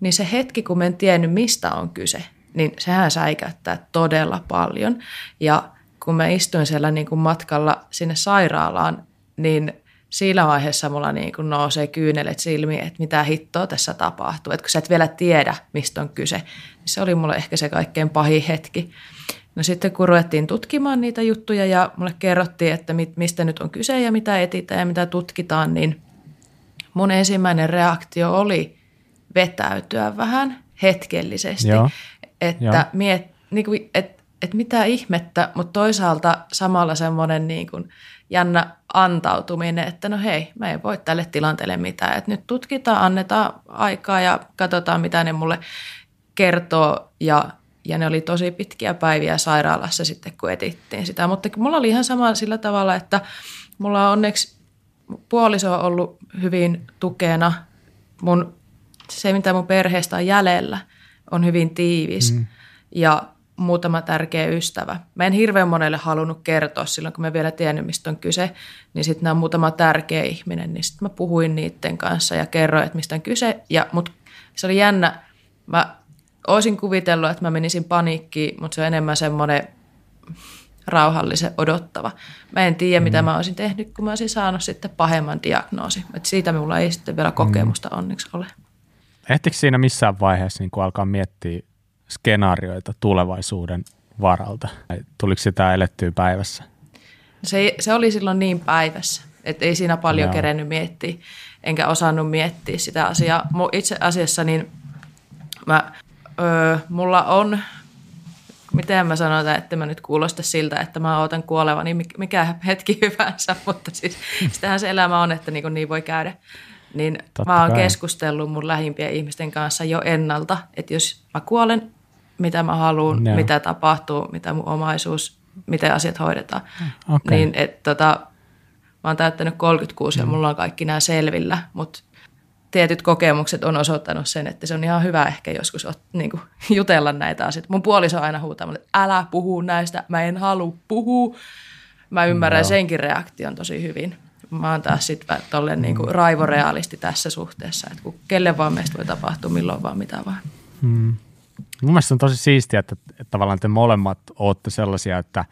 B: Niin se hetki, kun mä en tiennyt, mistä on kyse, niin sehän säikäyttää todella paljon. Ja kun mä istuin siellä niin kuin matkalla sinne sairaalaan, niin siinä vaiheessa mulla niin kuin nousee kyynelet silmiin, että mitä hittoa tässä tapahtuu. Että kun sä et vielä tiedä, mistä on kyse, niin se oli mulle ehkä se kaikkein pahin hetki. No sitten kun ruvettiin tutkimaan niitä juttuja ja mulle kerrottiin, että mistä nyt on kyse ja mitä etitään ja mitä tutkitaan, niin mun ensimmäinen reaktio oli vetäytyä vähän hetkellisesti. Joo. Että Joo. Miet, niin kuin, et, et mitä ihmettä, mutta toisaalta samalla semmoinen niin kuin jännä antautuminen, että no hei, mä en voi tälle tilanteelle mitään. Että nyt tutkitaan, annetaan aikaa ja katsotaan, mitä ne mulle kertoo ja ja ne oli tosi pitkiä päiviä sairaalassa sitten, kun etittiin sitä. Mutta mulla oli ihan sama sillä tavalla, että mulla on onneksi puoliso on ollut hyvin tukena. Mun, se, mitä mun perheestä on jäljellä, on hyvin tiivis. Mm. Ja muutama tärkeä ystävä. Mä en hirveän monelle halunnut kertoa silloin, kun mä vielä tiennyt, mistä on kyse, niin sitten nämä on muutama tärkeä ihminen, niin sitten mä puhuin niiden kanssa ja kerroin, että mistä on kyse. Ja, mut se oli jännä. Mä olisin kuvitellut, että mä menisin paniikkiin, mutta se on enemmän semmoinen rauhallisen odottava. Mä en tiedä, mm. mitä mä olisin tehnyt, kun mä olisin saanut sitten pahemman diagnoosi. Et siitä minulla ei sitten vielä kokemusta mm. onneksi ole.
A: Ehtikö siinä missään vaiheessa niin alkaa miettiä skenaarioita tulevaisuuden varalta? Tuliko sitä elettyä päivässä?
B: Se, se oli silloin niin päivässä, että ei siinä paljon Joo. kerennyt miettiä, enkä osannut miettiä sitä asiaa. Itse asiassa niin mä öö, mulla on, miten mä sanon, että mä nyt kuulosta siltä, että mä ootan kuoleva, niin mikä hetki <laughs> hyvänsä, mutta siis sitähän se elämä on, että niin, niin voi käydä. Niin Totta mä oon kai. keskustellut mun lähimpien ihmisten kanssa jo ennalta, että jos mä kuolen, mitä mä haluan, no. mitä tapahtuu, mitä mun omaisuus, miten asiat hoidetaan. Okay. Niin että tota, mä oon täyttänyt 36 mm. ja mulla on kaikki nämä selvillä, mutta tietyt kokemukset on osoittanut sen, että se on ihan hyvä ehkä joskus niin kuin, <laughs> jutella näitä asioita. Mun puoliso aina huutaa, että älä puhu näistä, mä en halua puhua. Mä ymmärrän no. senkin reaktion tosi hyvin. Mä oon taas sitten tolleen niin kuin raivorealisti tässä suhteessa, että kun kelle vaan meistä voi tapahtua, milloin vaan mitä vaan. Hmm.
A: Mun mielestä on tosi siistiä, että, että tavallaan te molemmat olette sellaisia, että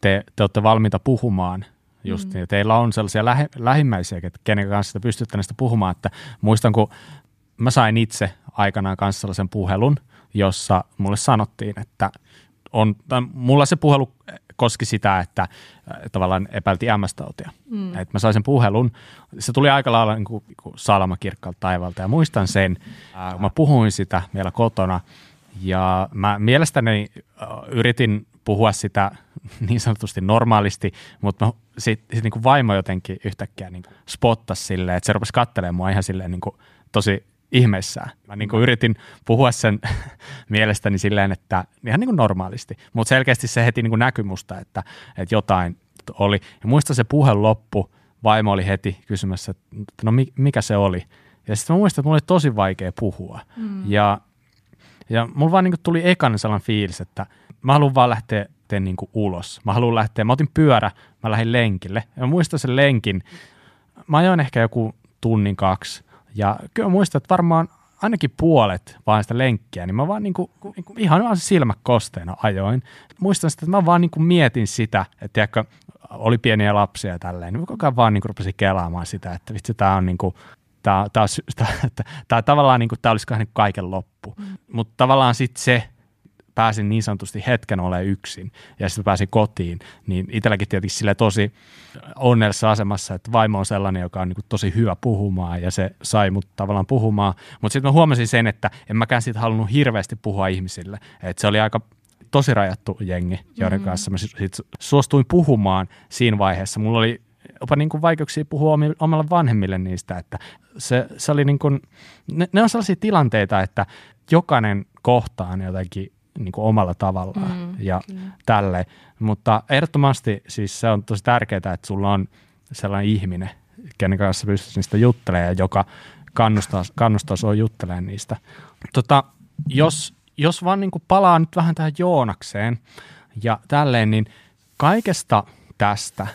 A: te, te olette valmiita puhumaan just mm. niin. Teillä on sellaisia lähe, lähimmäisiä, kenen kanssa te pystytte näistä puhumaan. Että muistan, kun mä sain itse aikanaan kanssa sellaisen puhelun, jossa mulle sanottiin, että on, mulla se puhelu koski sitä, että äh, tavallaan epäilti MS-tautia. Mm. Et mä sain sen puhelun. Se tuli aika lailla niin kuin, kuin salama kirkkaalta taivalta ja muistan sen, äh, mä puhuin sitä vielä kotona ja mä mielestäni äh, yritin puhua sitä niin sanotusti normaalisti, mutta sitten sit niin vaimo jotenkin yhtäkkiä niin spottasi silleen, että se rupesi katselemaan mua ihan silleen niin kuin tosi ihmeissään. Mä niin kuin yritin puhua sen <laughs> mielestäni silleen, että ihan niin kuin normaalisti, mutta selkeästi se heti niin kuin näkyi musta, että, että jotain oli. Ja muista se puhe loppu, vaimo oli heti kysymässä, että no mikä se oli. Ja sitten mä muistan, että mulla oli tosi vaikea puhua. Mm. Ja, ja mulla vaan niin tuli ekan sellainen fiilis, että mä haluan vaan lähteä niin kuin ulos. Mä haluan lähteä, mä otin pyörä, mä lähdin lenkille. Ja mä muistan sen lenkin, mä ajoin ehkä joku tunnin kaksi. Ja kyllä muistan, että varmaan ainakin puolet vaan sitä lenkkiä, niin mä vaan niin kuin, niin kuin ihan vaan silmä kosteena ajoin. Muistan sitä, että mä vaan niin kuin mietin sitä, että tiedätkö, oli pieniä lapsia ja tälleen, niin koko ajan vaan niin kuin rupesin kelaamaan sitä, että vitsi, tämä on niin kuin, tämä, tämä, <laughs> tämä, tämä, tämä tavallaan niin kuin, tämä olisi niin kaiken loppu. Mm. Mutta tavallaan sitten se, pääsin niin sanotusti hetken olemaan yksin ja sitten pääsin kotiin, niin itselläkin tietysti sille tosi onnellisessa asemassa, että vaimo on sellainen, joka on niin tosi hyvä puhumaan ja se sai mut tavallaan puhumaan, mutta sitten mä huomasin sen, että en mäkään siitä halunnut hirveästi puhua ihmisille, että se oli aika tosi rajattu jengi, joiden mm-hmm. kanssa mä sit suostuin puhumaan siinä vaiheessa. Mulla oli jopa niin kuin vaikeuksia puhua omalle vanhemmille niistä, että se, se oli niin kuin, ne, ne on sellaisia tilanteita, että jokainen kohtaan jotenkin niin kuin omalla tavallaan mm, ja kyllä. tälle. Mutta ehdottomasti siis se on tosi tärkeää, että sulla on sellainen ihminen, kenen kanssa pystyt niistä juttelemaan, joka kannustaa, kannustaa sinua juttelemaan niistä. Tota, jos, jos vaan niin kuin palaa nyt vähän tähän Joonakseen ja tälleen, niin kaikesta tästä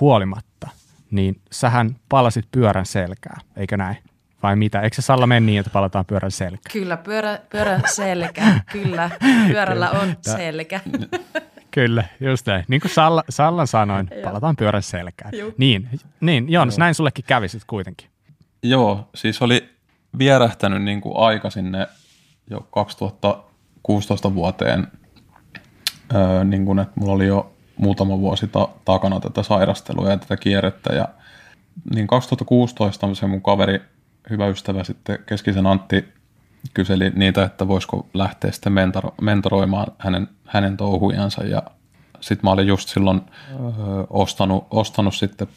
A: huolimatta, niin sähän palasit pyörän selkää, eikö näin? Vai mitä? Eikö se Salla mene niin, että palataan pyörän selkä?
B: Kyllä, pyörä, pyörän selkä. Kyllä, pyörällä on selkä.
A: Kyllä, just näin. Niin kuin Salla, Sallan sanoin, palataan pyörän selkään. Juh. Niin, niin Joonas, näin sullekin kävi sitten kuitenkin.
C: Joo, siis oli vierähtänyt niin kuin aika sinne jo 2016 vuoteen, öö, niin kuin, että mulla oli jo muutama vuosi ta- takana tätä sairastelua ja tätä kierrettä ja niin 2016 se mun kaveri hyvä ystävä sitten Keskisen Antti kyseli niitä, että voisiko lähteä sitten mentor, mentoroimaan hänen, hänen touhujansa ja sitten mä olin just silloin ö, ostanut, ostanut sitten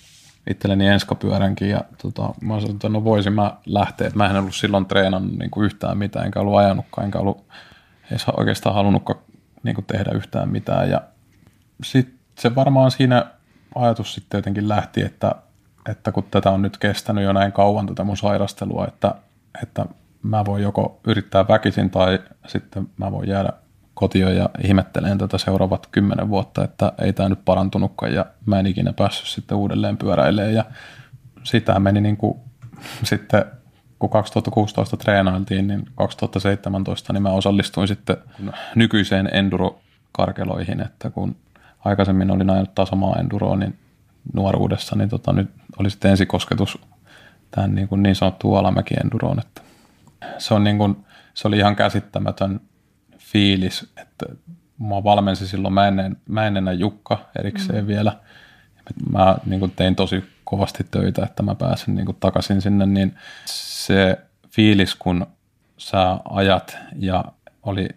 C: itselleni enskapyöränkin ja tota, mä sanoin, että no voisin mä lähteä, että mä en ollut silloin treenannut niin kuin yhtään mitään, enkä ollut ajanutkaan, enkä ollut edes oikeastaan halunnutkaan niin kuin tehdä yhtään mitään. Ja sitten se varmaan siinä ajatus sitten jotenkin lähti, että että kun tätä on nyt kestänyt jo näin kauan tätä mun sairastelua, että, että mä voin joko yrittää väkisin tai sitten mä voin jäädä kotiin ja ihmetteleen tätä seuraavat kymmenen vuotta, että ei tämä nyt parantunutkaan ja mä en ikinä päässyt sitten uudelleen pyöräilemään. Ja sitä meni niin kuin <laughs> sitten kun 2016 treenailtiin, niin 2017 niin mä osallistuin sitten nykyiseen enduro-karkeloihin, että kun aikaisemmin olin ajanut taas omaa enduroa, niin nuoruudessa, niin tota, nyt oli sitten ensikosketus tähän niin, kuin niin sanottuun alamäki-enduroon. Että se, on niin kuin, se oli ihan käsittämätön fiilis, että mä valmensin silloin Mäinen, Mäinenä Jukka erikseen mm. vielä. Mä niin kuin tein tosi kovasti töitä, että mä pääsen niin kuin takaisin sinne, niin se fiilis, kun sä ajat ja oli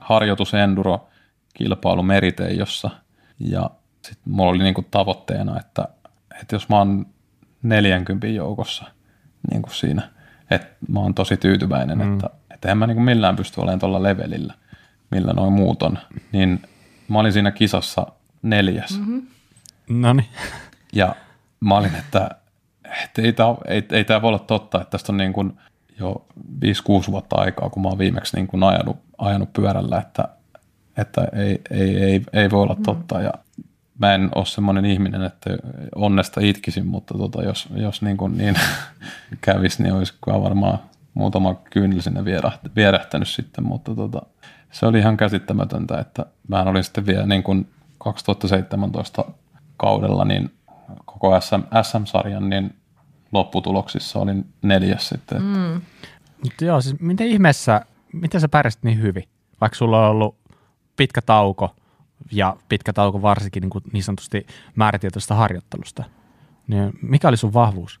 C: harjoitus enduro kilpailu Meriteijossa ja sitten mulla oli niinku tavoitteena, että, että jos mä oon 40 joukossa niin kuin siinä, että mä oon tosi tyytyväinen, mm. että, että en mä niin millään pysty olemaan tuolla levelillä, millä noin muut on, niin mä olin siinä kisassa neljäs. Mm-hmm.
A: No <laughs>
C: Ja mä olin, että, että ei, tämä, ei, ei tämä voi olla totta, että tästä on niin kuin jo 5-6 vuotta aikaa, kun mä oon viimeksi niin kuin ajanut, ajanut pyörällä, että, että ei, ei, ei, ei voi olla mm. totta. Mm. Ja mä en ole semmoinen ihminen, että onnesta itkisin, mutta tota, jos, jos niin, <laughs> kuin niin kävisi, niin olisi varmaan muutama kyynel sinne vierähtänyt sitten, mutta tota, se oli ihan käsittämätöntä, että mä olin sitten vielä niin kuin 2017 kaudella niin koko SM, SM-sarjan niin lopputuloksissa olin neljäs sitten. Mm.
A: Mutta joo, siis miten ihmeessä, miten sä pärjäsit niin hyvin, vaikka sulla on ollut pitkä tauko ja pitkä tauko varsinkin niin, kuin niin sanotusti määrätietoisesta harjoittelusta. Niin mikä oli sun vahvuus?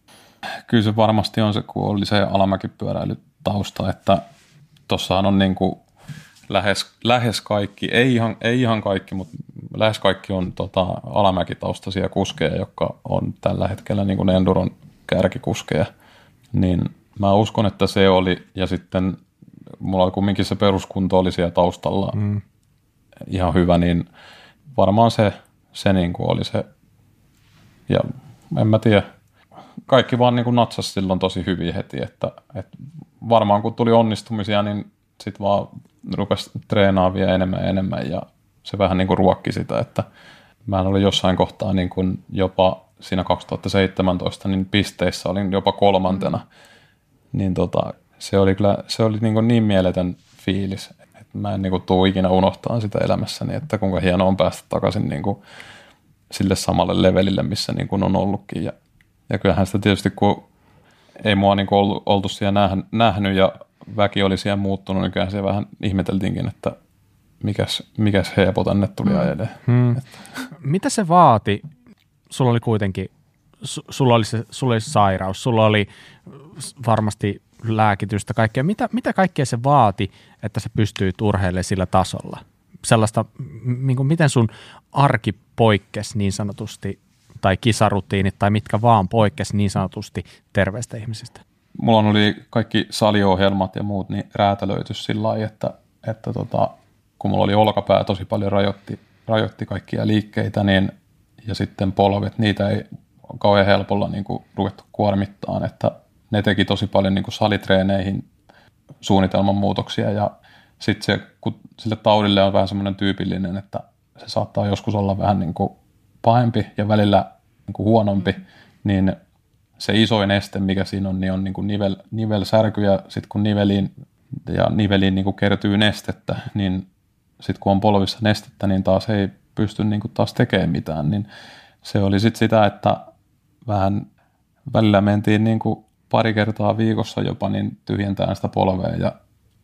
C: Kyllä se varmasti on se, kun oli se alamäkipyöräilytausta, että tuossahan on niin kuin lähes, lähes kaikki, ei ihan, ei ihan kaikki, mutta lähes kaikki on tota, alamäkitaustaisia kuskeja, jotka on tällä hetkellä niin kuin Enduron kärkikuskeja, niin mä uskon, että se oli, ja sitten mulla oli kumminkin se peruskunto oli siellä taustalla mm. Ihan hyvä, niin varmaan se, se niin kuin oli se, ja en mä tiedä, kaikki vaan niin kuin natsas silloin tosi hyvin heti, että, että varmaan kun tuli onnistumisia, niin sitten vaan rupesi treenaa vielä enemmän ja enemmän ja se vähän niin kuin ruokki sitä, että mä olin jossain kohtaa niin kuin jopa siinä 2017 niin pisteissä olin jopa kolmantena, mm. niin tota, se oli kyllä se oli niin, kuin niin mieletön fiilis, mä en niin kuin tuu ikinä unohtaa sitä elämässäni, että kuinka hienoa on päästä takaisin niin kuin sille samalle levelille, missä niin kuin on ollutkin ja, ja kyllähän sitä tietysti kun ei mua niin kuin oltu siellä nähnyt ja väki oli siellä muuttunut, niin kyllähän se vähän ihmeteltiinkin, että mikäs, mikäs heepo tänne tuli mm. ajelee. Hmm.
A: Mitä se vaati? Sulla oli kuitenkin, su, sulla oli, se, sulla oli sairaus, sulla oli varmasti lääkitystä, kaikkea. Mitä, mitä kaikkea se vaati, että se pystyy urheilemaan sillä tasolla? Sellaista, niin kuin, miten sun arki poikkesi niin sanotusti, tai kisarutiinit tai mitkä vaan poikkesi niin sanotusti terveistä ihmisistä?
C: Mulla oli kaikki saliohjelmat ja muut niin räätälöity sillä lailla, että, että tota, kun mulla oli olkapää tosi paljon rajoitti, rajoitti kaikkia liikkeitä, niin, ja sitten polvet, niitä ei kauhean helpolla niin kuin, ruvettu kuormittaan, että ne teki tosi paljon niin kuin salitreeneihin suunnitelman muutoksia ja sitten se, kun sille taudille on vähän semmoinen tyypillinen, että se saattaa joskus olla vähän niin kuin pahempi ja välillä niin kuin huonompi, niin se isoin este, mikä siinä on, niin on niin kuin nivel, nivelsärky ja sitten kun niveliin ja niveliin niin kuin kertyy nestettä, niin sitten kun on polvissa nestettä, niin taas ei pysty niin kuin taas tekemään mitään, niin se oli sitten sitä, että vähän välillä mentiin niin kuin pari kertaa viikossa jopa niin tyhjentää sitä polvea ja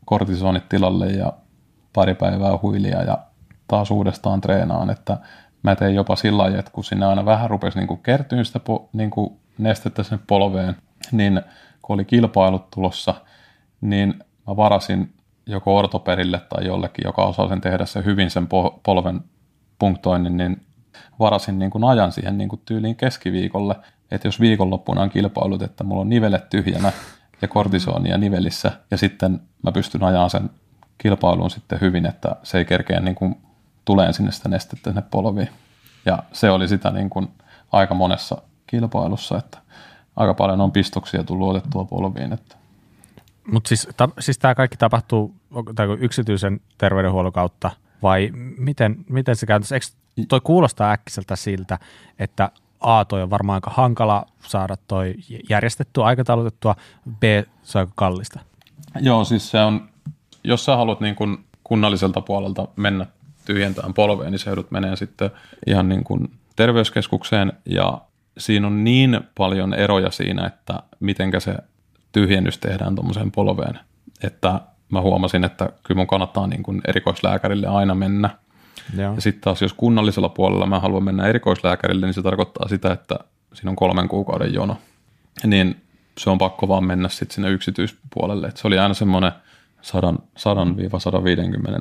C: kortisonit tilalle ja pari päivää huilia ja taas uudestaan treenaan, että mä tein jopa sillä lailla, että kun sinne aina vähän rupesi niin kertyä sitä po, niin kuin nestettä sinne polveen, niin kun oli kilpailut tulossa, niin mä varasin joko ortoperille tai jollekin, joka osaa sen tehdä se hyvin sen polven punktoinnin, niin varasin niin kuin ajan siihen niin kuin tyyliin keskiviikolle, että jos viikonloppuna on kilpailut, että mulla on nivelet tyhjänä ja kortisonia nivelissä, ja sitten mä pystyn ajamaan sen kilpailuun sitten hyvin, että se ei kerkeä niin kuin tuleen sinne sitä nestettä sinne polviin. Ja se oli sitä niin kuin aika monessa kilpailussa, että aika paljon on pistoksia tullut otettua polviin. Että.
A: Mutta siis, ta, siis tämä kaikki tapahtuu yksityisen terveydenhuollon kautta vai miten, miten se käytännössä? Eikö toi kuulostaa äkkiseltä siltä, että A, toi on varmaan aika hankala saada toi järjestettyä, aikataulutettua, B, se on aika kallista.
C: Joo, siis se on, jos sä haluat niin kun kunnalliselta puolelta mennä tyhjentämään polveen, niin se joudut menee sitten ihan niin kuin terveyskeskukseen ja siinä on niin paljon eroja siinä, että mitenkä se tyhjennys tehdään tuommoiseen polveen, että mä huomasin, että kyllä mun kannattaa niin kuin erikoislääkärille aina mennä. Joo. Ja sitten taas jos kunnallisella puolella mä haluan mennä erikoislääkärille, niin se tarkoittaa sitä, että siinä on kolmen kuukauden jono. Niin se on pakko vaan mennä sitten sinne yksityispuolelle. Et se oli aina semmoinen 100-150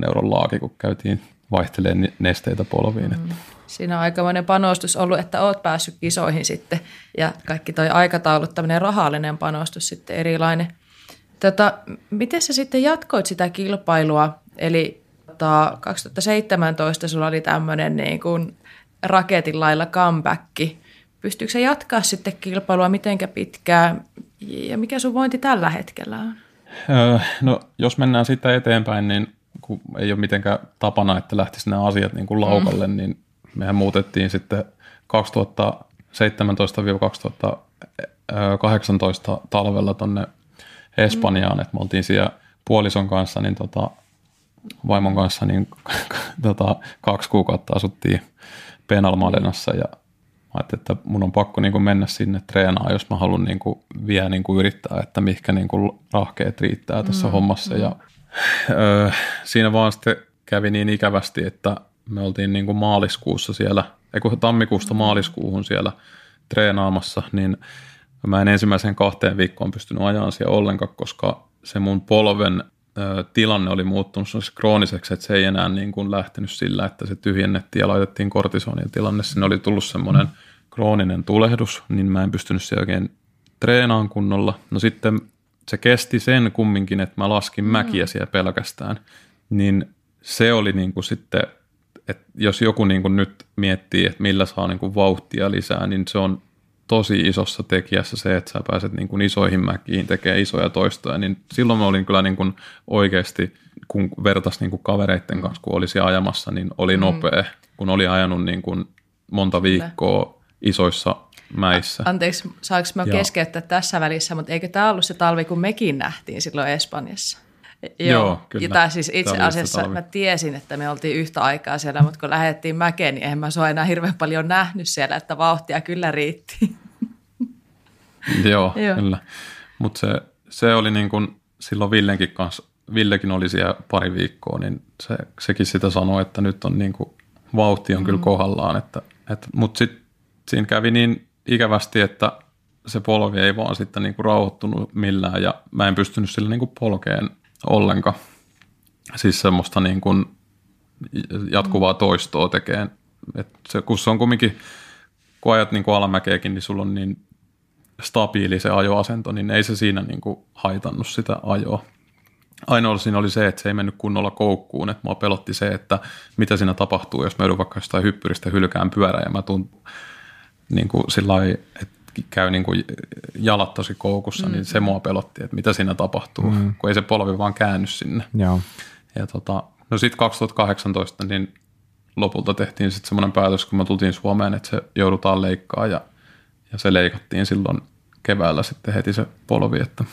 C: euron laaki, kun käytiin vaihtelee nesteitä polviin. Mm.
B: Siinä on aikamoinen panostus ollut, että oot päässyt kisoihin sitten ja kaikki toi aikatauluttaminen rahallinen panostus sitten erilainen. Tota, miten sä sitten jatkoit sitä kilpailua? Eli tota, 2017 sulla oli tämmöinen niin kuin raketin lailla comeback. Pystyykö se jatkaa sitten kilpailua mitenkä pitkään ja mikä sun vointi tällä hetkellä on?
C: Öö, no jos mennään sitten eteenpäin, niin kun ei ole mitenkään tapana, että lähtisi nämä asiat niin kuin laukalle, mm. niin mehän muutettiin sitten 2017-2018 talvella tonne Espanjaan, mm. että me oltiin siellä puolison kanssa, niin tota, vaimon kanssa niin <laughs> tota, kaksi kuukautta asuttiin Penalmadenassa ja ajattelin, että mun on pakko niin kuin mennä sinne treenaan, jos mä haluan niin kuin vielä niin kuin yrittää, että mihinkä niin kuin rahkeet riittää tässä mm, hommassa. Mm. Ja, ö, siinä vaan sitten kävi niin ikävästi, että me oltiin niin kuin maaliskuussa siellä, ei kun tammikuusta mm. maaliskuuhun siellä treenaamassa, niin mä en ensimmäisen kahteen viikkoon pystynyt ajaa siellä ollenkaan, koska se mun polven tilanne oli muuttunut krooniseksi, että se ei enää niin kuin lähtenyt sillä, että se tyhjennettiin ja laitettiin kortisonin tilanne. Sinne oli tullut semmoinen krooninen tulehdus, niin mä en pystynyt siellä oikein treenaan kunnolla. No sitten se kesti sen kumminkin, että mä laskin mm. mäkiä siellä pelkästään, niin se oli niin kuin sitten, että jos joku niin kuin nyt miettii, että millä saa niin kuin vauhtia lisää, niin se on tosi isossa tekijässä se, että sä pääset niin kuin isoihin mäkiin tekemään isoja toistoja, niin silloin mä olin kyllä niin kuin oikeasti, kun vertas niin kuin kavereiden kanssa, kun olisi ajamassa, niin oli mm. nopea, mm. kun oli ajanut niin kuin monta viikkoa isoissa mäissä.
B: Anteeksi, saanko mä ja. keskeyttää tässä välissä, mutta eikö tämä ollut se talvi, kun mekin nähtiin silloin Espanjassa? Joo, Joo kyllä. Ja siis itse asiassa mä tiesin, että me oltiin yhtä aikaa siellä, mutta kun lähdettiin mäkeen, niin eihän mä sua enää hirveän paljon nähnyt siellä, että vauhtia kyllä riitti. <laughs>
C: Joo, Joo. kyllä. Mutta se, se oli niin kuin silloin Villenkin kanssa, Villekin oli siellä pari viikkoa, niin se, sekin sitä sanoi, että nyt on niin kuin, vauhti on mm. kyllä kohdallaan. Että, et, Mutta sitten siinä kävi niin ikävästi, että se polvi ei vaan sitten niin kuin rauhoittunut millään ja mä en pystynyt sillä niin kuin polkeen ollenkaan. Siis semmoista niin kuin jatkuvaa toistoa tekeen. Et se, kun se on kumminkin, kun ajat niin kuin alamäkeekin, niin sulla on niin stabiili se ajoasento, niin ei se siinä niin kuin haitannut sitä ajoa. Ainoa siinä oli se, että se ei mennyt kunnolla koukkuun, että mua pelotti se, että mitä siinä tapahtuu, jos mä joudun vaikka jostain hyppyristä hylkään pyörä ja mä tuun niin kuin sillä että käy niin kuin jalat tosi koukussa, mm. niin se mua pelotti, että mitä siinä tapahtuu, mm. kun ei se polvi vaan käänny sinne.
A: Joo.
C: Ja tota, no sitten 2018 niin lopulta tehtiin sitten semmoinen päätös, kun me tultiin Suomeen, että se joudutaan leikkaa ja, ja se leikattiin silloin keväällä sitten heti se polvi, että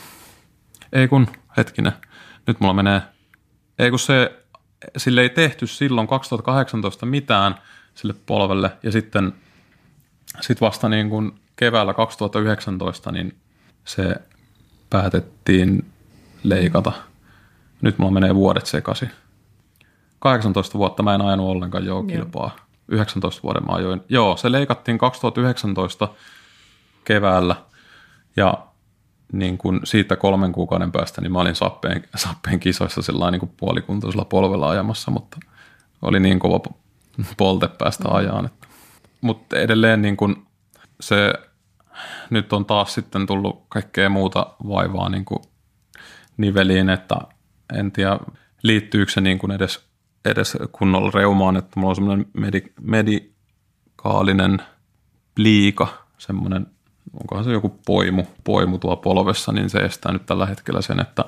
C: ei kun hetkinen, nyt mulla menee, ei kun se, sille ei tehty silloin 2018 mitään sille polvelle ja sitten sit vasta niin kuin keväällä 2019 niin se päätettiin leikata. Nyt mulla menee vuodet sekaisin. 18 vuotta mä en ajanut ollenkaan joo kilpaa. 19 vuoden mä ajoin. Joo, se leikattiin 2019 keväällä ja niin kun siitä kolmen kuukauden päästä niin mä olin Sappeen, Sappeen kisoissa sellainen niin puolikuntoisella polvella ajamassa, mutta oli niin kova polte päästä ajaan. Mutta edelleen niin kun se nyt on taas sitten tullut kaikkea muuta vaivaa niin kuin niveliin, että en tiedä liittyykö se niin kuin edes, edes kunnolla reumaan, että mulla on semmoinen medi, medikaalinen pliika, semmoinen, onkohan se joku poimu, poimu tuo polvessa, niin se estää nyt tällä hetkellä sen, että,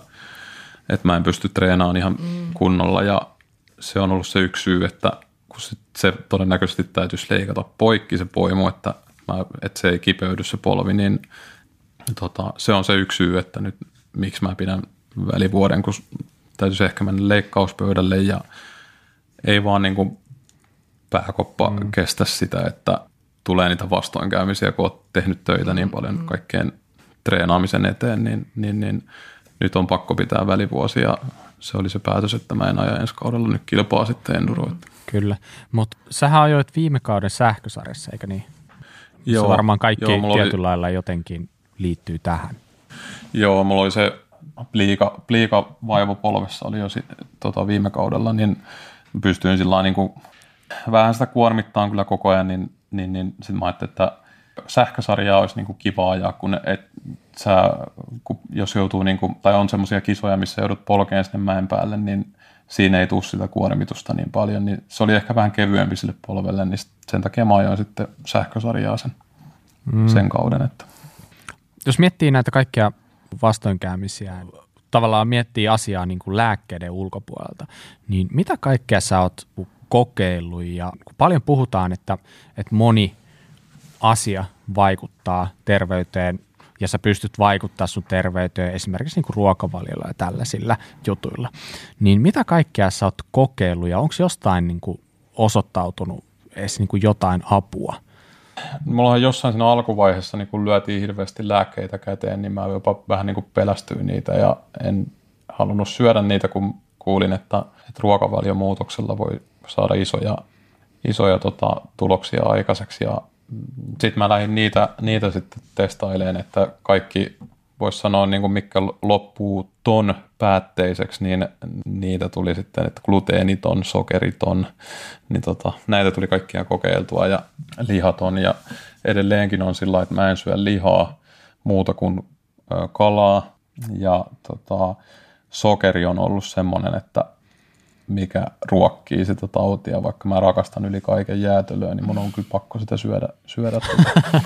C: että mä en pysty treenaamaan ihan mm. kunnolla ja se on ollut se yksi syy, että kun se todennäköisesti täytyisi leikata poikki se poimu, että mä, että se ei kipeydy se polvi, niin tota, se on se yksi syy, että nyt miksi mä pidän välivuoden, kun täytyisi ehkä mennä leikkauspöydälle ja ei vaan niin kuin pääkoppa mm. kestä sitä, että tulee niitä vastoinkäymisiä, kun olet tehnyt töitä niin paljon mm. kaikkeen treenaamisen eteen, niin, niin, niin nyt on pakko pitää välivuosi ja se oli se päätös, että mä en aja ensi kaudella nyt kilpaa sitten enduro.
A: Kyllä, mutta sähän ajoit viime kauden sähkösarjassa, eikö niin? Joo, se varmaan kaikki joo, tietyllä oli... lailla jotenkin liittyy tähän.
C: Joo, mulla oli se pliika, pliika vaivo polvessa oli jo sit, tota, viime kaudella, niin pystyin sillä niin kuin, vähän sitä kuormittaa kyllä koko ajan, niin, niin, niin sitten mä ajattelin, että sähkösarjaa olisi niin kuin kiva ajaa, kun et, sä, kun jos joutuu, niin kuin, tai on semmoisia kisoja, missä joudut polkeen sinne mäen päälle, niin siinä ei tule sitä kuormitusta niin paljon, niin se oli ehkä vähän kevyempi sille polvelle, niin sen takia mä ajoin sitten sähkösarjaa sen, mm. sen kauden. Että.
A: Jos miettii näitä kaikkia vastoinkäymisiä, tavallaan miettii asiaa niin kuin lääkkeiden ulkopuolelta, niin mitä kaikkea sä oot kokeillut ja paljon puhutaan, että, että moni asia vaikuttaa terveyteen ja sä pystyt vaikuttaa sun terveyteen esimerkiksi niin ruokavaliolla ja tällaisilla jutuilla, niin mitä kaikkea sä oot kokeillut ja onko jostain niin kuin osoittautunut edes niin kuin jotain apua?
C: Mulla on jossain siinä alkuvaiheessa, niin kun lyötiin hirveästi lääkkeitä käteen, niin mä jopa vähän niin pelästyin niitä ja en halunnut syödä niitä, kun kuulin, että, että ruokavaliomuutoksella voi saada isoja, isoja tota, tuloksia aikaiseksi ja sitten mä lähdin niitä, niitä sitten testailemaan, että kaikki voisi sanoa, niin kuin mikä loppuu ton päätteiseksi, niin niitä tuli sitten, että gluteeniton, sokeriton, niin tota, näitä tuli kaikkia kokeiltua ja lihaton. Ja edelleenkin on sillä että mä en syö lihaa muuta kuin kalaa, Ja tota, sokeri on ollut semmoinen, että mikä ruokkii sitä tautia, vaikka mä rakastan yli kaiken jäätelöä, niin mun on kyllä pakko sitä syödä, syödä <laughs> tota,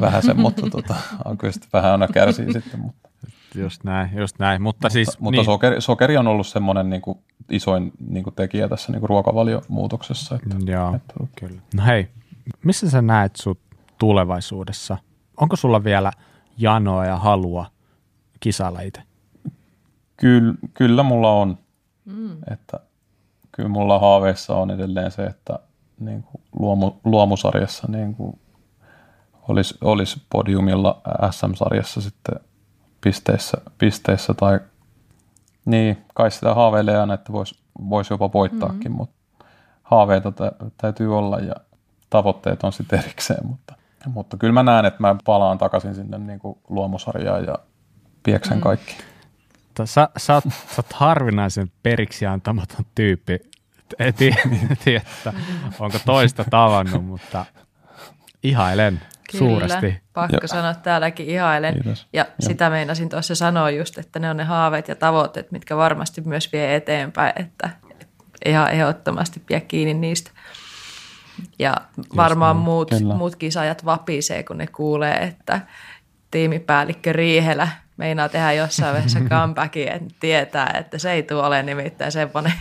C: vähän sen, mutta tota, kyllä sitä vähän aina kärsii sitten. Mutta,
A: Just näin, just näin. Mutta,
C: mutta,
A: siis,
C: mutta
A: niin,
C: sokeri, sokeri, on ollut semmoinen niin kuin, isoin niin kuin tekijä tässä niin kuin ruokavaliomuutoksessa. Että,
A: Joo,
C: että,
A: kyllä. No hei, missä sä näet sut tulevaisuudessa? Onko sulla vielä janoa ja halua kisailla itse?
C: Kyllä, kyllä mulla on. Mm. Että, kyllä mulla haaveissa on edelleen se, että niin kuin luomu, luomusarjassa niin kuin olisi, olisi podiumilla SM-sarjassa sitten pisteissä, pisteissä tai niin, kai sitä haaveilee aina, että voisi vois jopa voittaakin, mm-hmm. mutta haaveita t- täytyy olla ja tavoitteet on sitten erikseen, mutta, mutta kyllä mä näen, että mä palaan takaisin sinne niin kuin luomusarjaan ja pieksen mm. kaikki.
A: Sä, sä, oot, sä oot harvinaisen periksi antamaton tyyppi. En tiedä, että onko toista tavannut, mutta ihailen Kyllä, suuresti.
B: pakko ja. sanoa täälläkin ihailen. Kiitos. Ja, ja sitä meinasin tuossa sanoa just, että ne on ne haaveet ja tavoitteet, mitkä varmasti myös vie eteenpäin, että ihan ehdottomasti pidä kiinni niistä. Ja varmaan muut, muut kisajat vapisee, kun ne kuulee, että tiimipäällikkö Riihelä meinaa tehdä jossain vaiheessa <laughs> comebackin, että tietää, että se ei tule ole nimittäin semmoinen,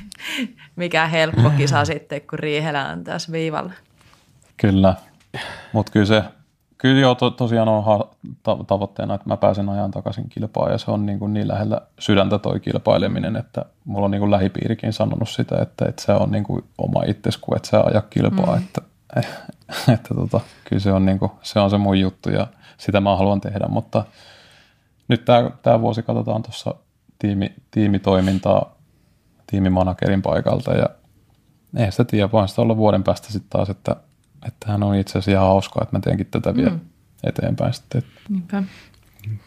B: mikä helppo kisa sitten, kun Riihelä on taas viivalla.
C: Kyllä, mutta kyllä se, kyllä jo to, tosiaan on ha, ta, tavoitteena, että mä pääsen ajan takaisin kilpaan ja se on niin, kuin niin lähellä sydäntä toi kilpaileminen, että mulla on niin kuin lähipiirikin sanonut sitä, että, että se on niin kuin oma itsesku, että sä aja kilpaa, mm. että, <laughs> että tota, kyllä se on, niin kuin, se on se mun juttu ja sitä mä haluan tehdä, mutta nyt tämä, tämä vuosi katsotaan tuossa tiimi, tiimitoimintaa tiimimanagerin paikalta ja ei sitä tiedä, vaan sitä olla vuoden päästä sitten taas, että, että hän on itse asiassa ihan hauskaa, että mä teenkin tätä vielä mm. eteenpäin sitten.
B: Niinpä.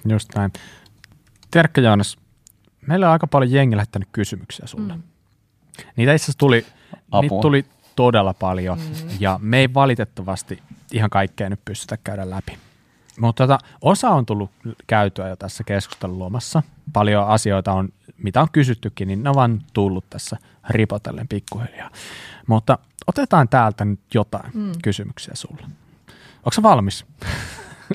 A: Just näin. Terkkä Joonas, meillä on aika paljon jengi lähettänyt kysymyksiä sulle. Mm. Niitä itse asiassa tuli, niitä tuli todella paljon mm. ja me ei valitettavasti ihan kaikkea nyt pystytä käydä läpi. Mutta tota, osa on tullut käytyä jo tässä keskustelun luomassa. Paljon asioita on, mitä on kysyttykin, niin ne on vaan tullut tässä ripotellen pikkuhiljaa. Mutta otetaan täältä nyt jotain mm. kysymyksiä sulle. Onko valmis? <laughs>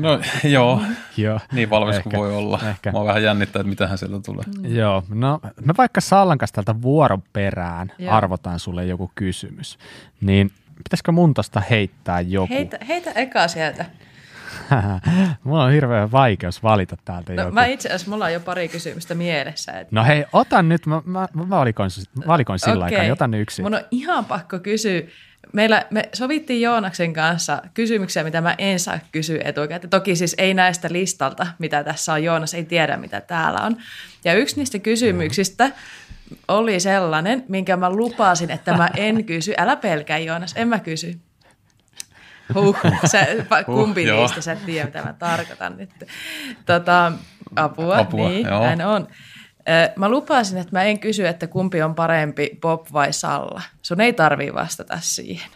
C: No joo, joo. niin valmis ehkä, kuin voi olla. Ehkä. Mä vähän jännittää, että mitähän sieltä tulee.
A: Mm. Joo, no me vaikka Sallan kanssa tältä vuoron perään joo. arvotaan sulle joku kysymys, niin pitäisikö mun tosta heittää joku?
B: Heitä, heitä eka sieltä. <laughs>
A: mulla on hirveä vaikeus valita täältä no, joku.
B: Mä itse asiassa, mulla on jo pari kysymystä mielessä. Että...
A: No hei, otan nyt, mä, mä, mä valikoin, valikoin sillä okay. aikaa, otan yksi.
B: Mun on ihan pakko kysyä. Meillä, me sovittiin Joonaksen kanssa kysymyksiä, mitä mä en saa kysyä etukäteen. Toki siis ei näistä listalta, mitä tässä on. Joonas ei tiedä, mitä täällä on. Ja yksi niistä kysymyksistä oli sellainen, minkä mä lupasin, että mä en kysy. Älä pelkää, Joonas, en mä kysy. Huh, se, kumpi huh, niistä sä et tiedä, mitä mä tarkoitan nyt. Tota, apua, apua niin, joo. näin on. Mä lupasin, että mä en kysy, että kumpi on parempi, Bob vai Salla. Sun ei tarvii vastata siihen.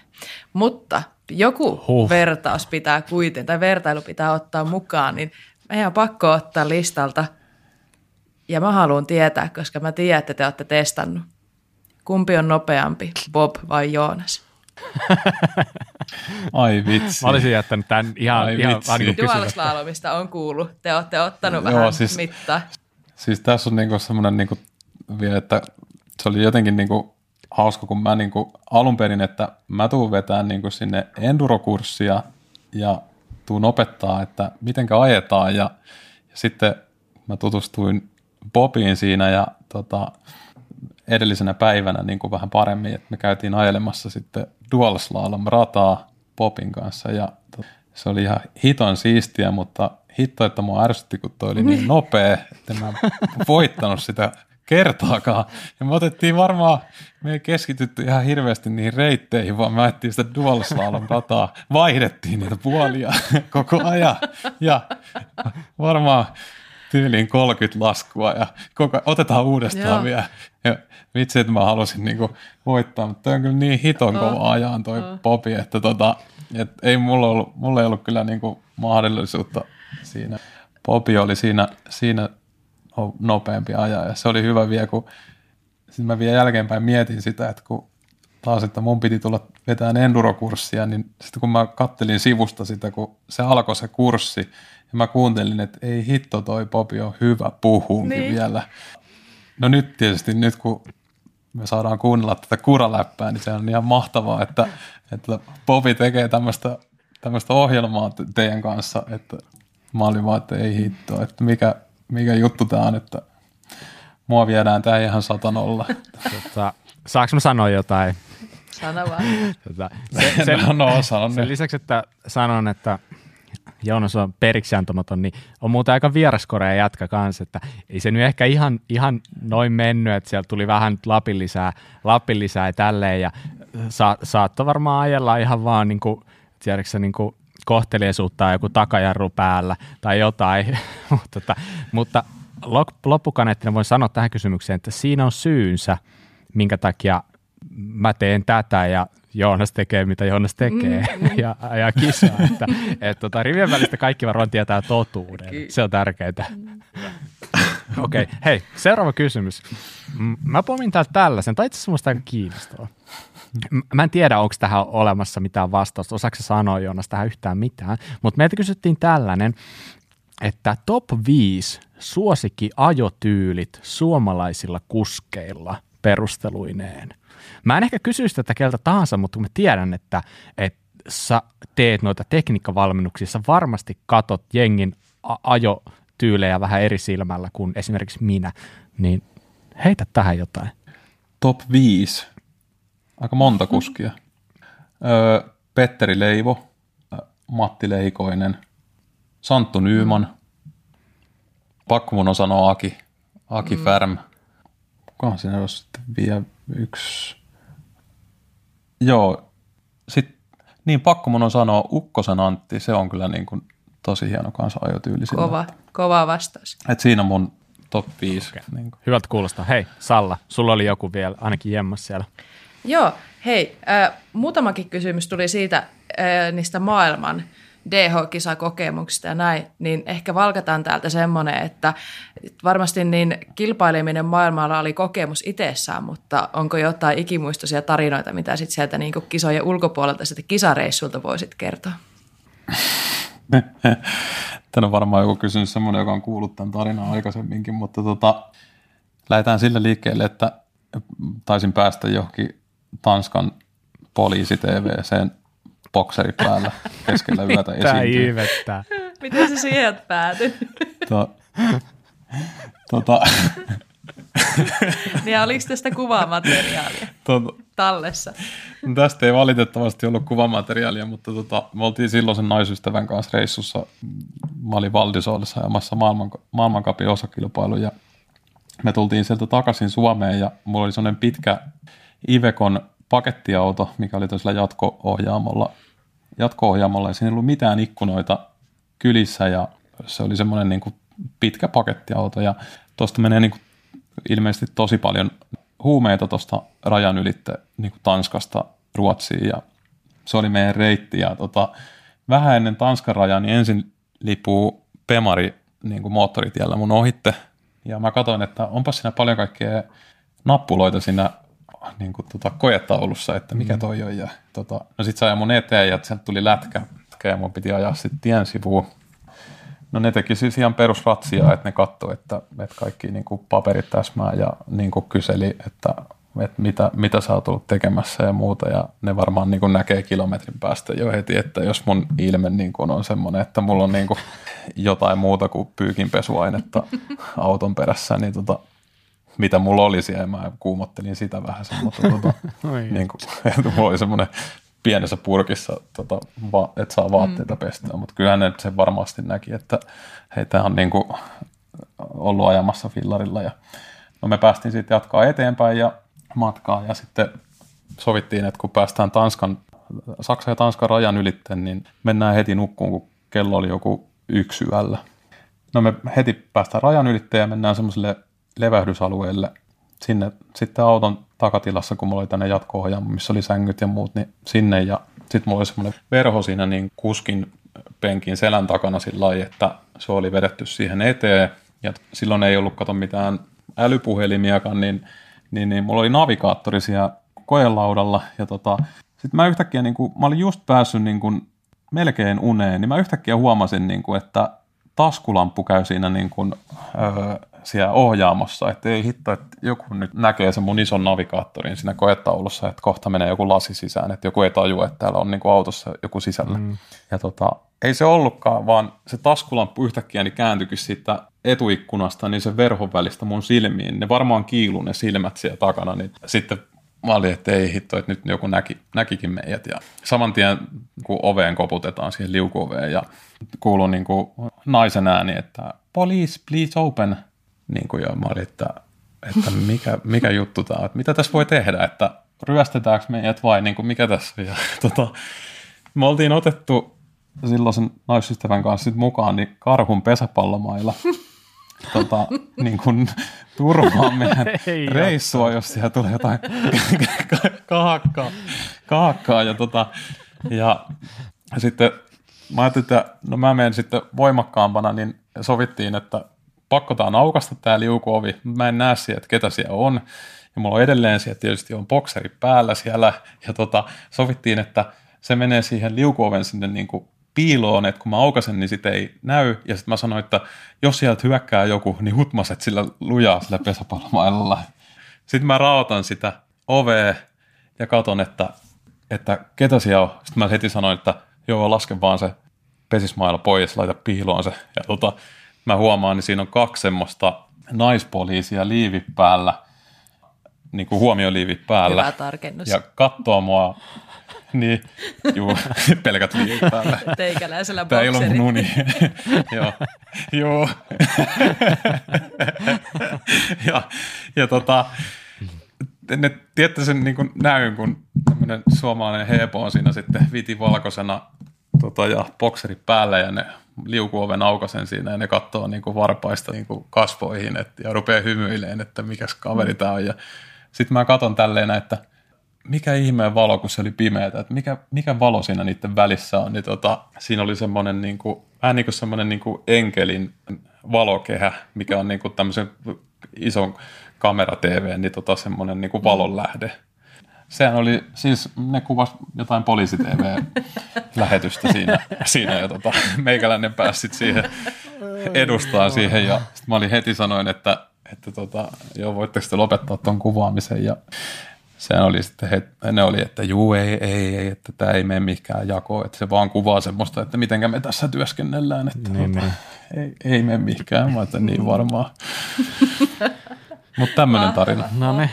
B: Mutta joku huh. vertaus pitää kuitenkin, tai vertailu pitää ottaa mukaan, niin meidän on pakko ottaa listalta – ja mä haluan tietää, koska mä tiedän, että te olette testannut. Kumpi on nopeampi, Bob vai Joonas? <laughs>
C: Ai vitsi.
A: Mä olisin jättänyt tämän ihan, Ai ihan vaan niin
B: Dual on kuullut. Te olette ottanut Joo, vähän siis, mittaa.
C: Siis tässä on niinku semmoinen niinku vielä, että se oli jotenkin niinku hauska, kun mä niinku alun perin, että mä tuun vetämään niinku sinne endurokurssia ja tuun opettaa, että mitenkä ajetaan ja, ja sitten mä tutustuin Bobiin siinä ja tota, edellisenä päivänä niin kuin vähän paremmin, että me käytiin ajelemassa sitten dual slalom rataa Popin kanssa ja se oli ihan hiton siistiä, mutta hitto, että mua ärsytti, kun toi oli niin nopea, että mä voittanut sitä kertaakaan. Ja me otettiin varmaan, me ei keskitytty ihan hirveästi niihin reitteihin, vaan me ajettiin sitä dual slalom rataa, vaihdettiin niitä puolia <laughs> koko ajan. Ja varmaan tyyliin 30 laskua ja koko, otetaan uudestaan Joo. vielä. Ja vitsi, että mä halusin niinku voittaa, mutta on kyllä niin hiton kova oh. ajan toi oh. popi, että tota, et ei mulla, ollut, mulla ei ollut kyllä niinku mahdollisuutta siinä. Popi oli siinä, siinä nopeampi ajaja. Se oli hyvä vielä, kun sitten mä vielä jälkeenpäin mietin sitä, että kun taas, että mun piti tulla vetämään endurokurssia, niin sitten kun mä kattelin sivusta sitä, kun se alkoi se kurssi, ja mä kuuntelin, että ei hitto toi Popi on hyvä puhuunkin niin. vielä. No nyt tietysti, nyt kun me saadaan kuunnella tätä kuraläppää, niin se on ihan mahtavaa, että, että Popi tekee tämmöistä, tämmöistä ohjelmaa teidän kanssa, että mä olin vaan, että ei hitto, että mikä, mikä juttu tämä on, että mua viedään tää ihan satanolla.
A: Tota, saanko mä sanoa jotain?
B: Sano vaan.
A: Tota,
C: se, se, <laughs> no, sanon
A: sen lisäksi, että sanon, että Joonas on periksi antamaton, niin on muuten aika vieraskorea jätkä kanssa, että ei se nyt ehkä ihan, ihan noin mennyt, että sieltä tuli vähän lapin lisää, lapin lisää ja tälleen, ja sa, saattoi varmaan ajella ihan vaan niin kuin, tiedätkö, niin kuin kohteliaisuutta joku takajarru päällä tai jotain, <laughs> mutta, tota, mutta loppukaneettina voin sanoa tähän kysymykseen, että siinä on syynsä, minkä takia mä teen tätä ja Joonas tekee, mitä Joonas tekee mm, <laughs> mm. ja, ja kisaa. Että, et, tota, rivien välistä kaikki varmaan tietää totuuden. Ky- Se on tärkeää. Mm. <laughs> Okei, okay. hei, seuraava kysymys. Mä pomin täältä tällaisen, tai itse asiassa musta aika kiinnostavaa. Mä en tiedä, onko tähän olemassa mitään vastausta, osaako sanoa Joonas tähän yhtään mitään, mutta meiltä kysyttiin tällainen, että top 5 suosikki ajotyylit suomalaisilla kuskeilla perusteluineen. Mä en ehkä kysyisi tätä keltä tahansa, mutta kun mä tiedän, että, että sä teet noita tekniikkavalmennuksissa, varmasti katot jengin ajotyylejä vähän eri silmällä kuin esimerkiksi minä, niin heitä tähän jotain.
C: Top 5. Aika monta kuskia. Öö, Petteri Leivo, Matti Leikoinen, Santtu Nyyman, pakko mun on sanoa Aki, Aki mm. Färm. Kukahan siinä olisi sitten vielä yksi? Joo, sitten niin pakko mun on sanoa Ukkosen Antti, se on kyllä niin kuin tosi hieno kanssa ajotyyli.
B: Kova, kova vastaus.
C: Et siinä on mun top 5. Okay.
A: Niin Hyvältä kuulostaa. Hei Salla, sulla oli joku vielä, ainakin Jemmas siellä.
B: Joo, hei, äh, muutamakin kysymys tuli siitä äh, niistä maailman DH-kisakokemuksista ja näin, niin ehkä valkataan täältä semmoinen, että varmasti niin kilpaileminen maailmalla oli kokemus itsessään, mutta onko jotain ikimuistoisia tarinoita, mitä sitten sieltä niin kisojen ulkopuolelta sitten kisareissulta voisit kertoa? <laughs>
C: Tämä on varmaan joku kysymys semmoinen, joka on kuullut tämän tarinan aikaisemminkin, mutta tota, lähdetään sille liikkeelle, että taisin päästä johonkin Tanskan poliisi TVCen bokseri päällä keskellä <laughs> yötä
A: esiintyä.
B: Miten se siihen päätyi? To,
C: tota,
B: niin oliko tästä kuvamateriaalia tota, tallessa?
C: No tästä ei valitettavasti ollut kuvamateriaalia, mutta tota, me oltiin silloin sen naisystävän kanssa reissussa. Mä olin Valdisoolissa ajamassa maailman, maailmankapin osakilpailu ja me tultiin sieltä takaisin Suomeen ja mulla oli sellainen pitkä Ivekon pakettiauto, mikä oli tosiaan jatko-ohjaamolla, jatko-ohjaamolla ja siinä ei ollut mitään ikkunoita kylissä ja se oli semmoinen niin kuin pitkä pakettiauto ja tuosta menee niin kuin ilmeisesti tosi paljon huumeita tuosta rajan ylitte niin kuin Tanskasta Ruotsiin ja se oli meidän reitti ja tota, vähän ennen Tanskan rajaa niin ensin lipuu Pemari niin kuin moottoritiellä mun ohitte ja mä katsoin, että onpa siinä paljon kaikkea nappuloita siinä niin kuin, tota, kojetaulussa, että mikä mm. toi on. Ja, tota, no sit sai mun eteen ja sieltä tuli lätkä ja mun piti ajaa sitten tien sivuun. No ne teki siis ihan perusratsia, että ne katsoi, että, että kaikki niin kuin paperit täsmää ja niin kuin kyseli, että, että mitä, mitä sä oot ollut tekemässä ja muuta. Ja ne varmaan niin kuin näkee kilometrin päästä jo heti, että jos mun ilme niin kuin on semmoinen, että mulla on niin kuin jotain muuta kuin pyykinpesuainetta auton perässä, niin tota, mitä mulla oli siellä, mä kuumottelin sitä vähän, mutta <laughs> tota, niin kuin, että mulla oli semmoinen pienessä purkissa, tota, va, että saa vaatteita mm. pestä, mutta kyllähän ne se varmasti näki, että hei, tämä on niin kuin ollut ajamassa fillarilla ja no me päästiin sitten jatkaa eteenpäin ja matkaa ja sitten sovittiin, että kun päästään Tanskan, Saksan ja Tanskan rajan ylitten, niin mennään heti nukkuun, kun kello oli joku yksi yöllä. No me heti päästään rajan ylitteen ja mennään semmoiselle levähdysalueelle. Sinne sitten auton takatilassa, kun mulla oli tänne jatko missä oli sängyt ja muut, niin sinne. Ja sitten mulla oli semmoinen verho siinä niin kuskin penkin selän takana sillä lailla, että se oli vedetty siihen eteen. Ja silloin ei ollut kato mitään älypuhelimiakaan, niin, niin, niin mulla oli navigaattori siellä koelaudalla ja tota, sitten mä yhtäkkiä, niin kuin, mä olin just päässyt niin kuin, melkein uneen, niin mä yhtäkkiä huomasin, niin kuin, että taskulamppu käy siinä niin kuin, öö, siellä ohjaamossa, että ei hitto, että joku nyt näkee sen mun ison navigaattorin siinä koetaulussa, että kohta menee joku lasi sisään, että joku ei tajua, että täällä on niin kuin autossa joku sisällä. Mm. Ja tota, ei se ollutkaan, vaan se taskulamppu yhtäkkiä niin kääntyikin siitä etuikkunasta niin se verhon välistä mun silmiin. Ne varmaan kiilu ne silmät siellä takana, niin sitten mä olin, että ei hitto, että nyt joku näki, näkikin meidät. Ja saman tien, kun oveen koputetaan siihen liukuoveen ja kuuluu niin kuin naisen ääni, että police, please open. Niin kuin jo, mä olin, että, että mikä, mikä juttu tämä on, että mitä tässä voi tehdä, että ryöstetäänkö meidät vai niin kuin mikä tässä on. Ja, <laughs> tota, me oltiin otettu silloisen naisystävän kanssa sit mukaan niin karhun pesäpallomailla <laughs> tota, niin kuin, turvaa <laughs> meidän Ei reissua, jos siellä tulee jotain kahakkaa, kahakkaa ja, tota, ja sitten mä ajattelin, että no mä menen sitten voimakkaampana, niin sovittiin, että pakko tää aukasta tämä liukuovi. Mä en näe siellä, että ketä siellä on. Ja mulla on edelleen siellä tietysti on bokseri päällä siellä. Ja tota, sovittiin, että se menee siihen liukuoven sinne niin kuin piiloon, että kun mä aukasen, niin sitä ei näy. Ja sitten mä sanoin, että jos sieltä hyökkää joku, niin hutmaset sillä lujaa sillä pesäpallomailalla. Sitten mä raotan sitä ovea ja katon, että, että ketä siellä on. Sitten mä heti sanoin, että joo, laske vaan se pesismailla pois, laita piiloon se. Ja tota, mä huomaan, niin siinä on kaksi semmoista naispoliisia liivi päällä, niin kuin huomioliivi päällä.
B: Hyvä tarkennus.
C: Ja katsoo mua <laughs> niin, juu, <laughs> pelkät liivit päällä. <laughs>
B: Teikäläisellä
C: Tämä ei ole mun uni. joo, joo. ja, ja tota, ne tiedätte sen niin kuin näyn, kun tämmöinen suomalainen hepo on siinä sitten viti valkoisena tota, ja bokseri päällä ja ne liukuoven aukasen siinä ja ne katsoo niin kuin varpaista niin kuin kasvoihin et, ja rupeaa hymyilemään, että mikäs kaveri tämä on. Ja sitten mä katson tälleen, että – mikä ihmeen valo, kun se oli pimeätä, että mikä, mikä valo siinä niiden välissä on, niin tota, siinä oli semmoinen niin kuin, vähän niin kuin semmoinen niin kuin enkelin valokehä, mikä on niin kuin tämmöisen ison kamera TV, niin tota semmoinen niin kuin mm. valonlähde. Sehän oli, siis ne kuvas jotain poliisi TV-lähetystä siinä, siinä ja tota, meikäläinen pääsi siihen edustaan siihen ja sitten mä olin heti sanoin, että, että tota, joo, voitteko te lopettaa tuon kuvaamisen ja se oli sitten, he, ne oli, että juu, ei, ei, ei, että tämä ei mene mihinkään jakoon, että se vaan kuvaa semmoista, että miten me tässä työskennellään, että niin, tota, niin. Ei, ei mene mihinkään, mä että niin varmaan. Mutta tämmöinen tarina.
A: No niin,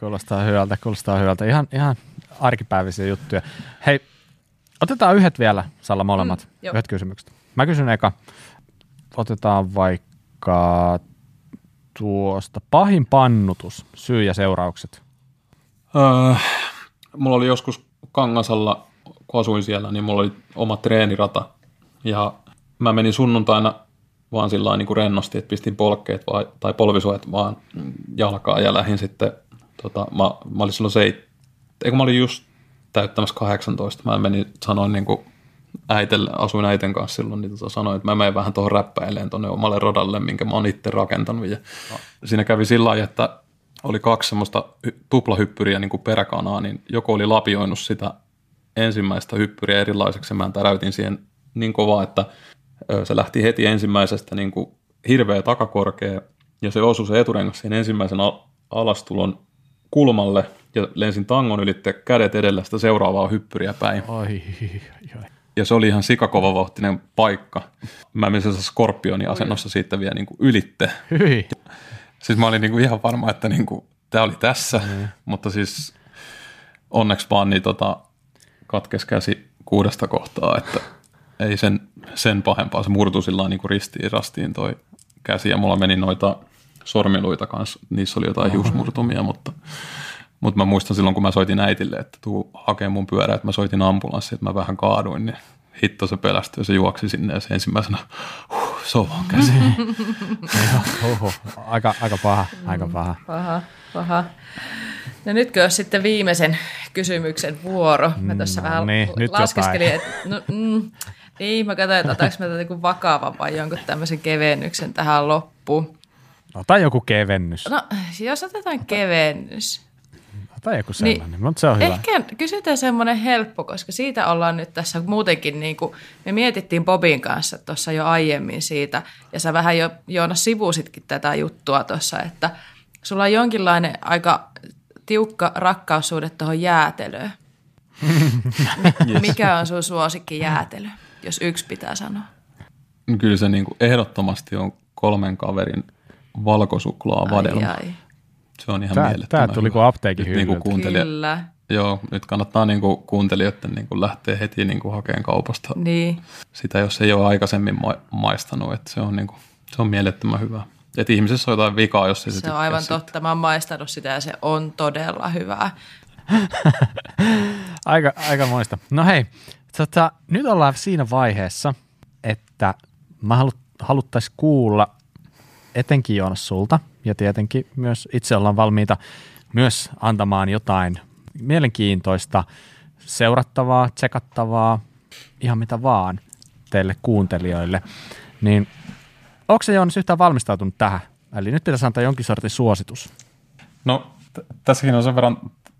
A: kuulostaa hyvältä, kuulostaa hyvältä. Ihan, ihan arkipäiväisiä juttuja. Hei, otetaan yhdet vielä, Salla, molemmat. Mm, yhdet kysymykset. Mä kysyn eka, otetaan vaikka tuosta pahin pannutus, syy ja seuraukset –
C: Öö, mulla oli joskus Kangasalla, kun asuin siellä, niin mulla oli oma treenirata. Ja mä menin sunnuntaina vaan sillä niin kuin rennosti, että pistin polkkeet vai, tai polvisuojat vaan jalkaan ja lähdin sitten, tota, mä, mä olin silloin seit, eikö mä olin just täyttämässä 18, mä menin, sanoin niin kuin äitelle, asuin äiten kanssa silloin, niin tota sanoin, että mä menen vähän tuohon räppäileen tuonne omalle radalle, minkä mä oon itse rakentanut. Ja no. Siinä kävi sillä lailla, että oli kaksi semmoista tuplahyppyriä niin kuin peräkanaa, niin joku oli lapioinut sitä ensimmäistä hyppyriä erilaiseksi. Mä täräytin siihen niin kovaa, että se lähti heti ensimmäisestä niin kuin hirveä takakorkea ja se osui se eturengas siihen ensimmäisen alastulon kulmalle ja lensin tangon ylitte kädet edellä sitä seuraavaa hyppyriä päin. Ai, ai. Ja se oli ihan sikakovavohtinen paikka. Mä menin skorpioni asennossa siitä vielä niin kuin ylitte. Hyi. Siis mä olin niinku ihan varma, että niinku, tämä oli tässä, mm. mutta siis onneksi vaan niin tota, katkesi käsi kuudesta kohtaa, että ei sen, sen pahempaa. Se murtui sillä niinku ristiin rastiin toi käsi ja mulla meni noita sormiluita kanssa. Niissä oli jotain hiusmurtumia, mutta, mutta mä muistan silloin, kun mä soitin äitille, että tuu hakemaan mun pyörää, että mä soitin ambulanssi, että mä vähän kaaduin, niin hitto se pelästyi ja se juoksi sinne ja se ensimmäisenä huh, sovaan käsi. <laughs>
A: Oho, aika, aika paha, aika paha.
B: Paha, paha. No nytkö olisi sitten viimeisen kysymyksen vuoro? Mä tuossa no, vähän niin, nyt laskeskelin, että no, mm, Niin, mä katsoin, että otetaanko me tätä joku vakavan vai jonkun tämmöisen kevennyksen tähän loppuun.
A: Ota joku kevennys.
B: No, jos otetaan kevennys.
A: Ota joku sellainen, niin, mutta se on hyvä.
B: Ehkä kysytään semmoinen helppo, koska siitä ollaan nyt tässä muutenkin, niin kuin, me mietittiin Bobin kanssa tuossa jo aiemmin siitä, ja sä vähän jo Joonas sivusitkin tätä juttua tuossa, että sulla on jonkinlainen aika tiukka rakkaussuhde tuohon jäätelöön. <laughs> yes. Mikä on sun suosikki jäätelö, jos yksi pitää sanoa?
C: Kyllä se niin kuin ehdottomasti on kolmen kaverin valkosuklaa vadelma. Ai, ai. Se on ihan tämä, mielettömän
A: Tämä tuli kuin apteekin
C: nyt, niin kuin kuuntelija, Kyllä. Joo, nyt kannattaa niin kuin kuuntelijoiden niin kuin lähteä heti niin kuin hakemaan kaupasta
B: niin.
C: sitä, jos ei ole aikaisemmin maistanut. Että se, on niin kuin, se on mielettömän hyvä. Että ihmisessä on jotain vikaa, jos ei se
B: Se on aivan siitä. totta. Mä oon maistanut sitä ja se on todella hyvää. <laughs>
A: aika, aika moista. No hei, tota, nyt ollaan siinä vaiheessa, että mä halu, haluttaisiin kuulla etenkin Joonas sulta ja tietenkin myös itse ollaan valmiita myös antamaan jotain mielenkiintoista, seurattavaa, tsekattavaa, ihan mitä vaan teille kuuntelijoille. Niin onko se Joonas yhtään valmistautunut tähän? Eli nyt pitäisi antaa jonkin sortin suositus.
C: No t- tässäkin on sen verran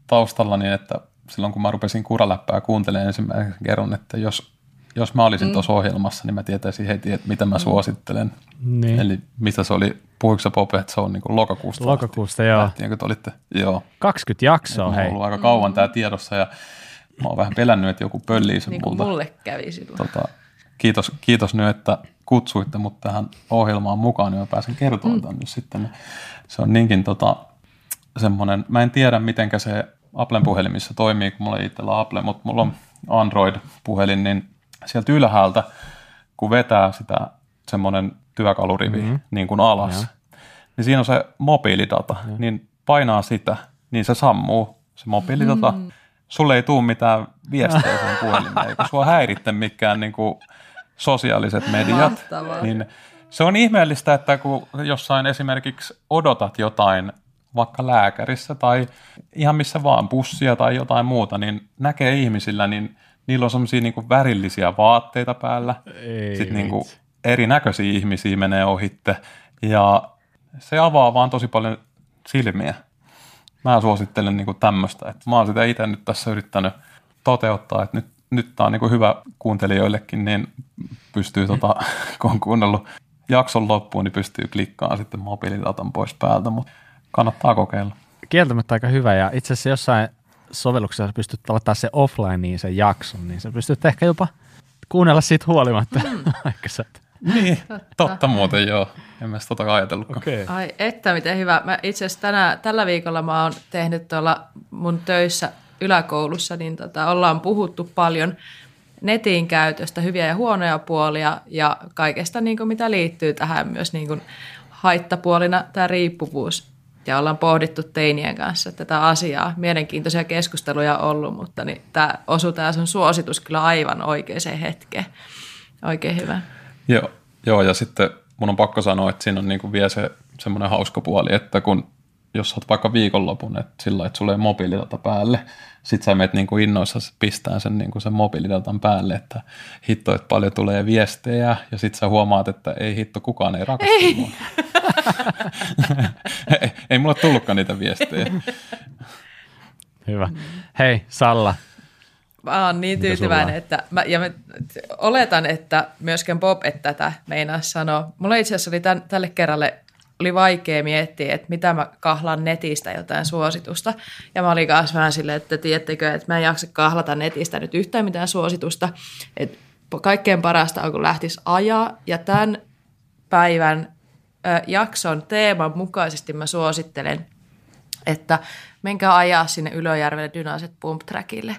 C: taustalla niin, että silloin kun mä rupesin kuraläppää kuuntelemaan ensimmäisen kerran, että jos, jos mä olisin mm. tuossa ohjelmassa, niin mä tietäisin heti, että mitä mä mm. suosittelen. Niin. Eli mitä se oli, puhuiko sä Pope, että se on niin kuin lokakuusta
A: Lokakuusta, joo.
C: Lähtien, kun olitte, joo.
A: 20 jaksoa, hei.
C: On ollut aika kauan mm. tämä tiedossa ja mä oon vähän pelännyt, että joku pöllii sen
B: niin
C: multa.
B: mulle kävi silloin.
C: Tota, kiitos, kiitos nyt, että kutsuitte mut tähän ohjelmaan mukaan, niin mä pääsen kertomaan mm. tämän nyt sitten. Se on niinkin tota, semmoinen, mä en tiedä mitenkä se Applen puhelimissa toimii, kun mulla ei itsellä Apple, mutta mulla on Android-puhelin, niin sieltä ylhäältä, kun vetää sitä semmoinen työkalurivi mm-hmm. niin kuin alas, ja. niin siinä on se mobiilidata, ja. niin painaa sitä, niin se sammuu, se mobiilidata. Mm. Sulle ei tule mitään viestejä sen puhelimeen, eikä sua häiritte mikään niin kuin sosiaaliset mediat. Mahtavaa. Niin se on ihmeellistä, että kun jossain esimerkiksi odotat jotain vaikka lääkärissä tai ihan missä vaan, bussia tai jotain muuta, niin näkee ihmisillä, niin niillä on semmoisia niin värillisiä vaatteita päällä. Ei Sitten niin kuin erinäköisiä ihmisiä menee ohitte ja se avaa vaan tosi paljon silmiä. Mä suosittelen niin tämmöistä, että mä oon sitä itse nyt tässä yrittänyt toteuttaa, että nyt, nyt tämä on niin hyvä kuuntelijoillekin, niin pystyy, tota, <laughs> kun on kuunnellut jakson loppuun, niin pystyy klikkaamaan sitten mobiilidatan pois päältä, mutta kannattaa kokeilla.
A: Kieltämättä aika hyvä ja itse asiassa jossain sovelluksessa pystyt aloittaa se offline sen jakson, niin sä pystyt ehkä jopa kuunnella siitä huolimatta, mm. <laughs> sä.
C: Niin, totta. totta muuten joo. En mä sitä tota ajatellutkaan. Okay.
B: Ai että miten hyvä. Mä itse asiassa tänä, tällä viikolla mä oon tehnyt tuolla mun töissä yläkoulussa, niin tota, ollaan puhuttu paljon netin käytöstä, hyviä ja huonoja puolia ja kaikesta niin kuin mitä liittyy tähän myös niin kuin haittapuolina tämä riippuvuus ja ollaan pohdittu teinien kanssa tätä asiaa. Mielenkiintoisia keskusteluja on ollut, mutta niin tämä osuu tämä sun suositus kyllä aivan oikeaan hetkeen. Oikein hyvä.
C: Joo, joo ja sitten mun on pakko sanoa, että siinä on niin kuin vielä se semmoinen hauska puoli, että kun jos olet vaikka viikonlopun, että sillä että sulle ei mobiilidata päälle, sit sä menet niin kuin innoissa pistää sen, niin kuin sen mobiilidatan päälle, että hitto, että paljon tulee viestejä, ja sit sä huomaat, että ei hitto, kukaan ei rakastu ei. mua. <laughs> ei, ei mulle tullutkaan niitä viestejä.
A: Hyvä. Hei, Salla.
B: Mä oon niin tyytyväinen, että mä, ja mä oletan, että myöskin Bob että tätä meinaa sanoa. Mulla itse asiassa oli tämän, tälle kerralle oli vaikea miettiä, että mitä mä kahlan netistä jotain suositusta. Ja mä olin kanssa vähän silleen, että tiedättekö, että mä en jaksa kahlata netistä nyt yhtään mitään suositusta. Että kaikkein parasta on, kun lähtisi ajaa. Ja tämän päivän ö, jakson teeman mukaisesti mä suosittelen, että menkää ajaa sinne Ylöjärvelle Dynaiset Pump Trackille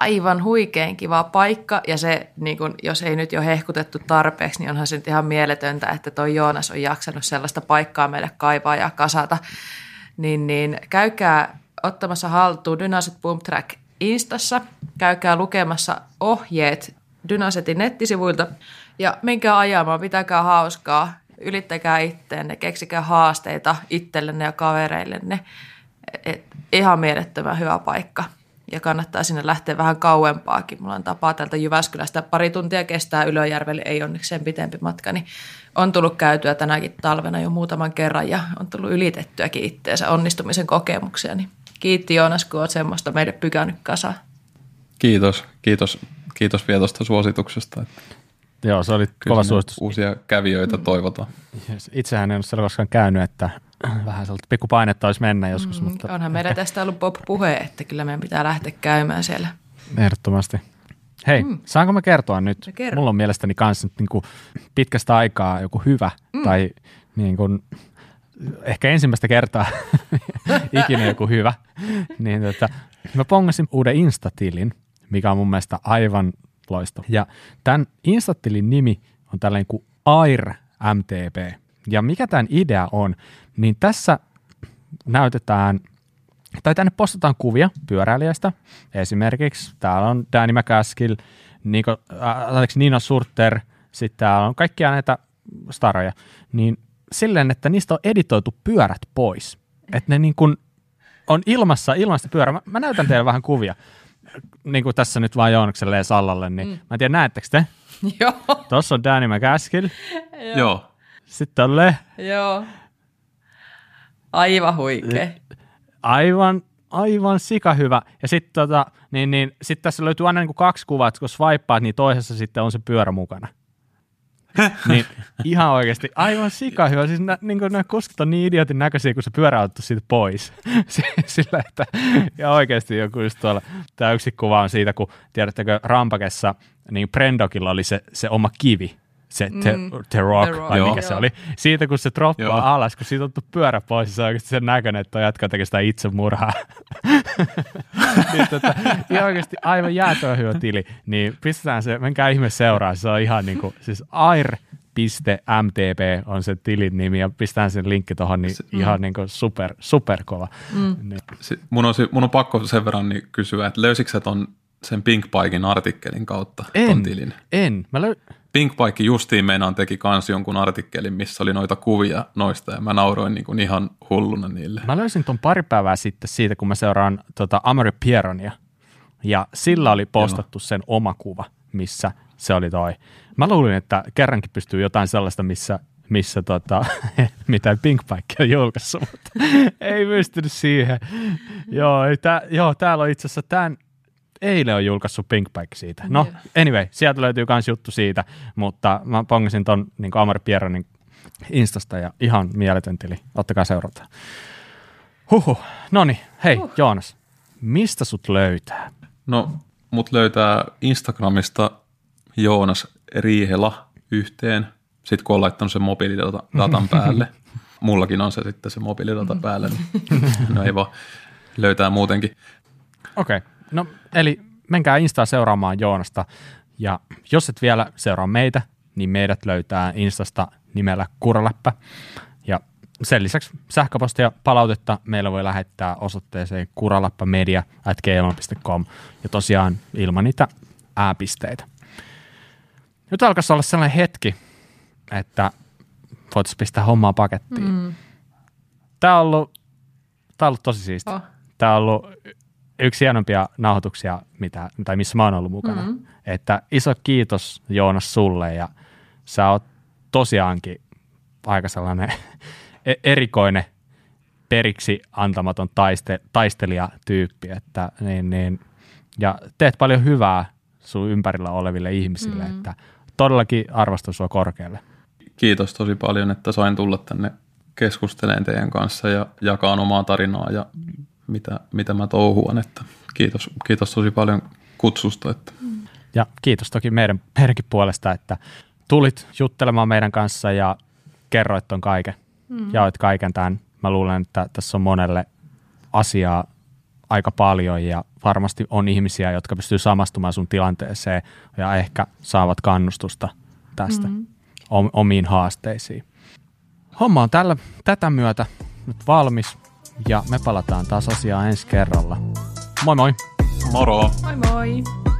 B: aivan huikein kiva paikka. Ja se, niin kun, jos ei nyt jo hehkutettu tarpeeksi, niin onhan se nyt ihan mieletöntä, että toi Joonas on jaksanut sellaista paikkaa meille kaivaa ja kasata. Niin, niin käykää ottamassa haltuun Dynaset Boom Track Instassa, käykää lukemassa ohjeet Dynasetin nettisivuilta. Ja menkää ajamaan, pitäkää hauskaa, ylittäkää itteenne, keksikää haasteita itsellenne ja kavereillenne. Et ihan mielettömän hyvä paikka ja kannattaa sinne lähteä vähän kauempaakin. Mulla on tapaa täältä Jyväskylästä pari tuntia kestää Ylöjärvelle, ei onneksi sen pitempi matka, niin on tullut käytyä tänäkin talvena jo muutaman kerran ja on tullut ylitettyäkin itteensä onnistumisen kokemuksia. Niin kiitti Joonas, kun olet semmoista meille pykännyt kasaan.
C: Kiitos, kiitos, kiitos vielä tuosta suosituksesta.
A: Joo, se oli kova suositus.
C: Uusia kävijöitä toivotaan.
A: Itsehän en ole siellä koskaan käynyt, että <clears throat> vähän sellaista pikkupainetta olisi mennä joskus. Mm, mutta
B: onhan meillä tästä ollut pop-puhe, että kyllä meidän pitää lähteä käymään siellä.
A: Ehdottomasti. Hei, mm. saanko mä kertoa nyt? No Mulla on mielestäni kanssa nyt niin kuin pitkästä aikaa joku hyvä mm. tai niin kuin, ehkä ensimmäistä kertaa <laughs> ikinä joku hyvä. niin tota, mä pongasin uuden Instatilin, mikä on mun mielestä aivan loistava. Ja tämän Instatilin nimi on tällainen kuin AIR MTP. Ja mikä tämän idea on, niin tässä näytetään, tai tänne postataan kuvia pyöräilijästä. Esimerkiksi täällä on Danny McCaskill, Niko, äh, Nina Surter, sitten täällä on kaikkia näitä staroja. Niin silleen, että niistä on editoitu pyörät pois. Että ne niin kuin on ilmassa, ilmasta pyörä. Mä, mä näytän teille vähän kuvia. Niin kuin tässä nyt vaan Joonakselle Sallalle, niin mm. mä en tiedä, näettekö te? <laughs>
B: Joo.
A: Tuossa on Danny McCaskill.
C: Joo.
A: Sitten on Le.
B: Joo. Aivan huikea.
A: Aivan, aivan sika hyvä. Ja sitten tota, niin, niin, sit tässä löytyy aina niin kuin kaksi kuvaa, että kun swipeaat, niin toisessa sitten on se pyörä mukana. <laughs> niin ihan oikeasti aivan sika hyvä. Siis nä, niin nämä kuskit on niin idiotin näköisiä, kun se pyörä on siitä pois. <laughs> Sillä, että, ja oikeasti joku just tuolla, tämä yksi kuva on siitä, kun tiedättekö Rampakessa, niin Prendokilla oli se, se oma kivi, se mm. The, the Rock, the rock. vai mikä Joo. se oli. Siitä kun se droppaa Joo. alas, kun siitä on pyörä pois, se on oikeasti sen näköinen, että jatkaa tekee sitä itsemurhaa. <laughs> niin, tota, ihan oikeasti aivan jäätöä hyvä tili. Niin pistetään se, menkää ihme seuraa, se on ihan niin kuin, siis air .mtp on se tilin nimi ja pistetään sen linkki tuohon, niin se, ihan mm. niin kuin super, super kova. Mm.
C: Niin. Se, mun, on, mun on pakko sen verran niin kysyä, että löysitkö sä ton sen Pink Piken artikkelin kautta
A: en,
C: ton tilin?
A: En, mä löy-
C: Pinkpaikki justiin meinaan teki kans jonkun artikkelin, missä oli noita kuvia noista ja mä nauroin niin kuin ihan hulluna niille.
A: Mä löysin ton pari päivää sitten siitä, kun mä seuraan tota Amari Pieronia ja sillä oli postattu Joo. sen oma kuva, missä se oli toi. Mä luulin, että kerrankin pystyy jotain sellaista, missä missä tota, <laughs> mitä Pink on julkaissut, mutta <laughs> ei pystynyt siihen. joo, tää, joo, täällä on itse asiassa tämän, eilen on julkaissut Pinkback siitä. No, anyway, sieltä löytyy myös juttu siitä, mutta mä pongasin ton niin Amari Pierronin Instasta ja ihan mieletön tili. Ottakaa seurata. Huhu. No niin, hei huh. Joonas, mistä sut löytää?
C: No, mut löytää Instagramista Joonas Riihela yhteen, sitten kun on laittanut sen mobiilidatan <laughs> päälle. Mullakin on se sitten se mobiilidata päälle, niin <laughs> no ei vaan löytää muutenkin.
A: Okei. Okay. No, eli menkää Instaa seuraamaan Joonasta. Ja jos et vielä seuraa meitä, niin meidät löytää Instasta nimellä Kuraläppä. Ja sen lisäksi sähköpostia palautetta meillä voi lähettää osoitteeseen kuralappamedia.gmail.com ja tosiaan ilman niitä ääpisteitä. Nyt alkaisi olla sellainen hetki, että voitaisiin pistää hommaa pakettiin. Mm. Tämä on ollut, tämä on ollut tosi siisti. Oh. Tämä on ollut yksi hienompia nauhoituksia, mitä, tai missä mä oon ollut mukana. Mm-hmm. Että iso kiitos Joonas sulle ja sä oot tosiaankin aika sellainen <laughs> e-, erikoinen periksi antamaton taiste, taistelijatyyppi, että niin, niin, ja teet paljon hyvää sun ympärillä oleville ihmisille, mm-hmm. että todellakin arvostan sua korkealle.
C: Kiitos tosi paljon, että sain tulla tänne keskustelemaan teidän kanssa ja jakaa omaa tarinaa ja mitä, mitä mä touhuan. Että kiitos, kiitos tosi paljon kutsusta. Että.
A: Ja kiitos toki meidän, meidänkin puolesta, että tulit juttelemaan meidän kanssa ja kerroit ton kaiken. Mm. Jaoit kaiken tämän. Mä luulen, että tässä on monelle asiaa aika paljon ja varmasti on ihmisiä, jotka pystyy samastumaan sun tilanteeseen ja ehkä saavat kannustusta tästä mm. omiin haasteisiin. Homma on tällä, tätä myötä nyt valmis ja me palataan taas asiaan ensi kerralla. Moi moi!
C: Moro!
B: Moi moi!